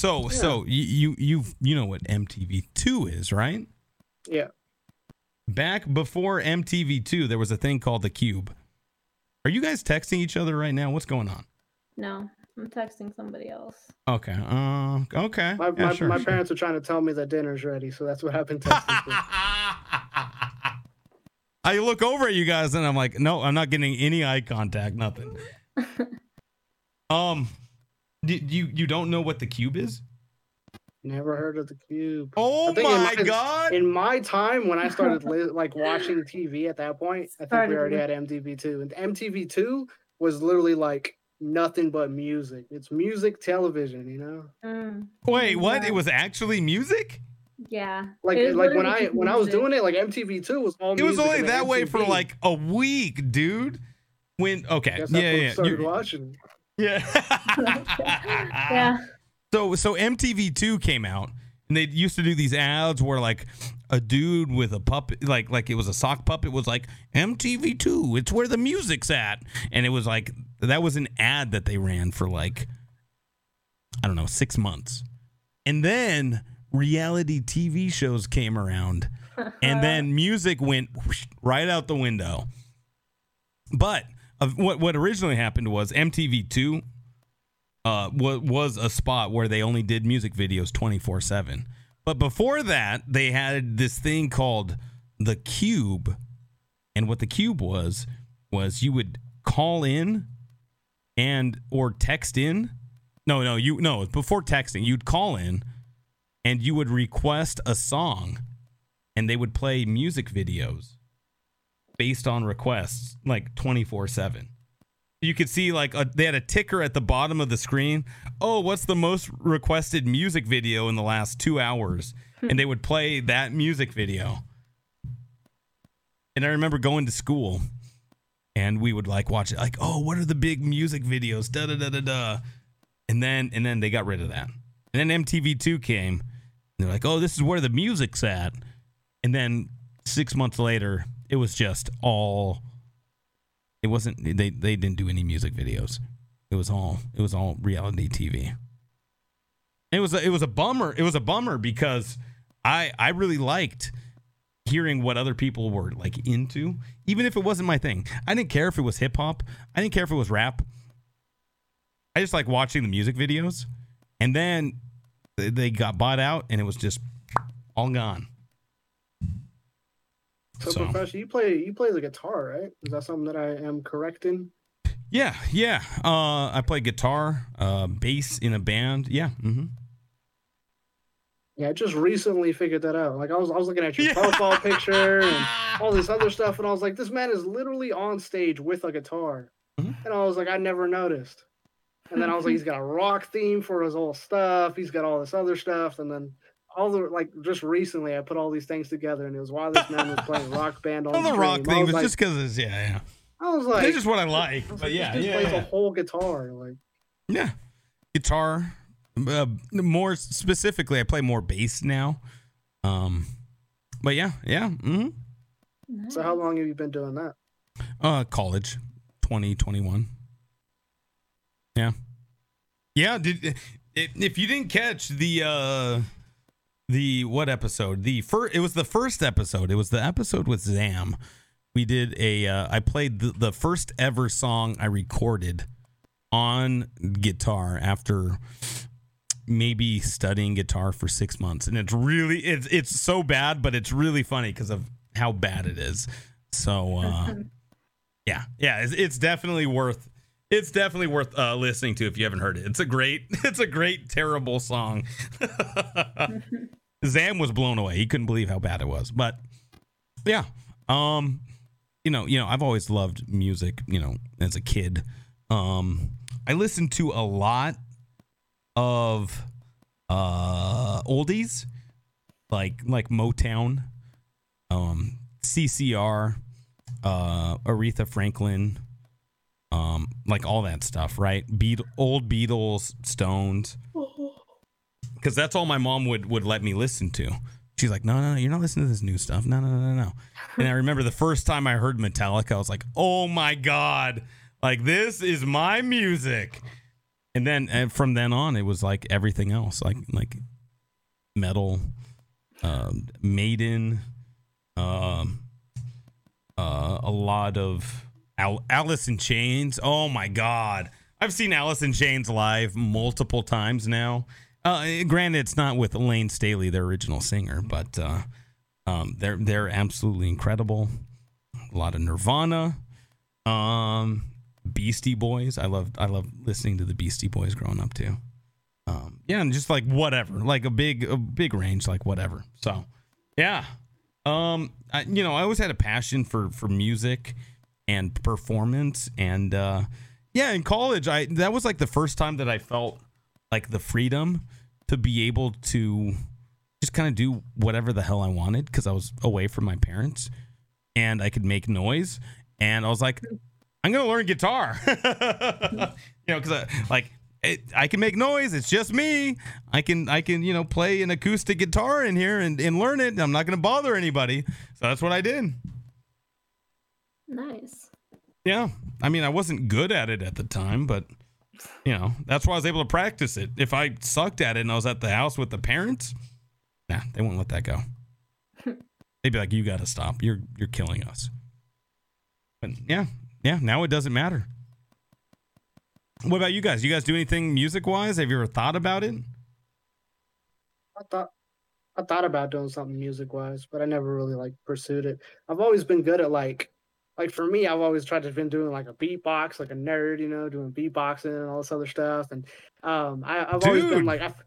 So Yeah. so you you you you know what MTV two is, right? Yeah. Back before MTV two, there was a thing called the cube. Are you guys texting each other right now? What's going on? No, I'm texting somebody else. Okay. Uh, okay. My Yeah, my, sure, my sure. parents are trying to tell me that dinner's ready, so that's what I've been texting. [LAUGHS] I look over at you guys and I'm like, no, I'm not getting any eye contact, nothing. [LAUGHS] um, do, you you don't know what the cube is? Never heard of the Cube. Oh I think in my my- god! in my time when I started [LAUGHS] li- like watching TV at that point, I think we already had MTV two, and MTV two was literally like nothing but music. It's music television, you know. Mm, Wait, what? Yeah. It was actually music? yeah. Like like when I just when I was doing it, like MTV two was all. It was only and then that way for like a week, dude. When okay, Guess yeah, when I yeah, started you- watching. Yeah, [LAUGHS] Yeah. So so MTV two came out, and they used to do these ads where like a dude with a puppet, like like it was a sock puppet, was like MTV two. It's where the music's at, and it was like that was an ad that they ran for like I don't know six months, and then reality TV shows came around, and [LAUGHS] then music went whoosh, right out the window. But what what originally happened was MTV two uh, wa- was a spot where they only did music videos 24 7. But before that, they had this thing called the Cube. And what the Cube was, was you would call in and or text in. No, no, you no, before texting, you'd call in and you would request a song and they would play music videos based on requests like 24 7 you could see like a, they had a ticker at the bottom of the screen. Oh, what's the most requested music video in the last two hours? Hmm. and they would play that music video. And I remember going to school and we would like watch it like, oh, what are the big music videos? Da da da da da. And then and then they got rid of that. And then MTV2 came and they're like, oh, this is where the music's at. And then six months later, it was just all it wasn't they they didn't do any music videos. It was all it was all reality TV. It was a, it was a bummer. It was a bummer because I I really liked hearing what other people were like into, even if it wasn't my thing. I didn't care if it was hip hop. I didn't care if it was rap. I just like watching the music videos, and then they- they got bought out, and it was just all gone. So, So- professor, you play you play the guitar, right? Is that something that I am correct in? Yeah, yeah. Uh, I play guitar, uh, bass in a band. Yeah. Mm-hmm. Yeah, I just recently figured that out. Like I was I was looking at your Yeah. profile [LAUGHS] picture and all this other stuff, and I was like, this man is literally on stage with a guitar. Mhm. And I was like, I never noticed. And then I was like, he's got a rock theme for his whole stuff. He's got all this other stuff, and then all the like just recently, I put all these things together, and it was why this man was playing [LAUGHS] rock band on Well, the stream. rock thing was was like, just because it's yeah, yeah. I was like, It's just what I like. I But like, yeah, this yeah, plays yeah. a whole guitar. Like, Yeah. Guitar. Uh, more specifically, I play more bass now. Um, but yeah, yeah. mm-hmm. so how long have you been doing that? Uh, college, twenty twenty one. Yeah, yeah. Did if if you didn't catch the uh the what episode? The first. It was the first episode. It was the episode with Zam. We did a. Uh, I played the, the first ever song I recorded on guitar after maybe studying guitar for six months, and it's really it's it's so bad, but it's really funny because of how bad it is. So. uh [LAUGHS] yeah, yeah, it's, it's definitely worth. It's definitely worth uh, listening to if you haven't heard it. It's a great, [LAUGHS] it's a great, terrible song. [LAUGHS] Zam was blown away. He couldn't believe how bad it was. But yeah, um, you know, you know, I've always loved music. You know, as a kid, um, I listened to a lot of uh oldies, like like Motown, um, CCR uh Aretha Franklin um like all that stuff right Beat old Beatles Stones cuz that's all my mom would would let me listen to. She's like no no no you're not listening to this new stuff. No no no no no. And I remember the first time I heard Metallica I was like oh my god. Like this is my music. And then and from then on it was like everything else like like metal um Maiden um uh, a lot of Al- Alice in Chains. Oh my God, I've seen Alice in Chains live multiple times now. Uh, granted, it's not with Layne Staley, their original singer, but uh, um, they're they're absolutely incredible. A lot of Nirvana, um, Beastie Boys. I love I love listening to the Beastie Boys growing up too. Um, yeah, and just like whatever, like a big a big range, like whatever. So, yeah, um, I, you know, I always had a passion for for music and performance, and uh, yeah, in college, I that was like the first time that I felt like the freedom to be able to just kind of do whatever the hell I wanted because I was away from my parents and I could make noise, and I was like, I'm gonna learn guitar, [LAUGHS] you know, because like. It, I can make noise. It's just me. I can I can you know play an acoustic guitar in here and, and learn it. I'm not going to bother anybody. So that's what I did. Nice. Yeah. I mean, I wasn't good at it at the time, but you know, that's why I was able to practice it. If I sucked at it and I was at the house with the parents, nah, they wouldn't let that go. [LAUGHS] They'd be like, "You got to stop. You're you're killing us." But yeah, yeah. Now it doesn't matter. What about you guys? You guys do anything music wise? Have you ever thought about it? I thought I thought about doing something music wise, but I never really like pursued it. I've always been good at like like for me, I've always tried to been doing like a beatbox, like a nerd, you know, doing beatboxing and all this other stuff. And um I, I've always been like I, f-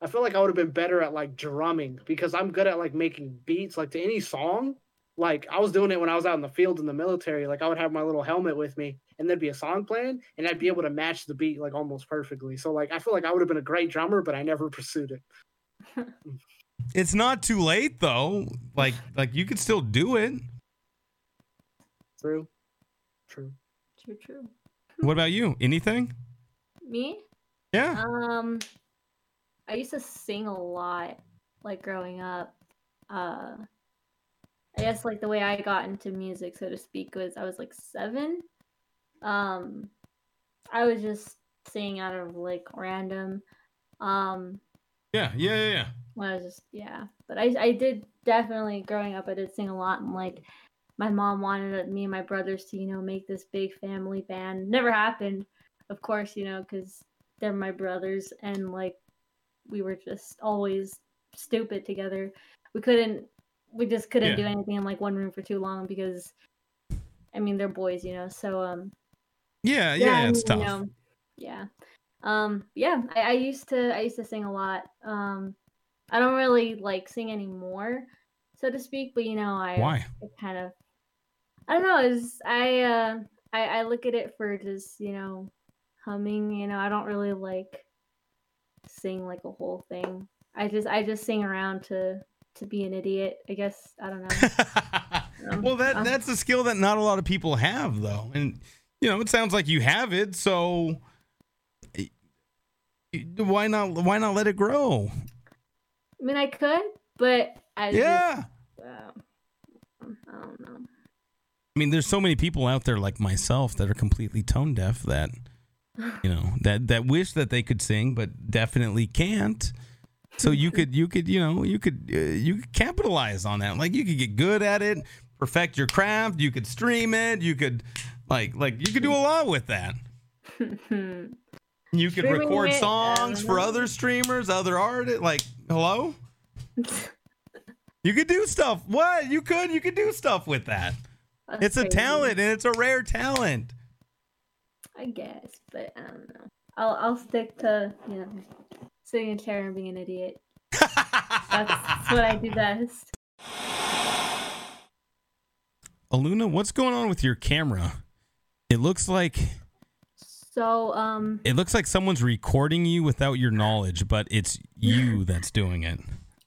I feel like I would have been better at like drumming because I'm good at like making beats like to any song. Like I was doing it when I was out in the field in the military. Like I would have my little helmet with me and there'd be a song playing and I'd be able to match the beat like almost perfectly. So like I feel like I would have been a great drummer, but I never [LAUGHS] pursued it. [LAUGHS] It's not too late though. Like like you could still do it. True. True. True, true. What about you? Anything? Me? Yeah. Um, I used to sing a lot, like growing up. Uh, I guess like the way I got into music, so to speak, was I was like seven. Um, I was just singing out of like random. Um, Yeah, yeah, yeah, yeah. when I was just yeah. But I I did definitely growing up I did sing a lot and like my mom wanted me and my brothers to you know make this big family band. Never happened, of course, you know, because they're my brothers and like we were just always stupid together. We couldn't we just couldn't Yeah. do anything in like one room for too long because I mean they're boys, you know. So um Yeah, yeah, I it's tough. you know, yeah. Um, yeah, I, I used to I used to sing a lot. Um, I don't really like sing anymore, so to speak. But you know, I Why? I kind of I don't know. Is I uh I I look at it for just you know humming. You know, I don't really like sing like a whole thing. I just I just sing around to to be an idiot. I guess I don't know. Um, [LAUGHS] well, that uh, that's a skill that not a lot of people have, though, and you know, it sounds like you have it. So why not? Why not let it grow? I mean, I could, but I just, Yeah. uh, I don't know. I mean, there's so many people out there like myself that are completely tone deaf that you know that that wish that they could sing but definitely can't. So you could you could you know you could uh, you could capitalize on that. Like you could get good at it, perfect your craft. You could stream it. You could like like you could do a lot with that. You could Streaming record it, songs for other streamers, other artists. Like hello, you could do stuff. What you could you could do stuff with that. That's It's a talent and it's a rare talent. I guess, but I don't know. I'll I'll stick to you know sitting in a chair and being an idiot. That's, that's [LAUGHS] what I do best. Eluna, what's going on with your camera? It looks like So um it looks like someone's recording you without your knowledge, but it's you [LAUGHS] that's doing it.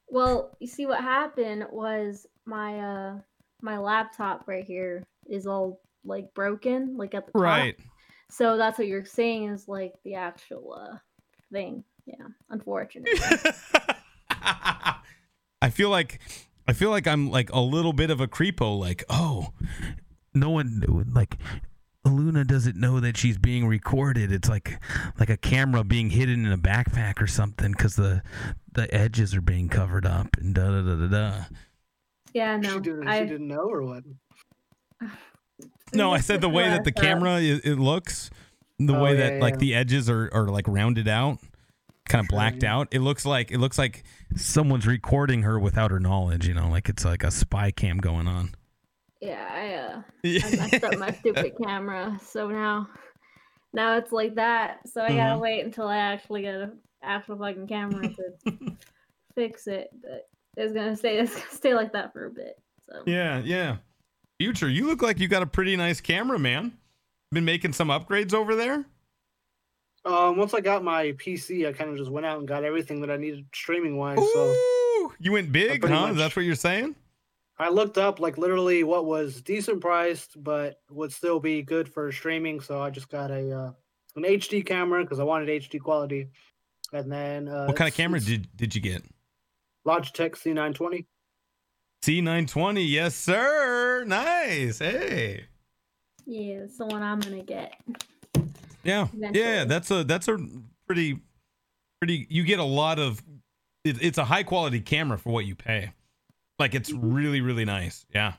well you see what happened was my uh my laptop right here is all like broken like at the top. Right. So that's what you're saying is like the actual uh thing. Yeah, unfortunately. [LAUGHS] I feel like I feel like I'm like a little bit of a creepo like, "Oh, no one like Luna doesn't know that she's being recorded. It's like like a camera being hidden in a backpack or something cuz the the edges are being covered up and da da da da da." Yeah, She, no. didn't, I she didn't know or what? [SIGHS] No, I said the way that the camera it, it looks, the Oh, way yeah, that like the edges are are like rounded out, kind of blacked yeah. out. It looks like it looks like someone's recording her without her knowledge. You know, like it's like a spy cam going on. Yeah, I uh [LAUGHS] I messed up my stupid camera, so now now it's like that. So I gotta Mhm. wait until I actually get an actual fucking camera to [LAUGHS] fix it. But it's gonna stay it's [LAUGHS] gonna stay like that for a bit. So Yeah, yeah. Future, you look like you got a pretty nice camera, man. Been making some upgrades over there. Um, once I got my PC, I kind of just went out and got everything that I needed streaming wise. So you went big, huh? much- That's what you're saying. I looked up like literally what was decent priced, but would still be good for streaming. So I just got a uh, an HD camera because I wanted HD quality, and then uh, What kind of camera did did you get? Logitech C920. C920, yes, sir. Nice. Hey. yeah, it's the one I'm gonna get. Yeah, Eventually. yeah, that's a that's a pretty pretty. You get a lot of. It, it's a high quality camera for what you pay. Like it's Mhm. really really nice. Yeah,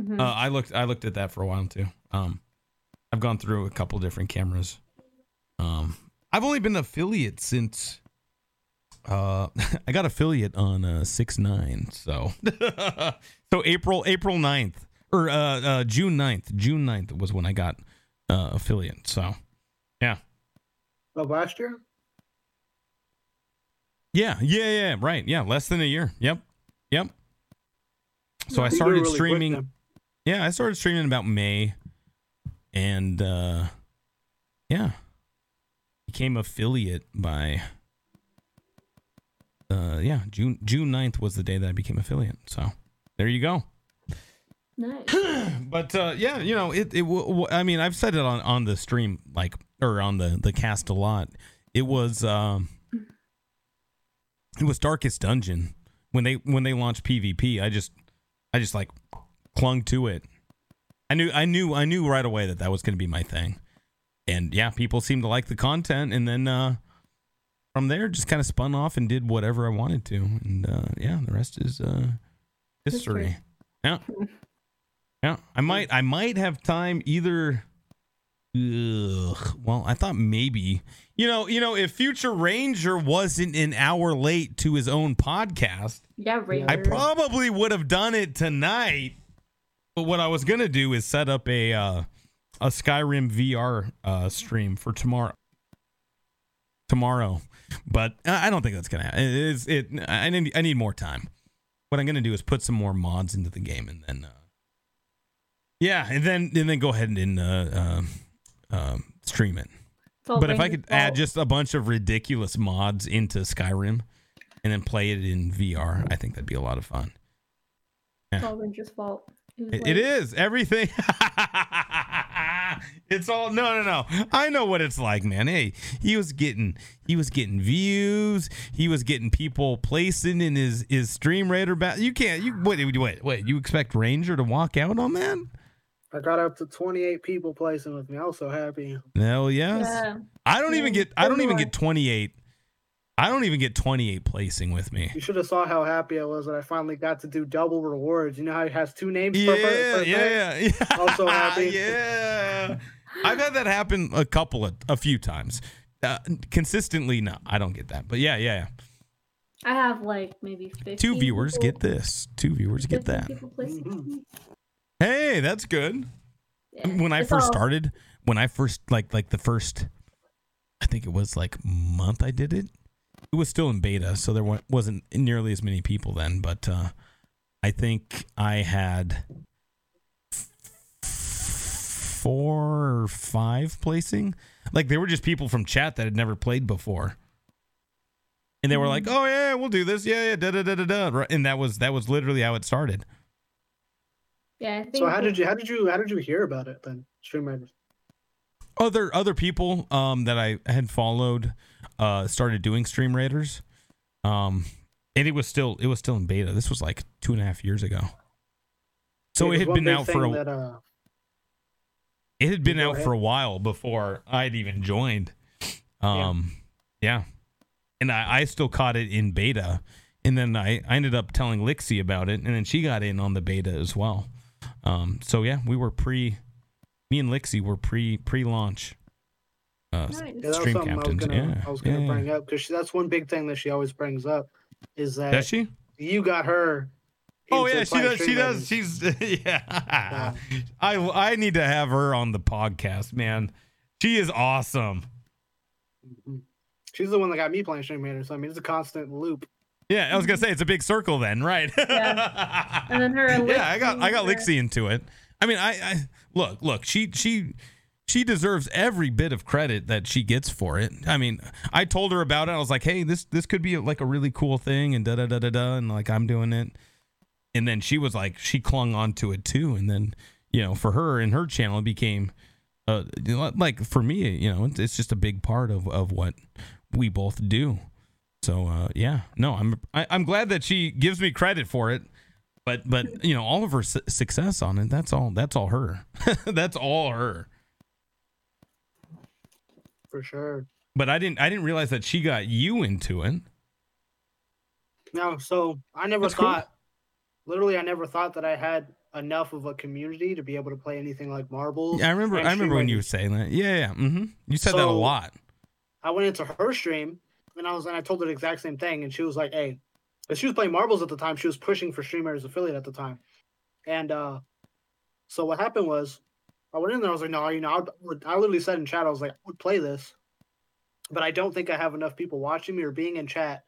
Mhm. uh, I looked I looked at that for a while too. Um, I've gone through a couple different cameras. Um, I've only been an affiliate since. Uh, [LAUGHS] I got affiliate on uh six nine. So, [LAUGHS] so April April 9th or uh, uh June 9th. June 9th was when I got uh affiliate. So. Yeah, of last year? Yeah, yeah, yeah, right. Yeah, less than a year. Yep. Yep. So I started really streaming. Yeah, I started streaming about May and uh yeah. Became affiliate by uh yeah, June June 9th was the day that I became affiliate. So there you go. nice. [CLEARS THROAT] but uh yeah, you know, it it w- w- I mean, I've said it on on the stream like or on the the cast a lot. It was um it was Darkest Dungeon when they when they launched PvP. I just I just like clung to it. I knew I knew I knew right away that that was going to be my thing. And yeah, people seemed to like the content and then uh from there just kind of spun off and did whatever I wanted to. And uh yeah, the rest is uh history. History. Yeah. [LAUGHS] Yeah, I might I might have time either Ugh. Well, I thought maybe you know, you know, if Future Ranger wasn't an hour late to his own podcast, Yeah, Raider. I probably would have done it tonight. But what I was gonna do is set up a uh, a Skyrim VR uh, stream for tomorrow. tomorrow, but I don't think that's gonna happen. It is it. I need I need more time. What I'm gonna do is put some more mods into the game, and then uh, yeah, and then and then go ahead and uh, uh, um stream it. But if I could add just a bunch of ridiculous mods into Skyrim, and then play it in VR, I think that'd be a lot of fun. it's all Ranger's fault. It, it late. everything. [LAUGHS] it's all no, no, no. I know what it's like, man. Hey, he was getting, he was getting views. He was getting people placing in his his stream raider. Ba- you can't. You wait, wait, wait, wait. You expect Ranger to walk out on that? I got up to 28 people placing with me. I was so happy. Hell yes. Yeah. I don't even get. I don't even get twenty eight. I don't even get twenty eight placing with me. You should have saw how happy I was that I finally got to do double rewards. You know how it has two names per, per, Yeah, per thing? yeah, yeah. Also [LAUGHS] happy. yeah. I've had that happen a couple of a few times. Uh, consistently, no, I don't get that. But yeah, yeah. yeah. I have like maybe 15 Two viewers people- get this. Two viewers get that. Mm-hmm. Hey, that's good. Yeah, When I first all- started, when I first like like the first, I think it was like month I did it. It was still in beta, so there wasn't nearly as many people then. But uh, I think I had four or five placing. Like they were just people from chat that had never played before. And they were like, "Oh yeah, we'll do this. Yeah, yeah, da da da da da." And that was that was literally how it started. Yeah, I think So how did you how did you how did you hear about it then? Stream other other people um that I had followed uh started doing stream raiders um and it was still it was still in beta this was like two and a half years ago so Yeah, it 'cause had been out for a that, uh, it had been Go out for a while before I'd even joined. Um yeah, and I, I still caught it in beta. And then I, I ended up telling Lixie about it and then she got in on the beta as well. Um so yeah we were pre me and Lixie were pre pre launch uh Nice. yeah, Stream captains, I was gonna yeah, I was gonna yeah, yeah. bring up because that's one big thing that she always brings up is that does she? you got her. Oh yeah, she does. She does. She's [LAUGHS] yeah. I I need to have her on the podcast, man. She is awesome. Mhm. She's the one that got me playing Stream Raiders. So I mean, it's a constant loop. Yeah, I was gonna say it's a big circle then, right? Yeah. And then her and [LAUGHS] yeah, I got I got Lixie, Lixie into it. I mean, I, I look look she she she deserves every bit of credit that she gets for it. I mean, I told her about it. I was like, hey, this this could be like a really cool thing, and da da da da da, and like I'm doing it. And then she was like, she clung on to it too, and then you know, for her and her channel, it became. Uh, like for me, you know, it's, just a big part of, of what we both do. So uh, yeah, no, I'm I, I'm glad that she gives me credit for it, but but you know all of her su- success on it, that's all that's all her, [LAUGHS] that's all her. for sure. But I didn't I didn't realize that she got you into it. No, so I never That's cool. Literally, I never thought that I had enough of a community to be able to play anything like marbles. Yeah, I remember I remember when you were saying that. Yeah, yeah. Mm-hmm. You said that a lot. I went into her stream and I was and I told her the exact same thing, and she was like, "Hey," she was playing marbles at the time. She was pushing for Streamers affiliate at the time, and uh, so what happened was, I went in there. I was like, "No, you know," I, would, I literally said in chat, I was like, "I would play this," but I don't think I have enough people watching me or being in chat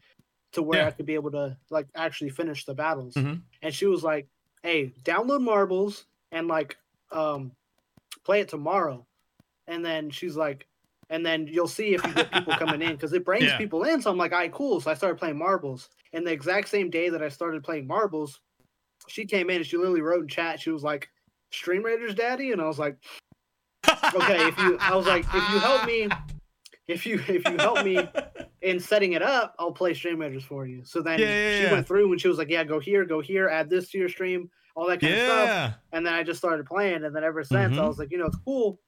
to where Yeah. I could be able to like actually finish the battles. Mhm. And she was like, "Hey, download marbles and like um, play it tomorrow," and then she's like and then you'll see if you get people [LAUGHS] coming in because it brings Yeah. people in. So I'm like, all right, cool. So I started playing marbles. And the exact same day that I started playing marbles, she came in and she literally wrote in chat. She was like, "Stream Raiders, Daddy," and I was like, okay. If you, I was like, if you help me, if you if you help me [LAUGHS] in setting it up, I'll play Stream Raiders for you. So then Yeah, yeah, she yeah. went through and she was like, yeah, go here, go here, add this to your stream, all that kind of stuff. And then I just started playing, and then ever since I Mhm. was like, you know, it's cool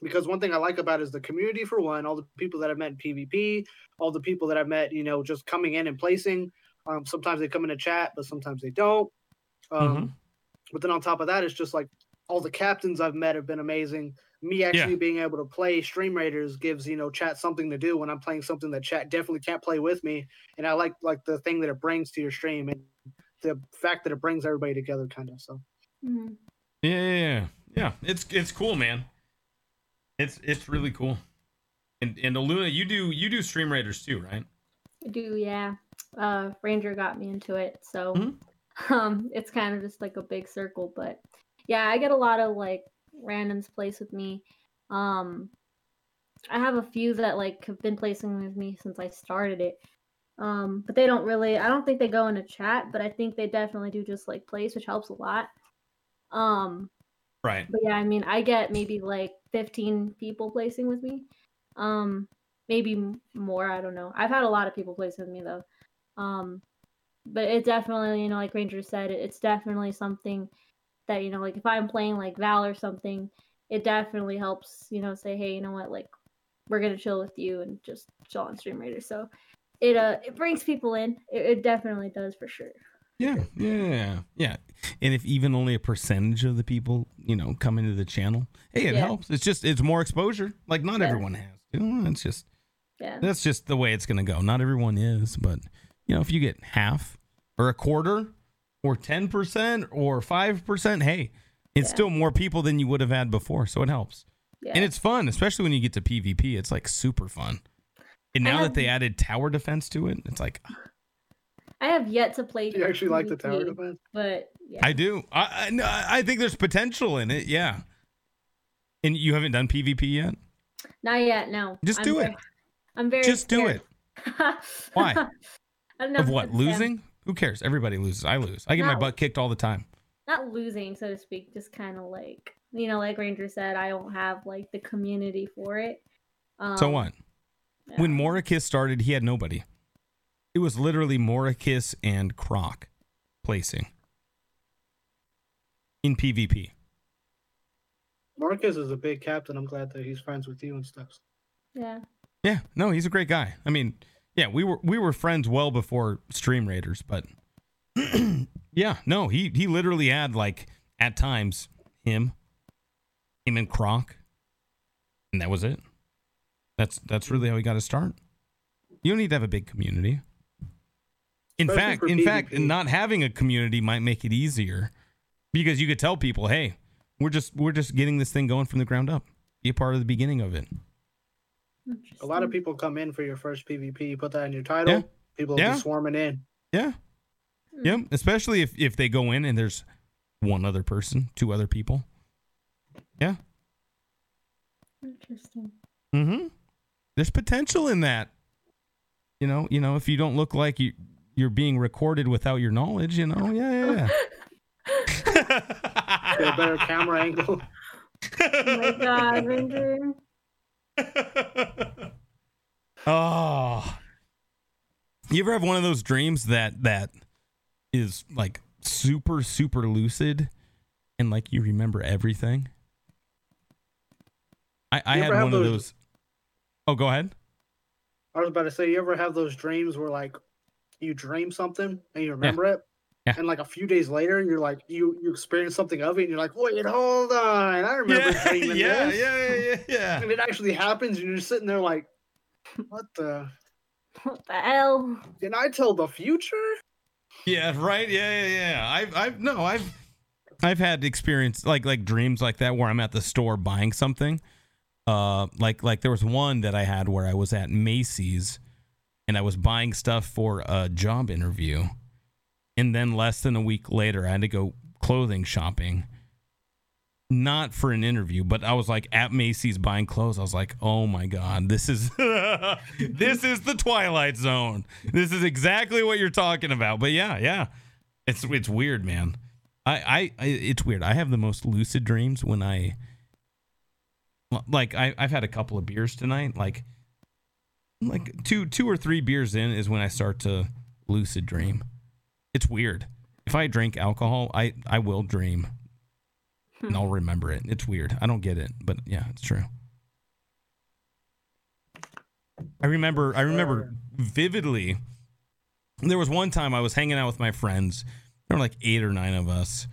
because one thing I like about it is the community for one, all the people that I've met in PvP, all the people that I've met, you know, just coming in and placing. Um, sometimes they come in a chat, but sometimes they don't. Um, Mhm. But then on top of that, it's just like all the captains I've met have been amazing. Me actually being able to play Stream Raiders gives you know chat something to do when I'm playing something that chat definitely can't play with me, and I like like the thing that it brings to your stream and the fact that it brings everybody together, kind of. So Mhm. Yeah, yeah, yeah. Yeah, it's it's cool, man. It's it's really cool. And and Eluna, you do you do Stream Raiders too, right? I do, yeah. Uh, Ranger got me into it, so Mhm. [LAUGHS] um, it's kind of just like a big circle. But yeah, I get a lot of like randoms place with me. Um, I have a few that like have been placing with me since I started it. Um, but they don't really. I don't think they go in a chat, but I think they definitely do just like place, which helps a lot. Um, Right. but yeah, I mean, I get maybe like 15 people placing with me. Um, maybe more, I don't know. I've had a lot of people place with me though. Um, but it definitely, you know, like Ranger said, it's definitely something that, you know, like if I'm playing like Val or something, it definitely helps, you know, say, hey, you know what, like we're gonna chill with you and just chill on Stream Raider. So it uh it brings people in. It, it definitely does for sure. Yeah, yeah, yeah. And if even only a percentage of the people, you know, come into the channel, hey, it Yeah. helps. It's just it's more exposure. Like not Yeah. everyone has. You know, it's just Yeah. that's just the way it's gonna go. Not everyone is, but you know, if you get half or a quarter or ten percent or five percent, hey, it's Yeah. still more people than you would have had before, so it helps. Yeah. And it's fun, especially when you get to PvP. It's like super fun. And I now that they added tower defense to it, it's like ah. I have yet to play. Do you actually like the tower defense? But yeah. I do. I I, no, I think there's potential in it. Yeah. And you haven't done PvP yet? Not yet. No. Just I'm do very- it. I'm very. Just do it. Why? [LAUGHS] I don't know Of what? it's, Losing? Who cares? Everybody loses. I lose. I get my butt kicked all the time. not losing, so to speak. Just kind of like you know, like Ranger said, I don't have like the community for it. Um, so what? yeah. When Morakis started, he had nobody. It was literally Morakis and Croc placing in PvP. Marcus is a big captain. I'm glad that he's friends with you and stuff. Yeah. Yeah, no, he's a great guy. I mean, yeah, we were we were friends well before Stream Raiders, but [CLEARS THROAT] yeah, no, he he literally had like at times him, him and Croc, and that was it. That's that's really how he got to start. You don't need to have a big community. In Especially fact, in fact, not having a community might make it easier because you could tell people, "Hey, we're just we're just getting this thing going from the ground up. Be a part of the beginning of it." A lot of people come in for your first PvP. You put that in your title. Yeah. People will Yeah. be swarming in. Yeah. Mm. Yep. Especially if if they go in and there's one other person, two other people. Yeah. Interesting. Mm-hmm. There's potential in that. You know, you know, if you don't look like you you're being recorded without your knowledge, you know, yeah, [LAUGHS] Get a yeah. better camera angle. [LAUGHS] oh my god, Ranger. Oh. [LAUGHS] You ever have one of those dreams that that is like super super lucid and like you remember everything? I I had one have of those- those. Oh, go ahead. I was about to say, you ever have those dreams where like you dream something and you remember it, Yeah. and like a few days later, you're like you you experience something of it, and you're like, wait, hold on, I remember Yeah, dreaming [LAUGHS] yeah, this. yeah, yeah, yeah. yeah. And it actually happens, and you're sitting there like, what the? [LAUGHS] What the hell? Did I tell the future? Yeah, right. Yeah, yeah, yeah. I've, I've, no, I've, I've had experience like, like dreams like that where I'm at the store buying something. Uh, like, like there was one that I had where I was at Macy's, and I was buying stuff for a job interview, and then less than a week later, I had to go clothing shopping. Not for an interview, but I was like at Macy's buying clothes. I was like, "Oh my god, this is [LAUGHS] this is the Twilight Zone. This is exactly what you're talking about." But yeah, yeah, it's it's weird, man. I, I, I it's weird. I have the most lucid dreams when I like I, I've had a couple of beers tonight. Like like two two or three beers in is when I start to lucid dream. It's weird. If I drink alcohol, I I will dream and I'll remember it. It's weird. I don't get it, but yeah, it's true. I remember I remember vividly there was one time I was hanging out with my friends. There were like 8 or 9 of us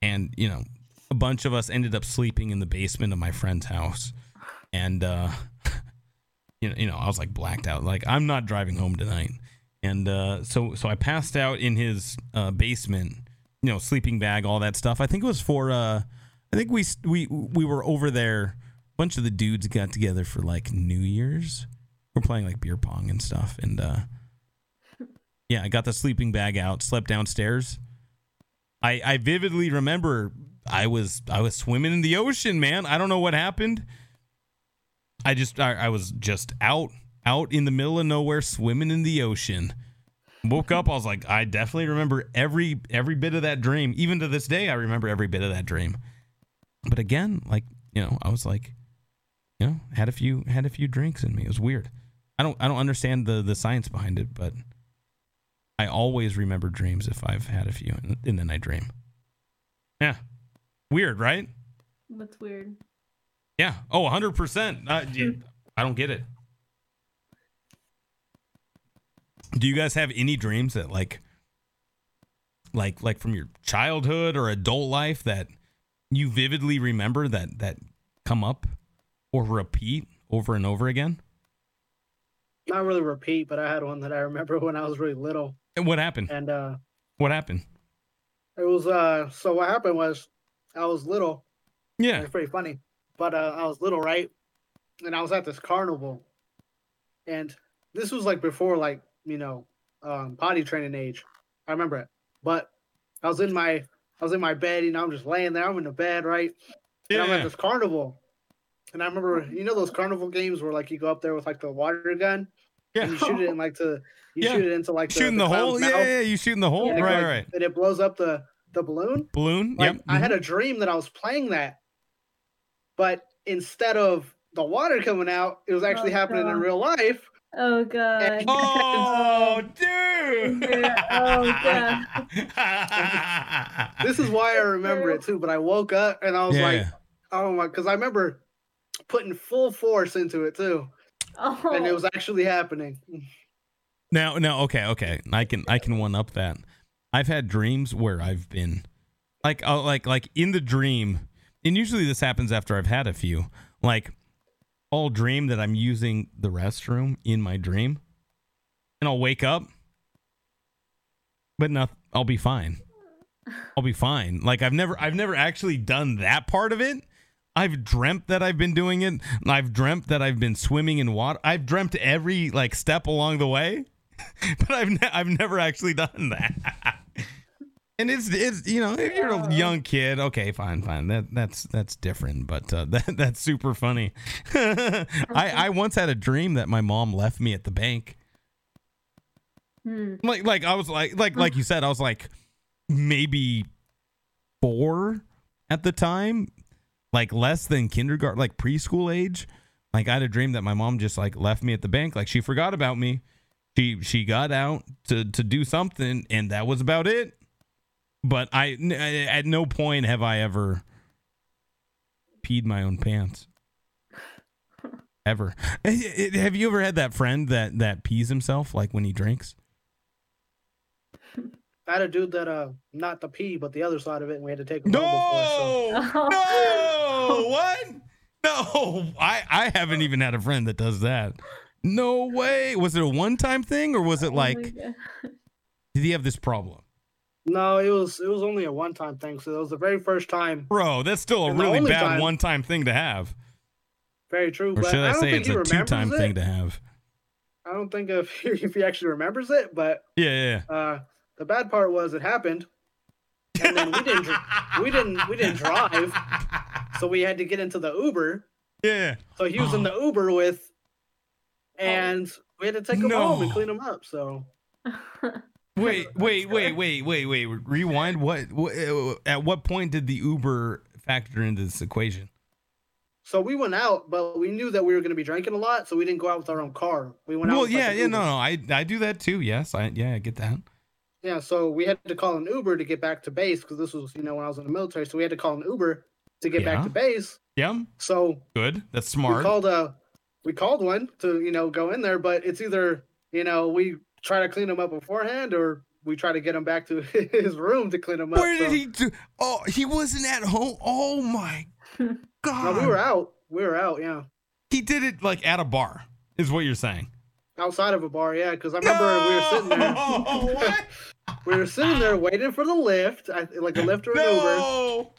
and you know, a bunch of us ended up sleeping in the basement of my friend's house. And uh [LAUGHS] you know, you know, I was like blacked out. Like I'm not driving home tonight. And uh so so I passed out in his uh basement, you know, sleeping bag, all that stuff. I think it was for uh I think we we we were over there A bunch of the dudes got together for like New Year's. We're playing like beer pong and stuff, and uh, yeah, I got the sleeping bag out, slept downstairs. I I vividly remember I was I was swimming in the ocean, man. I don't know what happened. I just I, I was just out out in the middle of nowhere swimming in the ocean. Woke up, I was like, I definitely remember every every bit of that dream. Even to this day, I remember every bit of that dream. But again, like you know, I was like, you know, had a few had a few drinks in me. It was weird. I don't I don't understand the the science behind it, but I always remember dreams if I've had a few, and, and then I dream. Yeah, weird, right? That's weird. Yeah. Oh, 100%. Uh, I don't get it. Do you guys have any dreams that like like like from your childhood or adult life that you vividly remember that that come up or repeat over and over again? Not really repeat, but I had one that I remember when I was really little, And what happened? and uh, What happened? it was uh. So what happened was I was little. Yeah. It's pretty funny, but uh, I was little, right? And I was at this carnival, and this was like before, like you know, um, potty training age. I remember it, but I was in my I was in my bed, you know, I'm just laying there. I'm in the bed, right? Yeah. And I'm at this carnival. And I remember, you know, those carnival games where like you go up there with like the water gun Yeah. and you shoot it in like to you Yeah. shoot it into like the, Shooting the, hole? Yeah, yeah, yeah, you shooting the hole? And Right, like, right. And it blows up the the balloon. Balloon? Like yep. I had mhm. a dream that I was playing that, but instead of the water coming out, it was actually Oh, happening in real life. [LAUGHS] Oh god. Oh, dude! Oh, yeah. This is why I remember it too. But I woke up and I was like, oh my, because I remember putting full force into it too, Oh. and it was actually happening. Now, now, okay, okay. I can, I can one up that. I've had dreams where I've been, like, uh, like, like in the dream, and usually this happens after I've had a few. Like, I'll dream that I'm using the restroom in my dream, and I'll wake up, but no, I'll be fine. I'll be fine. Like I've never, I've never actually done that part of it. I've dreamt that I've been doing it. I've dreamt that I've been swimming in water. I've dreamt every like step along the way, [LAUGHS] but I've ne- I've never actually done that. [LAUGHS] And it's it's you know if you're a young kid, okay, fine, fine. That that's that's different, but uh, [LAUGHS] that that's super funny. [LAUGHS] I I once had a dream that my mom left me at the bank. Hmm. Like like I was like like like you said, I was like maybe four at the time, like less than kindergarten, like preschool age. Like I had a dream that my mom just like left me at the bank, like she forgot about me. She she got out to to do something, and that was about it. But I n- at no point have I ever peed my own pants. [LAUGHS] Ever. Eh, eh, Have you ever had that friend that that pees himself like when he drinks? I had a dude that uh not the pee, but the other side of it, and we had to take him home before. So. No, no, [LAUGHS] what? No, I I haven't even had a friend that does that. No way. Was it a one-time thing or was it Oh like God. did he have this problem? No, it was it was only a one time thing. So it was the very first time. Bro, that's still a really bad one-time thing to have. Very true. Or but should I, I don't say think it's a two-time remembers thing to have? I don't think if [LAUGHS] if he actually remembers it, but Yeah, yeah. yeah. uh the bad part was it happened, and then we didn't dr- we didn't we didn't drive, so we had to get into the Uber. [LAUGHS] Yeah. So he was in the Uber with, and we had to take him home and clean him up. So [LAUGHS] Wait, [LAUGHS] wait, wait, wait, wait, wait. Rewind. What, what? uh, At what point did the Uber factor into this equation? so we went out, but we knew that we were going to be drinking a lot, so we didn't go out with our own car. We went out. Well, with, like, yeah, yeah. Uber. No, no. I I do that too. Yes, I yeah, I get that. Yeah, so we had to call an Uber to get back to base because this was, you know, when I was in the military. So we had to call an Uber to get Yeah. back to base. Yeah, So good. That's smart. we called a, we called one to, you know, go in there, but it's either, you know, we try to clean him up beforehand or we try to get him back to [LAUGHS] his room to clean him up. Where did so- he do? Oh, he wasn't at home. Oh my [LAUGHS] god! No, we were out. We were out, yeah, He did it like at a bar, is what you're saying. outside of a bar, yeah. Because I remember we were sitting there. No! what? [LAUGHS] we were sitting there waiting for the lift, I, like a lift or an Uber. No!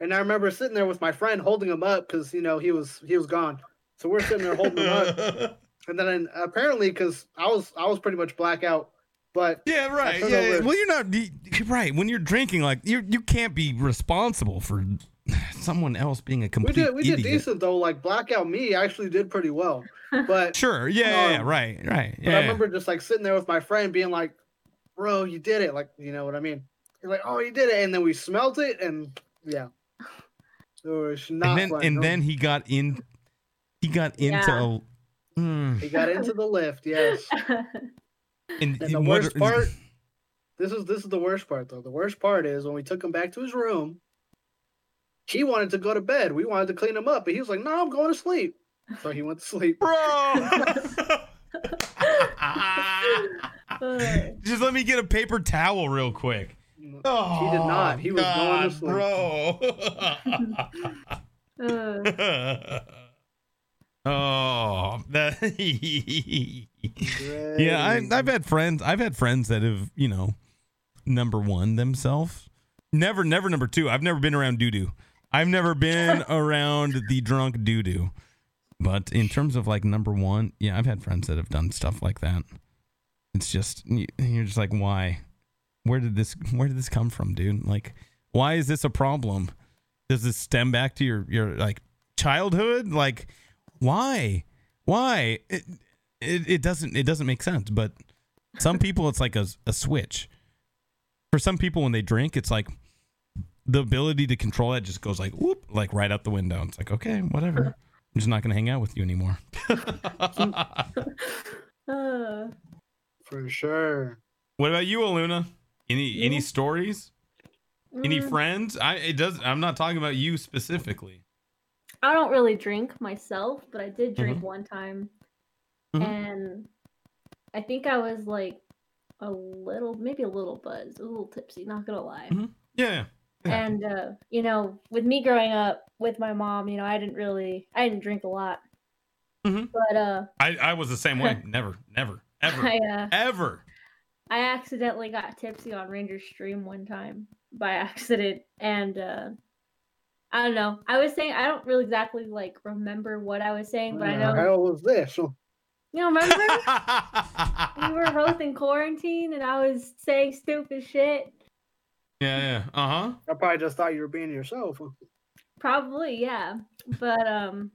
And I remember sitting there with my friend holding him up because you know he was he was gone. So we're sitting there holding him up, and then apparently because I was I was pretty much blackout, but yeah, right. turned Yeah, well, you're not you- you're right. When you're drinking, like you you can't be responsible for [SIGHS] someone else being a complete. we did we did idiot. decent though. Like blackout me actually did pretty well, but [LAUGHS] Sure. Yeah. yeah, yeah, Um, right. Right. But I Yeah. remember just like sitting there with my friend being like, bro, you did it. Like, you know what I mean? You're like, oh, you did it. And then we smelt it and yeah. It was not and then fun. and No. then he got in. He got into. Yeah. a- Mm, he got into the lift, yes. and And the what- worst part, this is this is the worst part though. The worst part is when we took him back to his room, he wanted to go to bed. We wanted to clean him up, but he was like, No, I'm going to sleep. So he went to sleep. bro. Uh, [LAUGHS] Just let me get a paper towel real quick. Oh, he did not. He was going to God, sleep. bro. [LAUGHS] [LAUGHS] oh, [LAUGHS] yeah, I, I've had friends. I've had friends that have, you know, number one themselves. Never, never number two. I've never been around doo doo. I've never been [LAUGHS] around the drunk doo doo. But in terms of like number one, yeah, I've had friends that have done stuff like that. It's just you- you're just like, why? Where did this? Where did this come from, dude? Like, why is this a problem? Does this stem back to your your like childhood? Like, why? Why? It, it, it doesn't it doesn't make sense. But some people, it's like a, a switch. For some people, when they drink, it's like the ability to control that just goes like whoop, like right out the window. It's like okay, whatever. I'm just not gonna hang out with you anymore. [LAUGHS] [LAUGHS] For sure. what about you, Eluna? Any any stories? Any mm, friends? I it does. I'm not talking about you specifically. I don't really drink myself, but I did drink Mhm. one time, Mhm. and I think I was like a little, maybe a little buzzed, a little tipsy. Not gonna lie. Mhm. Yeah. Yeah. And uh, you know, with me growing up with my mom, you know, I didn't really, I didn't drink a lot. Mhm. But uh, I I was the same way. [LAUGHS] never, never, ever, I uh, ever. I accidentally got tipsy on Ranger's stream one time by [LAUGHS] accident, and uh, I don't know. I was saying I don't really exactly like remember what I was saying, but I know the hell was this? you know. Remember [LAUGHS] we were both in quarantine, and I was saying stupid shit. yeah, yeah. Uh huh. I probably just thought you were being yourself. Probably, yeah. But um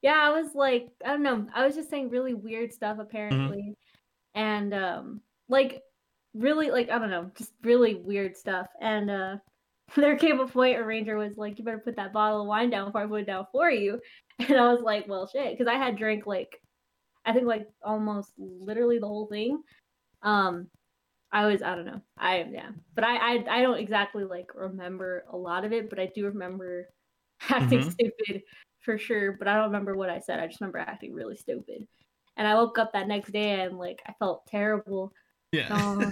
yeah, I was like, I don't know. I was just saying really weird stuff apparently. And um like really like I don't know, just really weird stuff. And uh [LAUGHS] there came a point where Ranger was like, You better put that bottle of wine down before I put it down for you. [LAUGHS] And I was like, Well shit, because I had drank like I think like almost literally the whole thing. Um I was I don't know. I yeah. But I I, I don't exactly like remember a lot of it, but I do remember [LAUGHS] acting Mhm. stupid for sure. But I don't remember what I said. I just remember acting really stupid. And I woke up that next day and like I felt terrible. Yeah.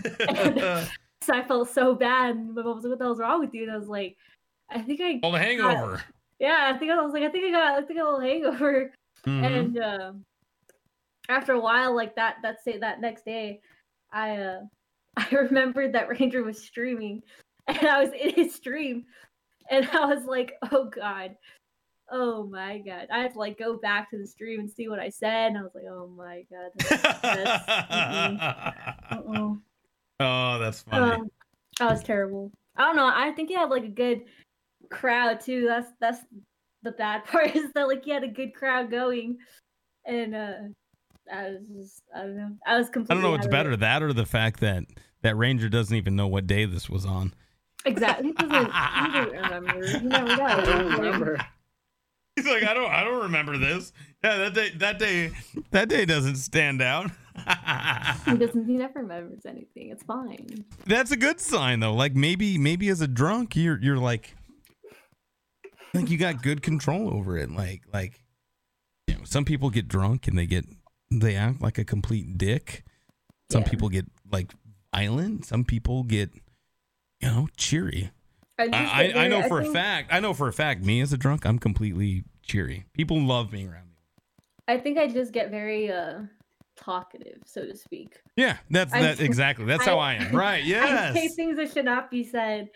[LAUGHS] So I felt so bad. And my mom was like, What the hell's wrong with you? And I was like, I think I All the hangover. yeah, I think I was like, I think I got I think got a little hangover. Mhm. And uh, after a while, like that that say that next day, I uh [LAUGHS] I remembered that Ranger was streaming, [LAUGHS] and I was in his stream, and I was like, oh god, oh my god, I had to like go back to the stream and see what I said, and I was like, oh my god, that's, uh-oh. Oh, that's funny. Um, that was terrible. I don't know. I think he had like a good crowd too. That's that's the bad [LAUGHS] part is that like he had a good crowd going, and uh, I was just I don't know. I was completely. I don't know what's out of it. better, that or the fact that that Ranger doesn't even know what day this was on. Exactly. He doesn't, [LAUGHS] he doesn't remember. He never I does. don't remember. He's like, I don't, I don't remember this. Yeah, that day, that day, that day doesn't stand out. He doesn't. He never remembers anything. It's fine. That's a good sign, though. Like maybe, maybe as a drunk, you're, you're like, like you got good control over it. Like, like, you know, some people get drunk and they get, they act like a complete dick. Some Yeah. people get like violent. Some people get, you know, cheery. I, I, I, I know for think- a fact. I know for a fact. Me as a drunk, I'm completely cheery. People love being around me. I think I just get very uh talkative, so to speak. Yeah, that's I- that exactly. That's how [LAUGHS] I I- am. Right? [LAUGHS] I say things that should not be said,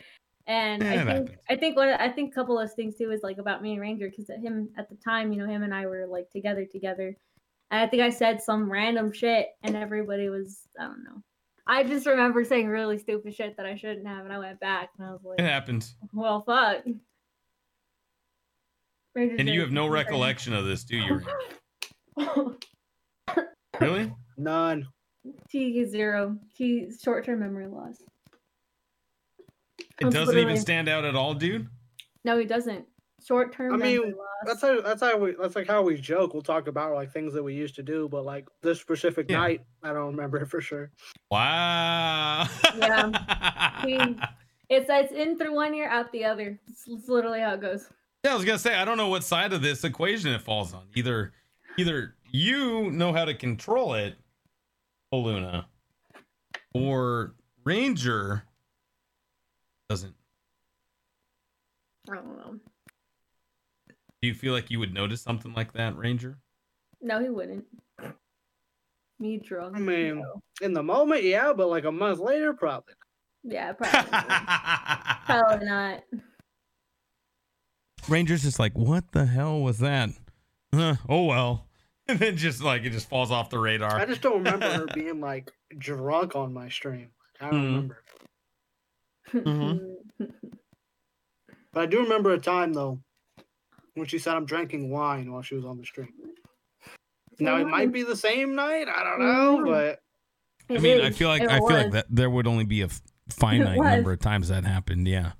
And Yeah, I think happens. I think what I think a couple of things too is like about me and Ranger because him at the time, you know, him and I were like together together. And I think I said some random shit and everybody was I don't know. I just remember saying really stupid shit that I shouldn't have, and I went back and I was like, It happens. "Well, fuck." Ranger's And you have no recollection of this, do you? [LAUGHS] Ranger? Really? [COUGHS] None. T zero. T short term memory loss. It doesn't even stand out at all, dude. No, it doesn't. Short term I memory mean, loss. That's how that's how we that's like how we joke. We'll talk about like things that we used to do, but like this specific Yeah. night, I don't remember it [LAUGHS] for sure. Wow. Yeah. We- it's it's in through one ear, out the other. It's, it's literally how it goes. Yeah, I was gonna say I don't know what side of this equation it falls on. Either, either you know how to control it, Luna, or Ranger doesn't. I don't know. Do you feel like you would notice something like that, Ranger? No, he wouldn't. Me drunk. I mean, no. in the moment, yeah, but like a month later, probably. yeah, [LAUGHS] probably. not. probably not. Ranger's just like, what the hell was that? Huh, [LAUGHS] oh well, [LAUGHS] and then just like it just falls off the radar. I just don't remember her being like drunk on my stream. I don't Mhm. remember. Mm-hmm. But I do remember a time though when she said I'm drinking wine while she was on the stream. Now it might be the same night. I don't know, Mhm. but I mean, I feel like It I feel like that there would only be a finite number of times that happened. Yeah.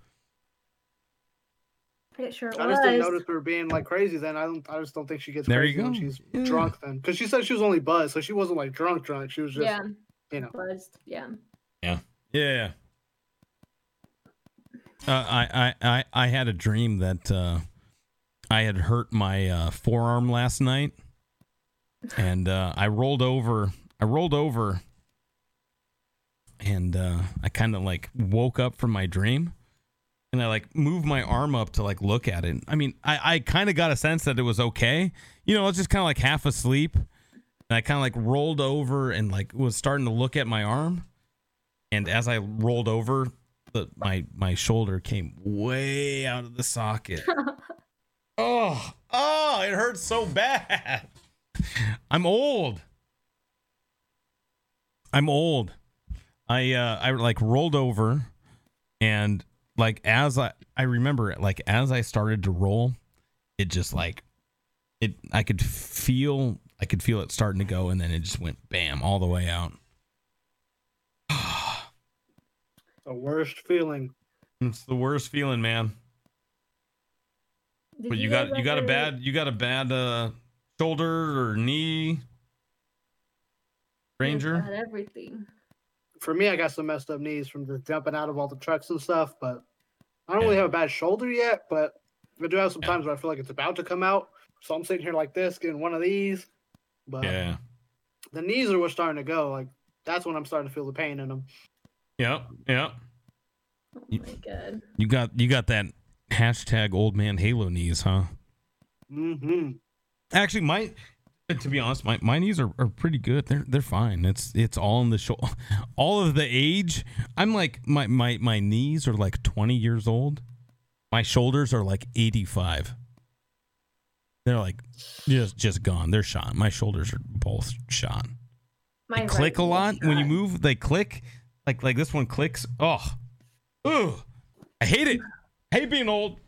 It sure I just didn't notice her being like crazy. Then I don't. I just don't think she gets There you crazy when go. she's Yeah. drunk. Then because she said she was only buzzed, so she wasn't like drunk, drunk. She was just yeah, you know. buzzed. Yeah. Yeah. Uh, I, I, I, I had a dream that uh, I had hurt my uh, forearm last night, and uh, I rolled over. I rolled over, and uh, I kind of like woke up from my dream, and I like moved my arm up to like look at it. I mean, I, I kind of got a sense that it was okay. You know, I was just kind of like half asleep, and I kind of like rolled over and like was starting to look at my arm and as I rolled over, the my my shoulder came way out of the socket. [LAUGHS] oh, oh, it hurts so bad. [LAUGHS] I'm old. I'm old. I uh I like rolled over and like as I I remember it like as I started to roll, it just like it I could feel I could feel it starting to go and then it just went bam all the way out. The worst feeling. It's the worst feeling, man. Did But you got you got a ever- bad you got a bad uh shoulder or knee ranger. Everything. For me, I got some messed up knees from just jumping out of all the trucks and stuff. But I don't really have a bad shoulder yet. But I do have some Yeah. times where I feel like it's about to come out. So I'm sitting here like this, getting one of these. But Yeah. the knees are what's starting to go. Like that's when I'm starting to feel the pain in them. Yep. Yep. Oh You- my god. You got you got that hashtag old man halo knees, huh? hmm Actually, my to be honest, my, my knees are, are pretty good. They're they're fine. It's it's all in the show. [LAUGHS] All of the age. I'm like my my my knees are like 20 years old. My shoulders are like 85. They're like just just gone. They're shot. My shoulders are both shot. My They click a lot when you move. They click like like this one clicks. Oh, ooh, I hate it. I hate being old.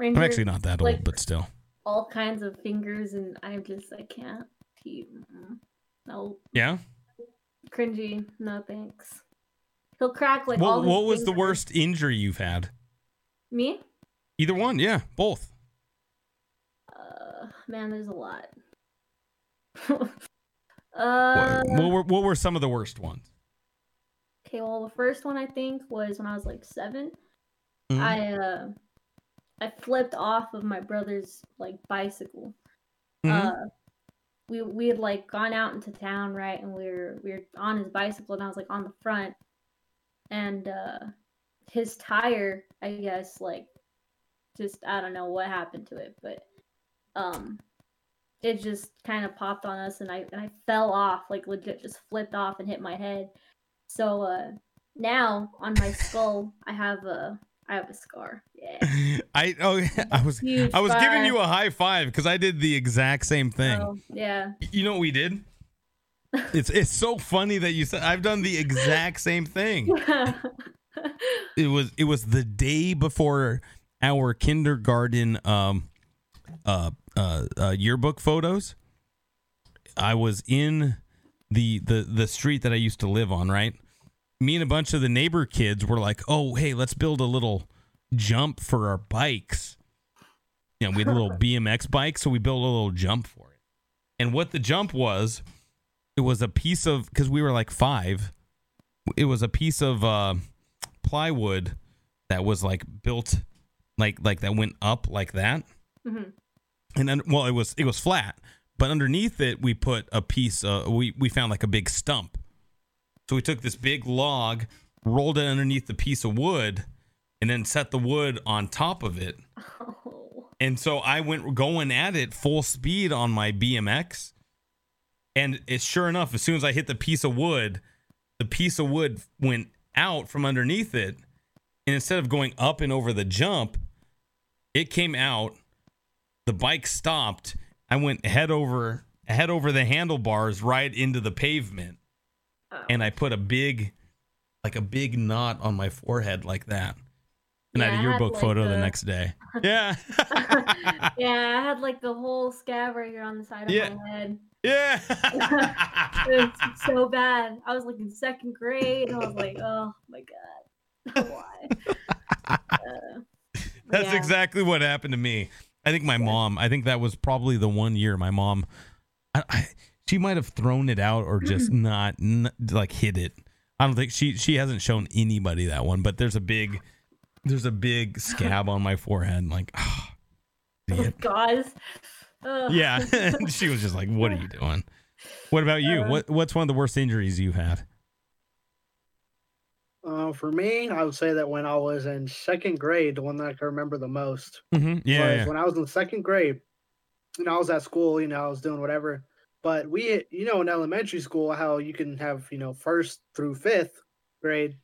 I'm actually not that like- old, but still. All kinds of fingers, and I'm just I can't. No, Yeah. cringy. No thanks. He'll crack like all What his what was the worst injury you've had? Me? Either one. Yeah, both. Uh, man, there's a lot. [LAUGHS] What, uh, what were what were some of the worst ones? okay. Well, the first one I think was when I was like 7 Mhm. I uh, I flipped off of my brother's like bicycle. Mhm. uh we we had like gone out into town right and we were we were on his bicycle and i was like on the front and uh his tire i guess like just i don't know what happened to it but um it just kind of popped on us and i and i fell off like legit just flipped off and hit my head so uh now on my skull, I have a I have a scar. Yeah. [LAUGHS] I oh I was Huge I was giving you a high five because I did the exact same thing. Oh, yeah. You know what we did? [LAUGHS] It's it's so funny that you said I've done the exact same thing. [LAUGHS] It was it was the day before our kindergarten um uh uh, uh yearbook photos. I was in the the the street that I used to live on, right? Me and a bunch of the neighbor kids were like, "Oh, hey, let's build a little jump for our bikes." You know, we had a little [LAUGHS] BMX bike, so we built a little jump for it. And what the jump was, it was a piece of because we were like five. It was a piece of uh, plywood that was like built, like like that went up like that, Mhm. and then well, it was it was flat, but underneath it we put a piece. Uh, we we found like a big stump. So we took this big log, rolled it underneath the piece of wood, and then set the wood on top of it. Oh. [LAUGHS] And so I went going at it full speed on my BMX. And it's sure enough, as soon as I hit the piece of wood, the piece of wood went out from underneath it. And instead of going up and over the jump, it came out. The bike stopped. I went head over head over the handlebars right into the pavement. Oh. And I put a big like a big knot on my forehead like that. And I Yeah, had I a had, yearbook like, photo the the- next day. [LAUGHS] Yeah. [LAUGHS] yeah, I had like the whole scab right here on the side of Yeah. my head. Yeah. [LAUGHS] It was so bad. I was like in second grade, and I was like, oh my god, why? Uh, That's yeah. exactly what happened to me. I think my mom, I think that was probably the one year my mom, I, I, she might have thrown it out or just not, n- like hid it. I don't think she she hasn't shown anybody that one, but there's a big there's a big scab on my forehead. Like, ah, [SIGHS] idiot. guys. Ugh. yeah. [LAUGHS] She was just like, "What are you doing?" What about you? Uh, What what's one of the worst injuries you've had? Uh, for me, I would say that when I was in second grade, the one that I can remember the most Mm-hmm. Yeah, was yeah. when I was in second grade. You know, I was at school. You know, I was doing whatever. But we, you know, in elementary school, how you can have you know first through fifth grade.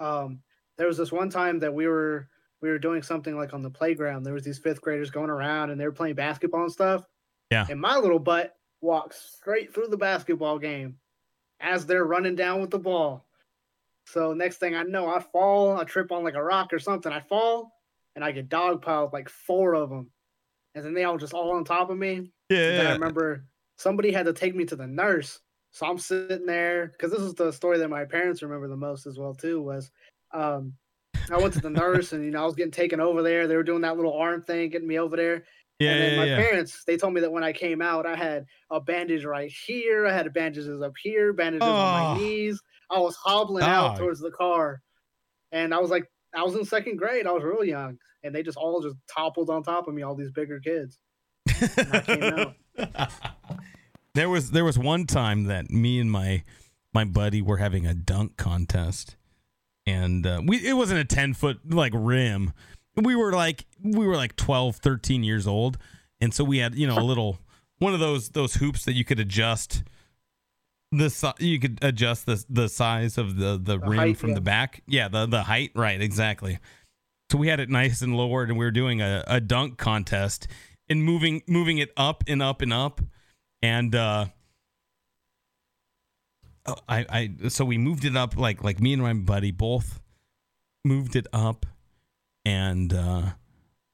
Um, there was this one time that we were we were doing something like on the playground. There was these fifth graders going around and they were playing basketball and stuff. Yeah. And my little butt walks straight through the basketball game as they're running down with the ball. So next thing I know, I fall, I trip on like a rock or something. I fall and I get dogpiled like four of them. And then they all just all on top of me. yeah, And I remember somebody had to take me to the nurse. So I'm sitting there because this is the story that my parents remember the most as well too. Was um, I went to the nurse and you know I was getting taken over there. They were doing that little arm thing, getting me over there. yeah, and then yeah, my yeah. parents, they told me that when I came out, I had a bandage right here. I had bandages up here, bandages on Oh. my knees. I was hobbling out towards the car, and I was like, I was in second grade. I was real young, and they just all just toppled on top of me. All these bigger kids. [LAUGHS] I came out. there was there was one time that me and my my buddy were having a dunk contest and uh, we it wasn't a 10 foot like rim we were like we were like 12 13 years old and so we had you know a little one of those those hoops that you could adjust the you could adjust the the size of the the, rim height, from yeah. the back yeah the the height right exactly so we had it nice and lowered and we were doing a, a dunk contest and moving moving it up and up and up and uh oh, I I so we moved it up like like me and my buddy both moved it up and uh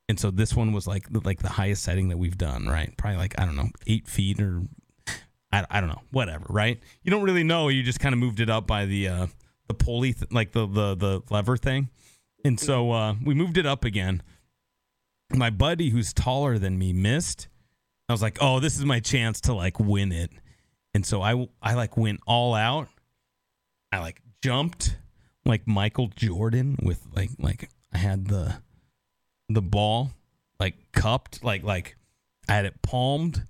and so this one was like like the highest setting that we've done right? Probably like I don't know eight feet or I, I don't know whatever right? You don't really know. You just kind of moved it up by the uh the pulley th- like the the the lever thing. And so uh we moved it up again. My buddy who's taller than me missed I was like, "Oh, this is my chance to like win it." And so I I like went all out. I like jumped like Michael Jordan with like like I had the the ball like cupped like like I had it palmed.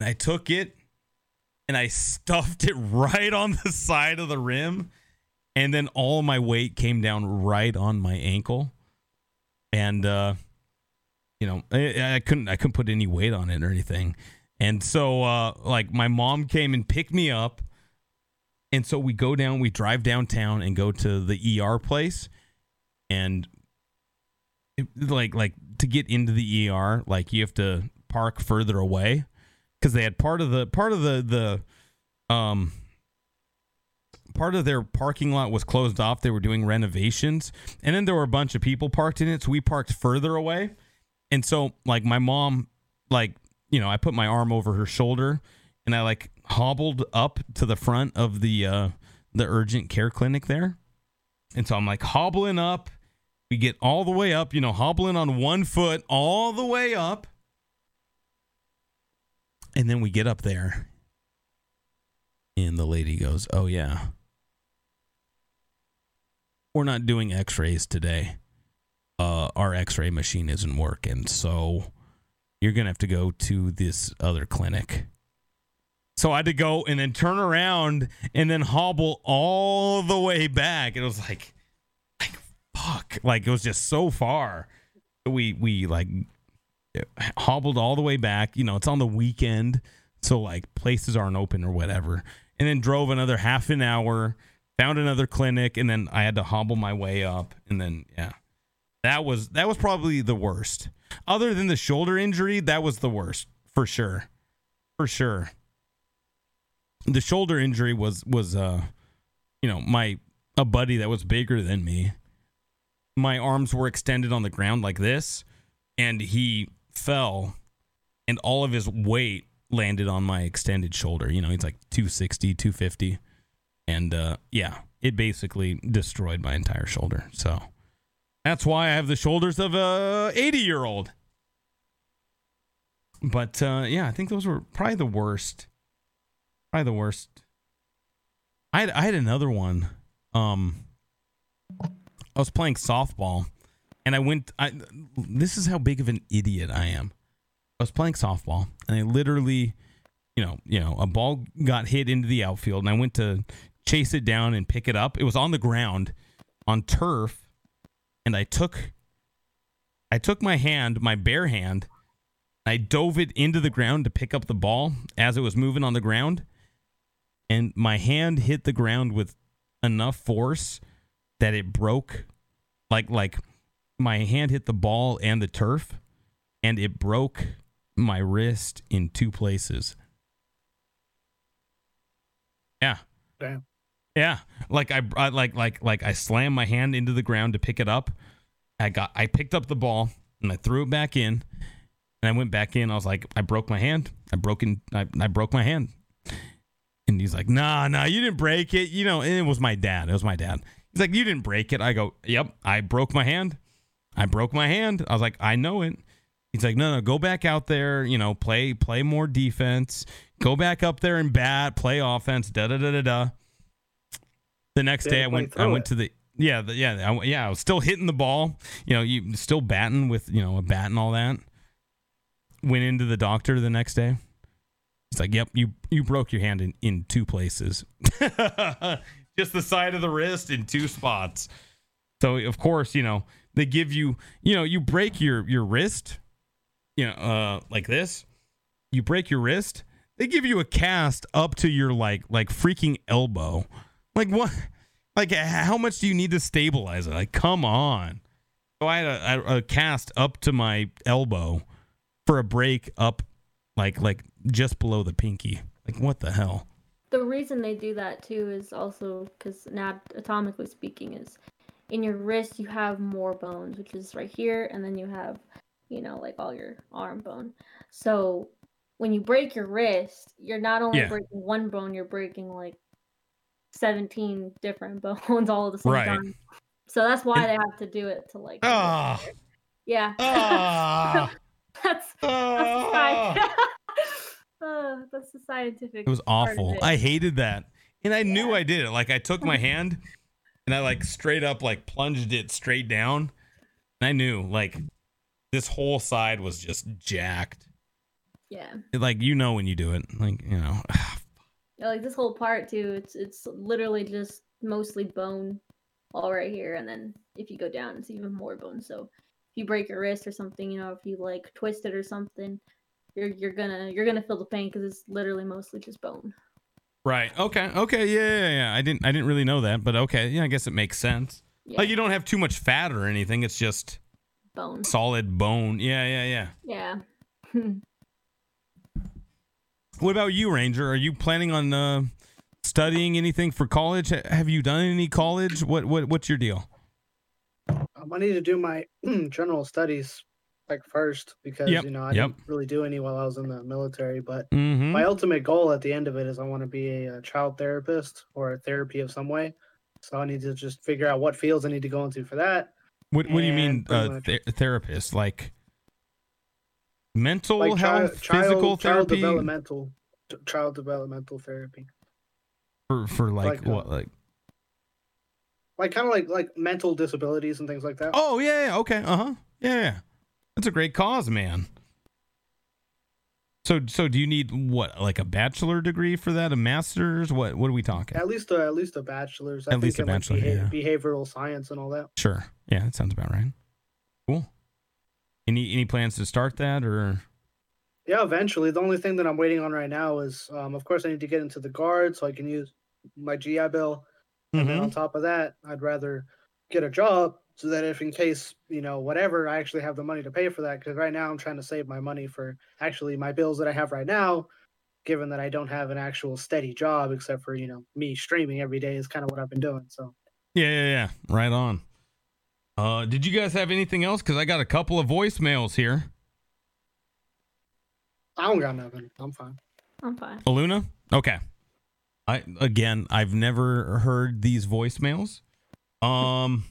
And I took it and I stuffed it [LAUGHS] right on the side of the rim and then all my weight came down right on my ankle. And uh you know I, I couldn't i couldn't put any weight on it or anything and so uh like my mom came and picked me up And so we go down, we drive downtown and go to the ER place. And it, like like to get into the ER, like you have to park further away because they had part of the part of the the um part of their parking lot was closed off. They were doing renovations, and then there were a bunch of people parked in it, so we parked further away. And so like my mom like, you know, I put my arm over her shoulder and I like hobbled up to the front of the uh the urgent care clinic there. And so I'm like hobbling up. We get all the way up, you know, hobbling on one foot all the way up. And then we get up there. And the lady goes, "Oh yeah. We're not doing x-rays today. Uh our x-ray machine isn't working. So you're to have to go to this other clinic." So I had to go and then turn around and then hobble all the way back. It was like, like fuck, like it was just so far. We we like hobbled all the way back. You know, it's on the weekend, so like places aren't open or whatever. And then drove another half an hour, found another clinic, and then I had to hobble my way up. And then yeah, that was that was probably the worst. Other than the shoulder injury, that was the worst for sure, for sure. The shoulder injury was was uh you know my a buddy that was bigger than me. My arms were extended on the ground like this and he fell and all of his weight landed on my extended shoulder. You know he's like 260 250 and uh yeah it basically destroyed my entire shoulder. So that's why i have the shoulders of a 80 year old but uh yeah i think those were probably the worst probably the worst. I had I had another one. Um, I was playing softball, and I went. I this is how big of an idiot I am. I was playing softball, and I literally, you know, you know, a ball got hit into the outfield, and I went to chase it down and pick it up. It was on the ground, on turf, and I took. I took my hand, my bare hand, I dove it into the ground to pick up the ball as it was moving on the ground and my hand hit the ground with enough force that it broke like like my hand hit the ball and the turf and it broke my wrist in two places yeah Damn. Yeah like I, I like like like i slammed my hand into the ground to pick it up i got i picked up the ball and i threw it back in and i went back in i was like i broke my hand i broke in i, I broke my hand and he's like, nah, nah, you didn't break it. You know, and it was my dad. It was my dad. He's like, you didn't break it. I go, yep, I broke my hand. I broke my hand. I was like, I know it. He's like, no, no, go back out there. You know, play, play more defense. Go back up there and bat, play offense. Da da da da da. The next day, I went. I went to the yeah, the, yeah, I, yeah. I was still hitting the ball. You know, you still batting with you know a bat and all that. Went into the doctor the next day. He's like, "Yep, you you broke your hand in in two places, [LAUGHS] just the side of the wrist in two spots." So of course, you know they give you, you know, you break your your wrist, you know, uh, like this. You break your wrist. They give you a cast up to your like like freaking elbow. Like what? Like how much do you need to stabilize it? Like come on. So I had a, a, cast up to my elbow for a break up like like just below the pinky. Like what the hell? The reason they do that too is also because anatomically speaking, is in your wrist you have more bones, which is right here, and then you have, you know, like all your arm bone. So when you break your wrist, you're not only yeah. breaking one bone, you're breaking like 17 different [LAUGHS] bones all at the same right. time. So that's why they have to do it to like. Ah. Yeah. Ah. [LAUGHS] that's, that's Uh, [LAUGHS] that's the scientific. It was awful. It. I hated that, and I yeah. knew I did it. Like I took my hand, and I like straight up like plunged it straight down, and I knew like this whole side was just jacked. Yeah. It, like you know when you do it, like you know. [SIGHS] yeah, like this whole part too. It's it's literally just mostly bone, all right here, and then if you go down, it's even more bone. So if you break your wrist or something, you know, if you like twist it or something, you're you're gonna you're gonna feel the pain because it's literally mostly just bone. Right. Okay. Okay. Yeah, yeah. Yeah. I didn't. I didn't really know that, but okay. Yeah. I guess it makes sense. Yeah, Like you don't have too much fat or anything. It's just bone. solid bone. Yeah. Yeah. Yeah. Yeah. [LAUGHS] What about you, Ranger? Are you planning on uh, studying anything for college? Have you done any college? What what what's your deal? Um, I need to do my [CLEARS THROAT] general studies like first because Yep, you know I yep. didn't really do any while I was in the military. But Mm-hmm. my ultimate goal at the end of it is I want to be a, uh child therapist or a therapy of some way. So I need to just figure out what fields I need to go into for that. What what do you mean, uh, th- therapist? Like mental Like health, child, physical child therapy developmental, child developmental therapy, for for like, like, uh, what like? like kind of like like mental disabilities and things like that. Oh yeah, yeah okay, uh huh, yeah, yeah. That's a great cause, man. So so do you need what like a bachelor degree for that? A master's? What what are we talking? At least a, at least a bachelor's. I At think least a in, like, beha- behavioral science and all that. Sure. Yeah, that sounds about right. Cool. Any any plans to start that or? Yeah, eventually. The only thing that I'm waiting on right now is, um, of course, I need to get into the guard so I can use my GI Bill. And then on top of that, I'd rather get a job so that if in case, you know, whatever, I actually have the money to pay for that. Because right now I'm trying to save my money for actually my bills that I have right now, given that I don't have an actual steady job except for, you know, me streaming every day is kind of what I've been doing. So Yeah, yeah, yeah. Right on. Uh, did you guys have anything else? Because I got a couple of voicemails here. I don't got nothing. I'm fine. I'm fine. Eluna? Okay. I again, I've never heard these voicemails. Um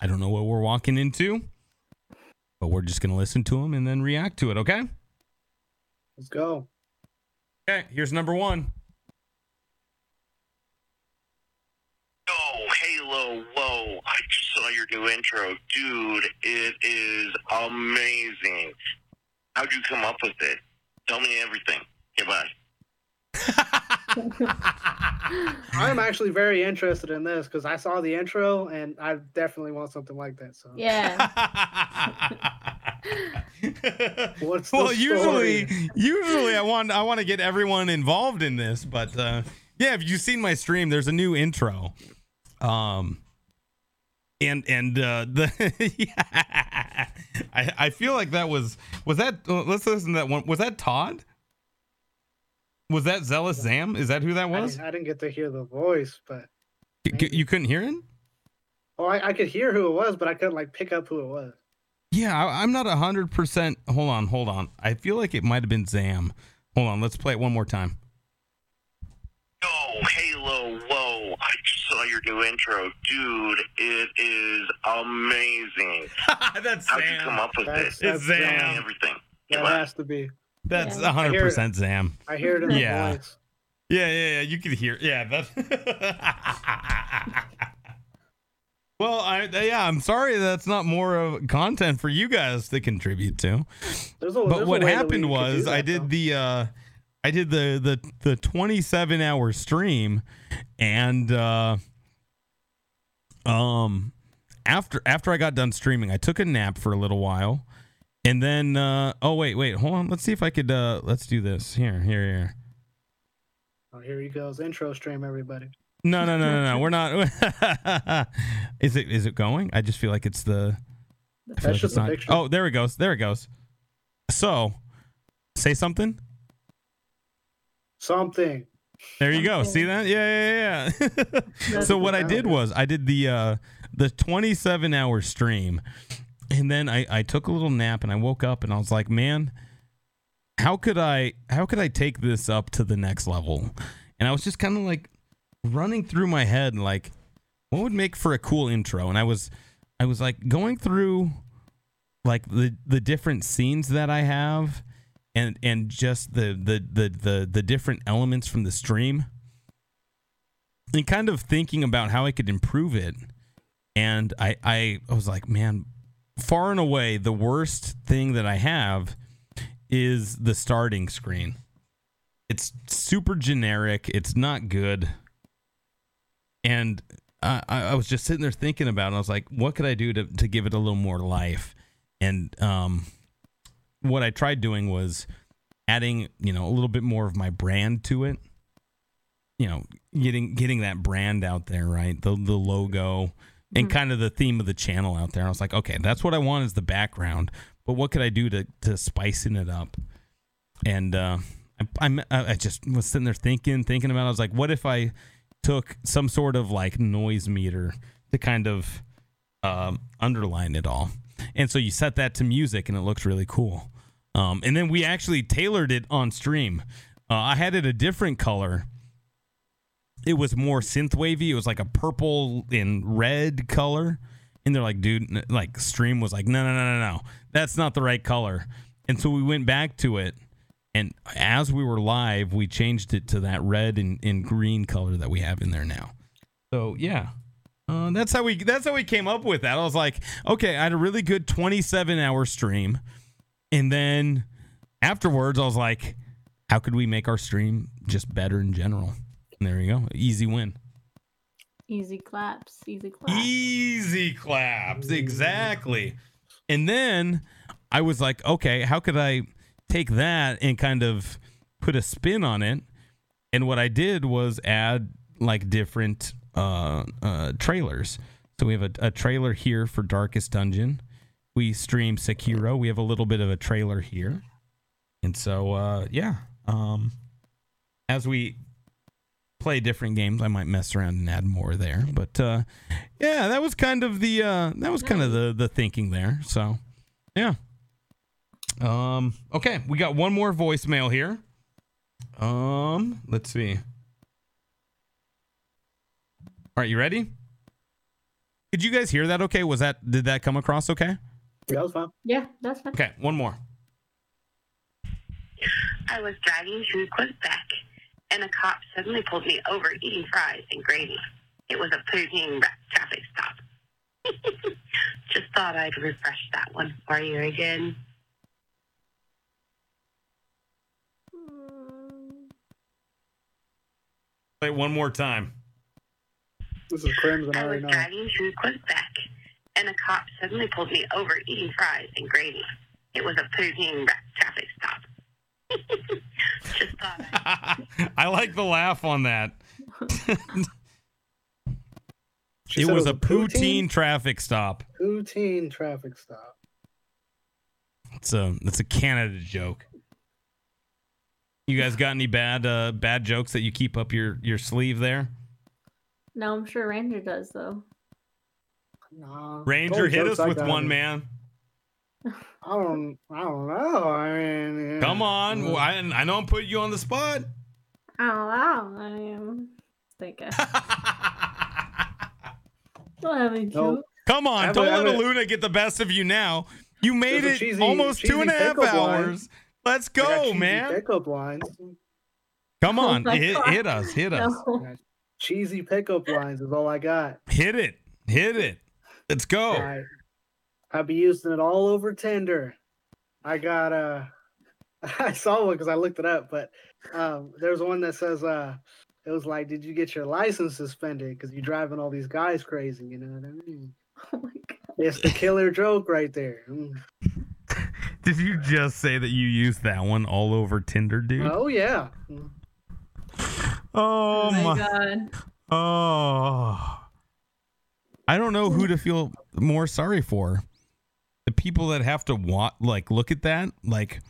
I don't know what we're walking into, but we're just going to listen to them and then react to it, okay? Let's go. Okay, here's number 1. Yo, Halo, whoa, I just saw your new intro. Dude, it is amazing. How'd you come up with it? Tell me everything. Goodbye. [LAUGHS] I'm actually very interested in this because I saw the intro and I definitely want something like that. So Yeah. [LAUGHS] What's the well, usually, usually I want I want to get everyone involved in this, but uh, yeah, if you've seen my stream, there's a new intro, um, and and uh, the [LAUGHS] yeah, I I feel like that was was that uh, let's listen to that one was that Todd. Was that Zealous Zam? Is that who that I was? didn't, I didn't get to hear the voice, but C- c- you couldn't hear him? oh, I, I could hear who it was, but I couldn't like pick up who it was. Yeah, I, I'm not a hundred percent. Hold on, hold on. I feel like it might have been Zam. Hold on, let's play it one more time. Yo, Halo, whoa, I just saw your new intro. Dude, it is amazing. [LAUGHS] That's How'd you come up with That's- it? It's that's, Tell Zam. everything. That Goodbye. has to be. That's Yeah. a 100% Zam. I hear it in the Yeah. voice. Yeah, yeah, yeah. You could hear. Yeah, that's. [LAUGHS] well, I yeah, I'm sorry that's not more of content for you guys to contribute to. There's a, But there's what way happened was that, I though. did the uh I did the the the 27 hour stream and uh um after after I got done streaming, I took a nap for a little while. And then uh oh wait, wait, hold on. Let's see if I could uh let's do this. Here, here, here. Oh, here he goes. Intro stream, everybody. No, no, no, no, no. We're [LAUGHS] not [LAUGHS] Is it is it going? I just feel like it's the That's like just it's a not- picture. Oh, there it goes. There it goes. So, say something. Something. There you go. See that? Yeah, yeah, yeah. [LAUGHS] so what I did was I did the uh the 27 hour stream and then I I took a little nap and I woke up and I was like, "Man, how could I how could I take this up to the next level?" And I was just kind of like running through my head like what would make for a cool intro? And I was I was like going through like the the different scenes that I have and and just the the the the, the different elements from the stream and kind of thinking about how I could improve it. And I I, I was like, man, far and away the worst thing that I have is the starting screen. It's super generic. It's not good. And I, I was just sitting there thinking about it. I was like, what could I do to, to give it a little more life? And um, what I tried doing was adding, you know, a little bit more of my brand to it. You know, getting getting that brand out there, right? The the logo and Mhm. kind of the theme of the channel out there. I was like, okay, that's what I want is the background, but what could I do to to spicing it up? And uh, I, I'm- I I just was sitting there thinking, thinking about. It. I was like, what if I took some sort of like noise meter to kind of um, underline it all, and so you set that to music, and it looks really cool. Um, and then we actually tailored it on stream. Uh, I had it a different color it was more synth wavy. It was like a purple and red color. And they're like, dude, like stream was like, no, no, no, no, no. That's not the right color. And so we went back to it. And as we were live, we changed it to that red and, and green color that we have in there now. So yeah. Uh, that's how we that's how we came up with that. I was like, okay, I had a really good 27 hour stream. And then afterwards, I was like, how could we make our stream just better in general? And there you go. Easy win. Easy claps. Easy claps. Easy claps. Exactly. And then I was like, okay, how could I take that and kind of put a spin on it? And what I did was add like different uh, uh, trailers. So we have a, a trailer here for Darkest Dungeon. We stream Sekiro. We have a little bit of a trailer here. And so, uh, yeah. Um, as we play different games, I might mess around and add more there. But uh, yeah, that was kind of the uh, that was kind of the the thinking there. So yeah. Um. Okay, we got one more voicemail here. Um. Let's see. All right, you ready? Did you guys hear that? Okay, was that did that come across okay? Yeah, that was fine. Yeah, that's fine. Okay, one more. I was driving through Quebec, and a cop suddenly pulled me over eating fries and gravy. It was a poutine ra- traffic stop. [LAUGHS] Just thought I'd refresh that one for you again. Play one more time. This is Crimson. I I was already know. driving through Quebec, and a cop suddenly pulled me over eating fries and gravy. It was a poutine ra- traffic stop. [LAUGHS] Just thought [LAUGHS] I'd like the laugh on that. [LAUGHS] She it said was a poutine traffic stop. Poutine traffic stop. It's a it's a Canada joke. You guys got any bad uh bad jokes that you keep up your your sleeve there? No, I'm sure Ranger does though. Nah. Ranger hit us with one is- man. I don't. I don't know. I mean. yeah. Come on. Well, I, I know I'm putting you on the spot. Oh wow, I am thinking. Don't have any Nope. joke. Come on, don't let I haven't- get the best of you now. You made it cheesy- almost two cheesy and a half pickup lines. hours. Let's I got go, cheesy man. Pickup lines. Come Oh on, my hit, hit us, hit us, No. Cheesy pickup lines is all I got. hit it, hit it. Let's go. I, I be using it all over Tinder. I got uh [LAUGHS] I saw one because I looked it up, but um there's one that says uh it was like, did you get your license suspended because you're driving all these guys crazy? You know what I mean? [LAUGHS] Oh my god. It's the killer joke right there. Mm. [LAUGHS] Did you just say that you used that one all over Tinder, dude? Oh yeah. Oh, Oh my my. god. Oh. I don't know who to feel more sorry for. The people that have to wa- like look at that, like,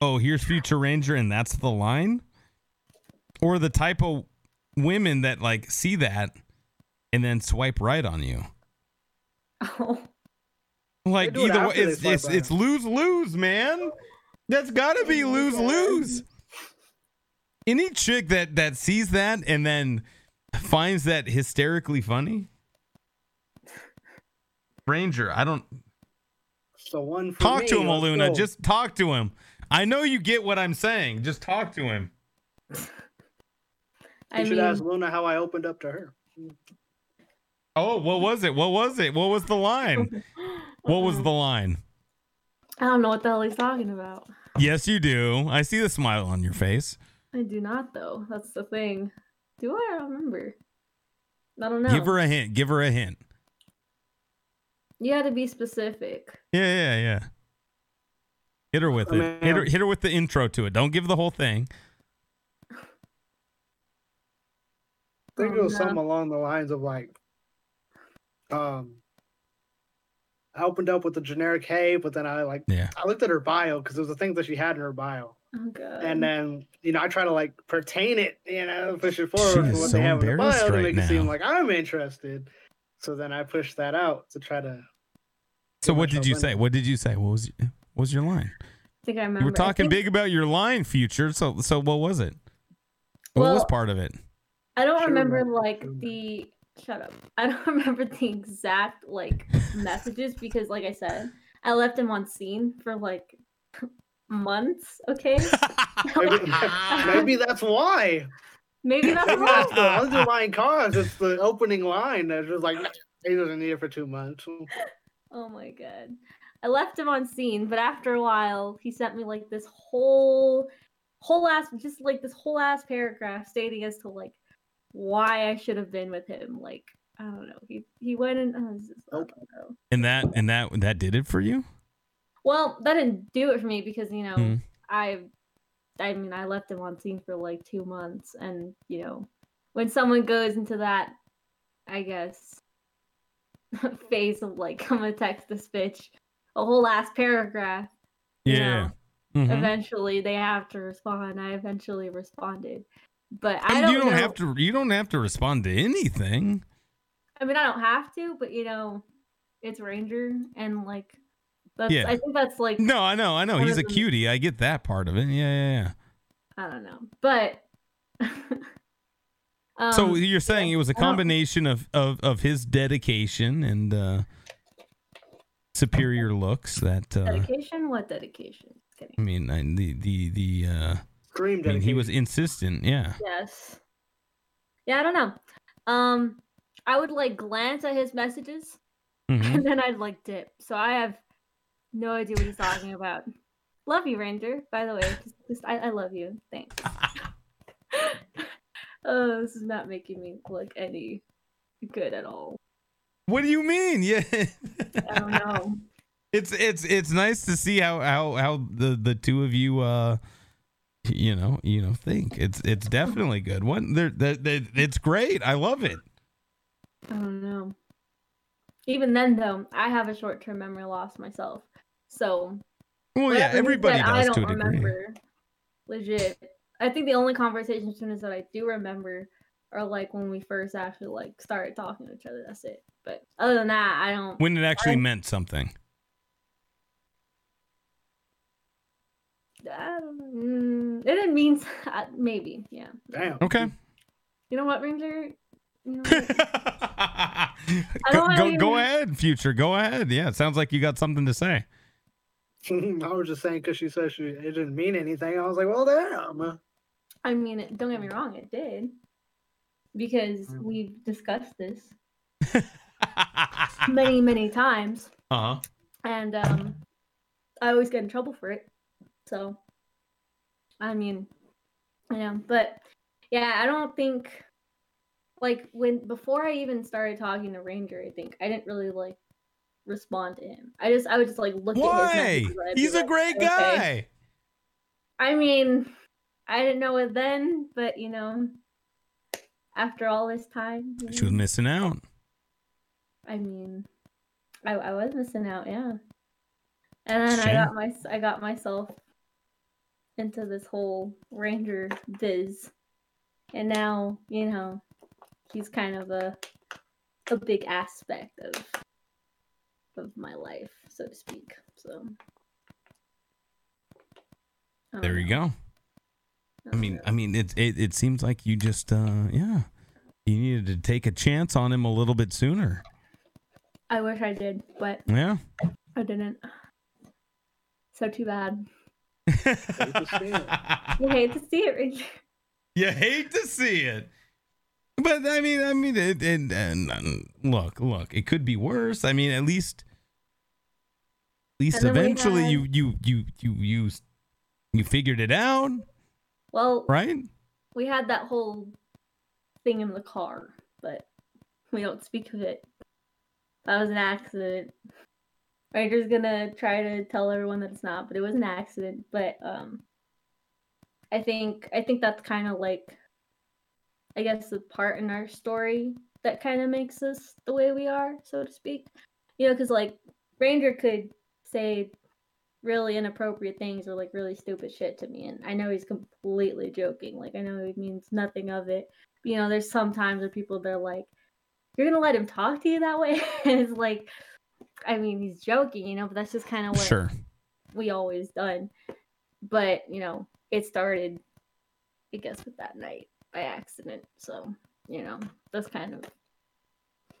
oh, here's Future Ranger and that's the line, or the type of women that like see that and then swipe right on you. Oh. [LAUGHS] Like either way, it's it's right. it's lose lose, man. That's got to be lose lose. Any chick that that sees that and then finds that hysterically funny, Ranger, I don't So one for talk me, to him, let's Eluna. go. Just talk to him. I know you get what I'm saying. Just talk to him. [LAUGHS] I you should mean, ask Luna how I opened up to her. Oh, what was it? What was it? What was the line? [LAUGHS] What was uh-huh. the line? I don't know what the hell he's talking about. Yes, you do. I see the smile on your face. I do not though. That's the thing. Do I? I remember. I don't know. Give her a hint. Give her a hint. You had to be specific. Yeah, yeah, yeah. Hit her with Oh, it. Hit her, hit her with the intro to it. Don't give the whole thing. I think Oh, it was something along the lines of like, um, I opened up with the generic hey, but then I like Yeah. I looked at her bio because there's the things that she had in her bio, Oh god. and then you know I try to like pertain it, you know, push it She forward is for what so they have in the embarrassed bio to right make it seem like I'm interested. So then I pushed that out to try to. So what did you in say? What did you say? What was what was your line? I think I remember. You were talking think- big about your line future. So so what was it? What was part of it? I don't Sure, remember man. like Sure, man. the shut up. [LAUGHS] I don't remember the exact like messages because like I said, I left him on seen for like [LAUGHS] months, okay? [LAUGHS] Maybe, maybe that's why. Maybe that's Maybe why. that's the underlying cause. It's the opening line that's just like he doesn't need it for two months. Oh my god. I left him on seen, but after a while, he sent me like this whole whole ass just like this whole ass paragraph stating as to like why I should have been with him. Like, I don't know. He he went and oh, this is- I don't know. And that and that that did it for you? Well, that didn't do it for me because, you know, Hmm. I I mean, I left him on seen for like 2 months and, you know, when someone goes into that I guess [LAUGHS] phase of like [LAUGHS] I'm gonna text this bitch a whole last paragraph. you Yeah. know, Mhm. Eventually, they have to respond. I eventually responded, but I And don't. you don't know- have to you don't have to respond to anything. I mean, I don't have to, but you know, it's Ranger, and like, that's. Yeah. I think that's like No, I know, I know. He's a of them- cutie. I get that part of it. Yeah, yeah, yeah. I don't know, but. [LAUGHS] um, so you're saying it was a combination of, of, of his dedication and uh, superior looks that uh, dedication? What dedication? Just kidding. I mean I, the the the uh, Scream I mean he was insistent. Yeah. Yes. Yeah, I don't know. Um, I would like glance at his messages Mhm. [LAUGHS] and then I'd like dip. So I have no idea what he's talking about. Love you, Ranger. By the way, just, just I, I love you. Thanks. [LAUGHS] oh, this is not making me look any good at all. What do you mean? Yeah. I don't know. [LAUGHS] it's it's it's nice to see how how how the the two of you uh you know you know think it's it's definitely good what there that that- it's great i love it I don't know. Even then, though, I have a short-term memory loss myself. So well yeah everybody said, I does don't to a degree remember. Legit. I think the only conversation students that I do remember are like when we first actually like started talking to each other. That's it. But other than that, I don't. when it actually I- meant something I don't know. Mm, it didn't mean uh, [LAUGHS] maybe. Yeah. Damn. okay You know what, Ranger? You know go, [LAUGHS] what? don't go, go ahead future go ahead yeah it sounds like you got something to say [LAUGHS] I was just saying because she said she it didn't mean anything. I was like, well, damn. I mean, don't get me wrong, it did. Because Mm. we've discussed this [LAUGHS] many, many times. uh-huh and um I always get in trouble for it. So I mean, you know, but yeah, I don't think like when before I even started talking to Ranger, I think I didn't really like respond to him. I just I would just like look at his why messages and I'd be he's a like, great "Okay." guy I mean, I didn't know it then, but you know, after all this time, you she was missing out I mean, I I was missing out, yeah. And then I got my I got myself into this whole ranger biz, and now you know he's kind of a a big aspect of of my life, so to speak. So there don't you know. go I mean, know. I mean, it it it seems like you just, uh, yeah, you needed to take a chance on him a little bit sooner. I wish I did, but Yeah. I didn't. So too bad. to. [LAUGHS] You hate to see it, Ranger. you hate to see it, but I mean, I mean, it, it, and um, look, look, it could be worse. I mean, at least, at least And then we eventually, had- you you you you you you figured it out, Well, right? we had that whole thing in the car, but we don't speak of it. That was an accident. Ranger's gonna try to tell everyone that it's not, but it was an accident. But um, I think I think that's kind of like, I guess the part in our story that kind of makes us the way we are, so to speak. You know, because like Ranger could say really inappropriate things or like really stupid shit to me, and I know he's completely joking. Like I know he means nothing of it. But, you know, there's sometimes where people they're like, "You're gonna let him talk to you that way?" [LAUGHS] and it's like, I mean, he's joking, you know, but that's just kind of what Sure. we always done. But you know, it started, I guess, with that night by accident. So you know, that's kind of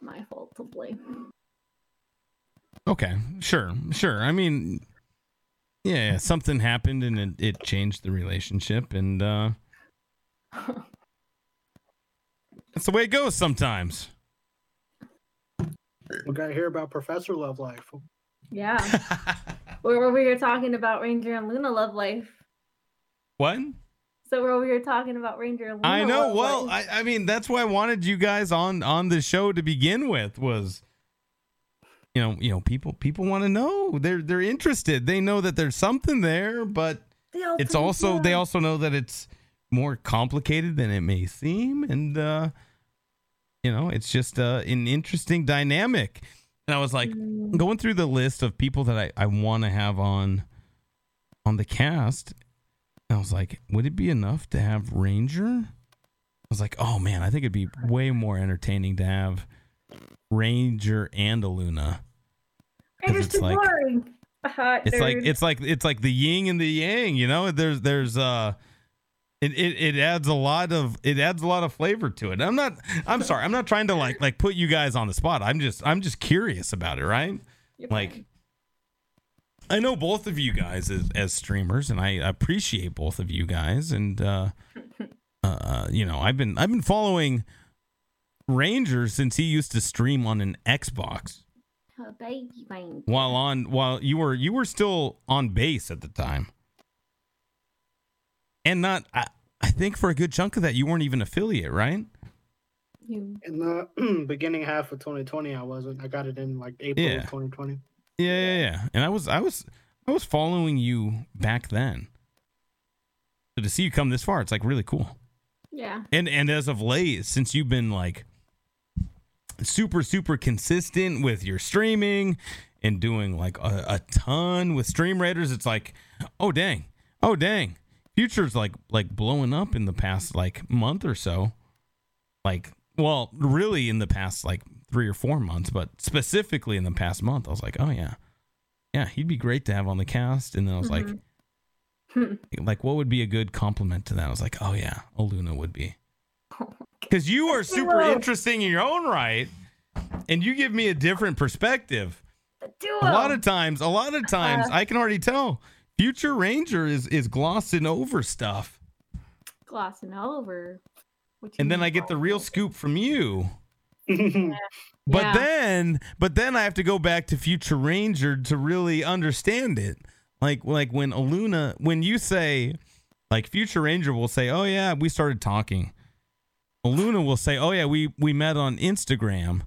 my fault to blame. Okay. Sure. Sure. I mean, yeah, something happened and it, it changed the relationship, and uh, that's the way it goes sometimes. We gotta hear about Professor Love Life. yeah, [LAUGHS] we're over here talking about Ranger and Luna love life. what? So we're over here talking about Ranger and Luna. I know. love Well, life. I, I mean, that's why I wanted you guys on on the show to begin with. Was you know, you know, people people want to know. They're they're interested. They know that there's something there, but it's also they also know that it's more complicated than it may seem, and uh, you know, it's just uh, an interesting dynamic. And I was like Mm, going through the list of people that I I want to have on on the cast. And I was like, would it be enough to have Ranger? I was like, oh man, I think it'd be way more entertaining to have Ranger and Eluna. It's like-. Hot It's like it's like it's like the yin and the yang, you know. There's there's uh it, it, it adds a lot of it adds a lot of flavor to it. I'm not I'm sorry, I'm not trying to like like put you guys on the spot. I'm just I'm just curious about it, right? You're like fine. I know both of you guys as, as streamers, and I appreciate both of you guys. And uh, [LAUGHS] uh, you know, I've been I've been following Ranger since he used to stream on an Xbox Baby Ranger. while on while you were you were still on base at the time, and not I, I think for a good chunk of that you weren't even affiliate, right? You In the [CLEARS THROAT] beginning half of 2020, I wasn't. I got it in like April Yeah. of 2020. Yeah, yeah, yeah. And I was I was I was following you back then. So to see you come this far, it's like really cool. yeah. And and as of late, since you've been like super super consistent with your streaming and doing like a, a ton with Stream Raiders, it's like, oh dang, oh dang, Future's like like blowing up in the past like month or so. Like, well, really in the past like three or four months, but specifically in the past month, I was like, oh yeah, yeah, he'd be great to have on the cast. And then I was like, Mhm. [LAUGHS] like what would be a good compliment to that? I was like, oh yeah, Eluna would be because you are super interesting in your own right, and you give me a different perspective. A lot of times, a lot of times, Uh. I can already tell. Future Ranger is is glossing over stuff, glossing over. And then I get the real scoop from you. [LAUGHS] But Yeah. then, but then I have to go back to Future Ranger to really understand it. Like, like when Eluna, when you say, like Future Ranger will say, "Oh yeah, we started talking." Eluna will say, "Oh yeah, we we met on Instagram,"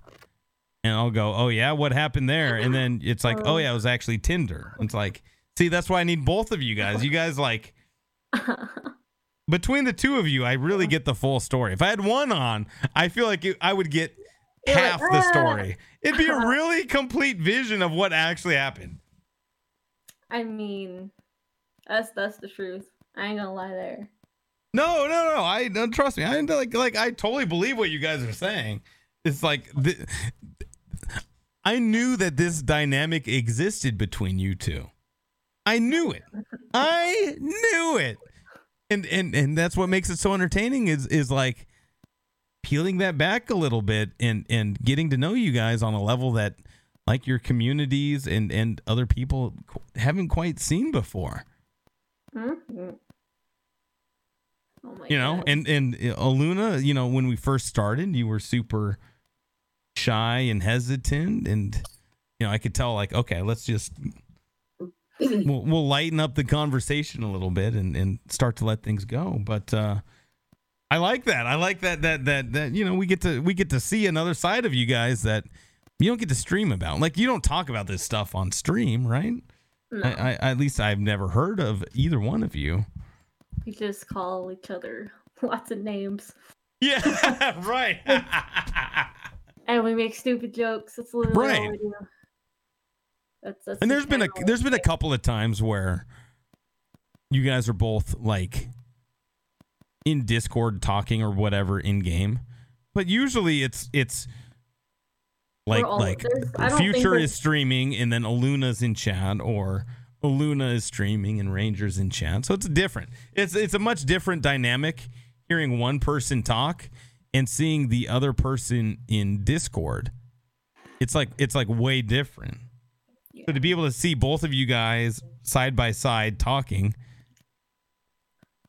and I'll go, "Oh yeah, what happened there?" And then it's like, "Oh yeah, it was actually Tinder." It's like, see, that's why I need both of you guys. You guys like [LAUGHS] between the two of you, I really get the full story. If I had one on, I feel like it, I would get half the "Ah." story. It'd be a [LAUGHS] really complete vision of what actually happened. I mean, that's that's the truth. I ain't gonna lie there. No, no, no. I don't trust me. I like like I totally believe what you guys are saying. It's like I knew that this dynamic existed between you two. I knew it. I knew it. And and and that's what makes it so entertaining is is like peeling that back a little bit and and getting to know you guys on a level that like your communities and and other people haven't quite seen before. Mhm. Oh my you know God. and and uh, eluna you know when we first started you were super shy and hesitant and you know i could tell like okay let's just [LAUGHS] we'll, we'll lighten up the conversation a little bit and and start to let things go but uh i like that i like that that that that you know we get to we get to see another side of you guys that you don't get to stream about. Like you don't talk about this stuff on stream, right? No, I, I, at least I've never heard of either one of you. We just call each other [LAUGHS] lots of names, Yeah, [LAUGHS] right. [LAUGHS] and we make stupid jokes. That's literally Right. all we do. That's, that's and there's been a there's been a couple of times where you guys are both like in Discord talking or whatever in game, but usually it's it's like all- like there's- I don't think Future is streaming and then Eluna's in chat or Eluna is streaming and Ranger's in chat. So it's different. It's it's a much different dynamic hearing one person talk and seeing the other person in Discord. It's like it's like way different. Yeah. So to be able to see both of you guys side by side talking,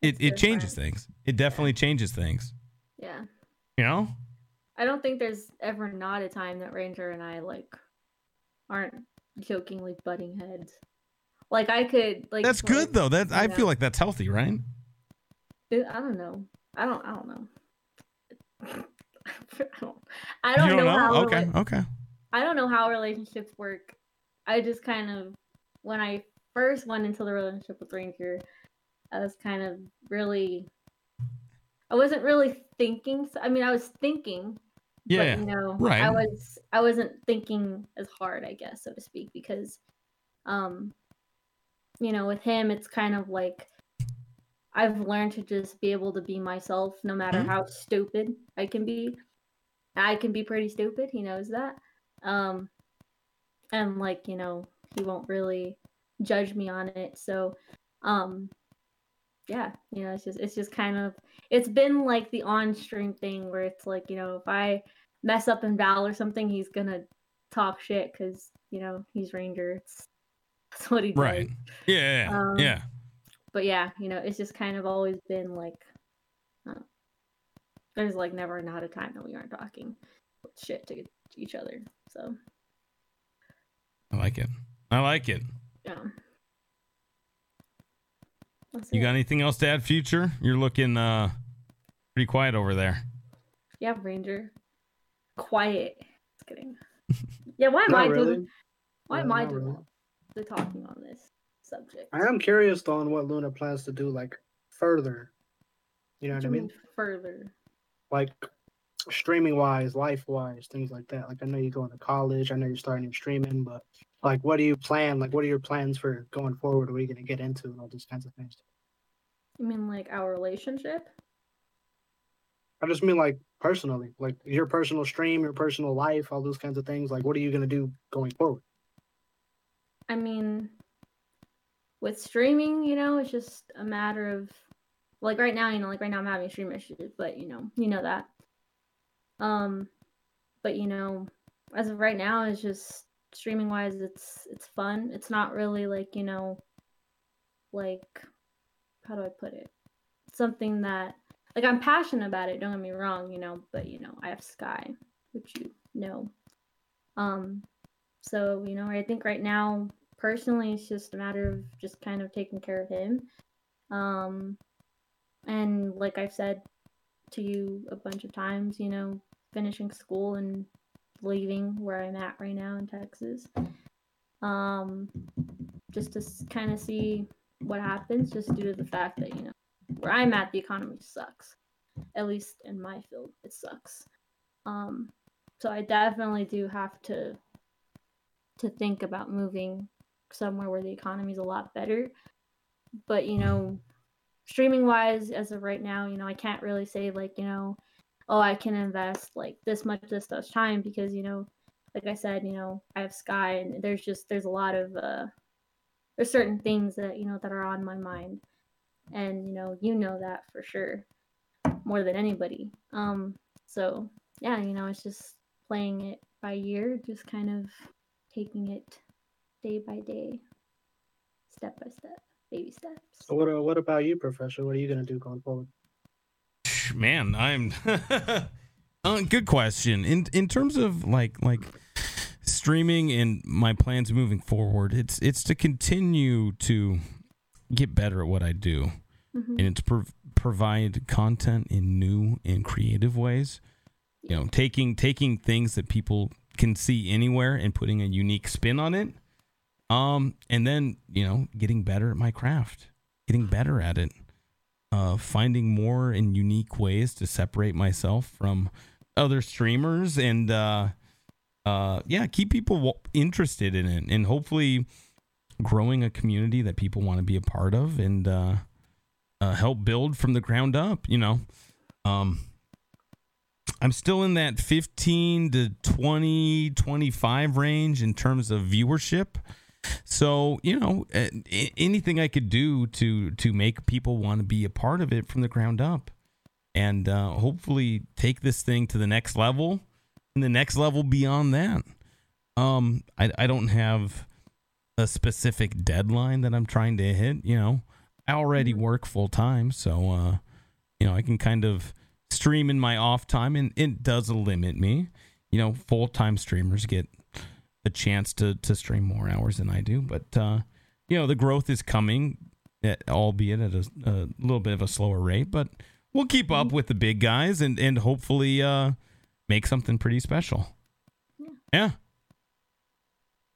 it, it changes things. It definitely changes things. Yeah. You know? I don't think there's ever not a time that Ranger and I like aren't jokingly butting heads. Like I could like That's good though. That I yeah. feel like that's healthy, right? I don't know. I don't I don't know. [LAUGHS] I don't I don't, don't know, know? how okay, rela- okay. I don't know how relationships work. I just kind of when I first went into the relationship with Ranger, I was kind of really I wasn't really thinking. So, I mean, I was thinking, Yeah. but you know right. i was i wasn't thinking as hard i guess so to speak because um you know with him it's kind of like i've learned to just be able to be myself no matter Mhm. how stupid i can be. I can be pretty stupid he knows that. Um and like you know he won't really judge me on it so um yeah you know it's just it's just kind of it's been like the on stream thing where it's like you know if i mess up in val or something he's gonna talk shit because you know he's ranger. It's that's what he does Right. Yeah. Yeah. Um, yeah. but yeah you know it's just kind of always been like uh, there's like never not a time that we aren't talking shit to each other so I like it. I like it. yeah That's You it. got anything else to add, future? You're looking uh pretty quiet over there. yeah ranger quiet just kidding [LAUGHS] yeah why am Not i really. doing why Yeah, am i doing really. The talking on this subject I am curious on what Eluna plans to do like further. You know What what I mean? mean further Like streaming wise, life wise, things like that. Like I know you're going to college, I know you're starting your streaming, but like what do you plan? Like what are your plans for going forward? What are you gonna get into and all these kinds of things? you mean like our relationship I just mean like personally, like your personal stream, your personal life, all those kinds of things. Like what are you gonna do going forward? I mean, with streaming, you know, it's just a matter of like right now, you know, like right now I'm having stream issues, but you know, you know that. Um, but you know, as of right now, it's just streaming wise, it's it's fun. It's not really like you know, like how do I put it? Something that like I'm passionate about it. Don't get me wrong, you know, but you know, I have Sky, which you know. Um, so, you know, I think right now, personally, it's just a matter of just kind of taking care of him. Um, and like I've said to you a bunch of times, you know, finishing school and leaving where I'm at right now in Texas. Um, just to kind of see what happens, just due to the fact that, you know, where I'm at, the economy sucks. At least in my field, it sucks. Um, so I definitely do have to to think about moving somewhere where the economy is a lot better. But you know, streaming wise, as of right now, you know, I can't really say like you know, oh, I can invest like this much this much time because you know, like I said, you know, I have Sky and there's just there's a lot of uh, there's certain things that you know that are on my mind, and you know, you know that for sure more than anybody. Um, so yeah, you know, it's just playing it by year, just kind of taking it day by day, step by step, baby steps. So what uh, what about you, Professor? What are you gonna do going forward? Man, I'm [LAUGHS] uh, good question. In in terms of like like streaming and my plans moving forward, it's it's to continue to get better at what I do. Mhm. and it's prov- provide content in new and creative ways you know taking taking things that people can see anywhere and putting a unique spin on it. Um, and then you know, getting better at my craft, getting better at it, uh, finding more and unique ways to separate myself from other streamers, and uh, uh, yeah, keep people interested in it, and hopefully growing a community that people want to be a part of, and uh, uh, help build from the ground up. You know, um, I'm still in that 15 to 20, 25 range in terms of viewership. So you know, anything I could do to to make people want to be a part of it from the ground up, and uh, hopefully take this thing to the next level, and the next level beyond that. Um, I I don't have a specific deadline that I'm trying to hit. You know, I already work full time, so uh, you know I can kind of stream in my off time, and it does limit me. You know, full time streamers get a chance to to stream more hours than I do, but uh, you know the growth is coming, eh, albeit at a, a little bit of a slower rate. But we'll keep up with the big guys and and hopefully uh, make something pretty special. Yeah,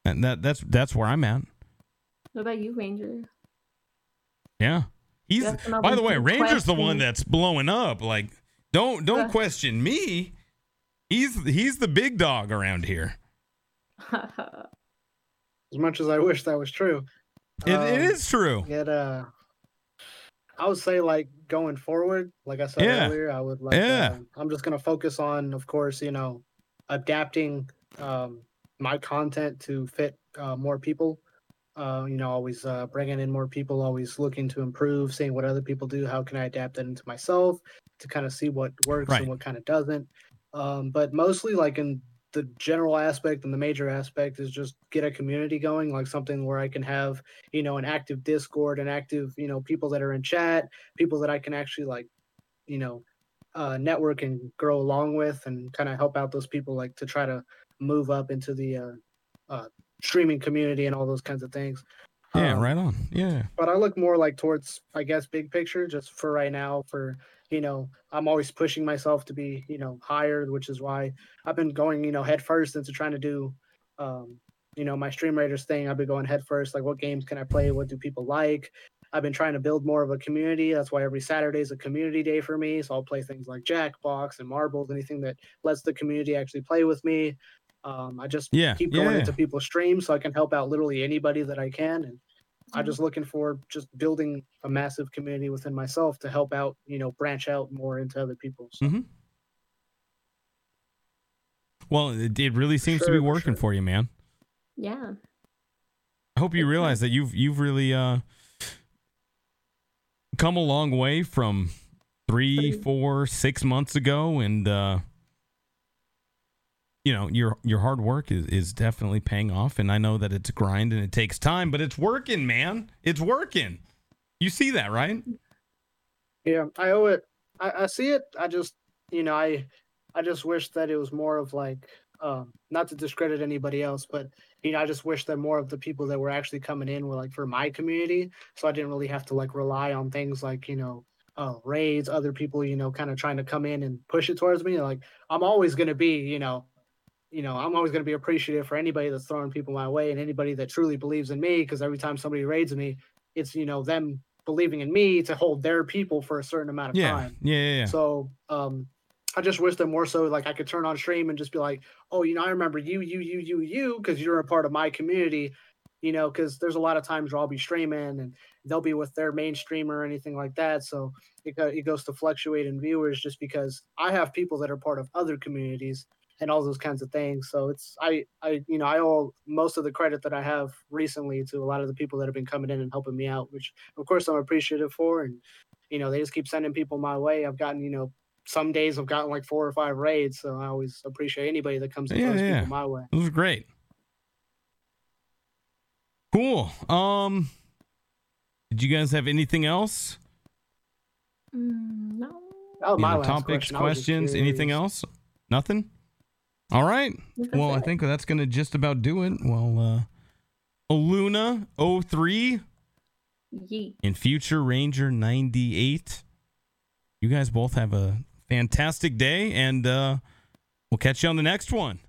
and that that's that's where I'm at. What about you, Ranger? Yeah. He's You have to know by the way, Ranger's the one that's blowing up. Like, don't don't Yeah. question me. He's he's the big dog around here. [LAUGHS] As much as I wish that was true. It, it Um, is true. It uh, I would say like going forward, like I said Yeah. earlier, I would like. Yeah. uh, I'm just gonna focus on, of course, you know, adapting um my content to fit uh, more people. Uh, you know, always uh, bringing in more people, always looking to improve, seeing what other people do. How can I adapt that into myself to kind of see what works Right. and what kind of doesn't. Um, but mostly, like in the general aspect and the major aspect, is just get a community going, like something where I can have you know an active Discord, an active you know people that are in chat, people that I can actually like, you know, uh, network and grow along with, and kind of help out those people, like to try to move up into the uh, uh, streaming community and all those kinds of things. Yeah, Um, right on. Yeah. but I look more like towards, I guess, big picture, just for right now. For you know, I'm always pushing myself to be, you know, higher, which is why I've been going, you know, head first into trying to do, um, you know, my Stream Raiders thing. I've been going head first, like what games can I play? What do people like? I've been trying to build more of a community. That's why every Saturday is a community day for me. So I'll play things like Jackbox and marbles, anything that lets the community actually play with me. Um, I just Yeah. keep going yeah. into people's streams so I can help out literally anybody that I can. And I'm just looking for just building a massive community within myself to help out, you know, branch out more into other people. So, Mhm. Well, it, it really seems to sure, be for working sure. for you, man. yeah. I hope you realize that you've you've really uh come a long way from three, Three. four, six months ago, and uh you know your your hard work is is definitely paying off. And I know that it's grind and it takes time, but it's working, man. It's working. You see that, right? yeah, I owe it. I, I see it. I just, you know, I, I just wish that it was more of like, um, not to discredit anybody else, but you know, I just wish that more of the people that were actually coming in were like for my community, so I didn't really have to like rely on things like you know, uh, raids, other people, you know, kind of trying to come in and push it towards me. Like I'm always gonna be, you know, you know, I'm always going to be appreciative for anybody that's throwing people my way and anybody that truly believes in me. Because every time somebody raids me, it's you know them believing in me to hold their people for a certain amount of Yeah. time. Yeah, yeah, yeah. So um, I just wish that more so like I could turn on stream and just be like, oh, you know, I remember you, you, you, you, you, because you're a part of my community. You know, because there's a lot of times where I'll be streaming and they'll be with their main streamer or anything like that. So it, it goes to fluctuate in viewers just because I have people that are part of other communities and all those kinds of things. So it's I I you know I owe most of the credit that I have recently to a lot of the people that have been coming in and helping me out, which of course I'm appreciative for. And you know they just keep sending people my way. I've gotten you know some days I've gotten like four or five raids, so I always appreciate anybody that comes and Yeah, throws yeah. people my way. It was great. Cool. Um did you guys have anything else? Mm, no. That was You my last topics, question. I questions, anything else? Nothing? All right. Well, I think that's going to just about do it. Well, uh Luna 03 Yeet. and Future Ranger 98. You guys both have a fantastic day and uh we'll catch you on the next one.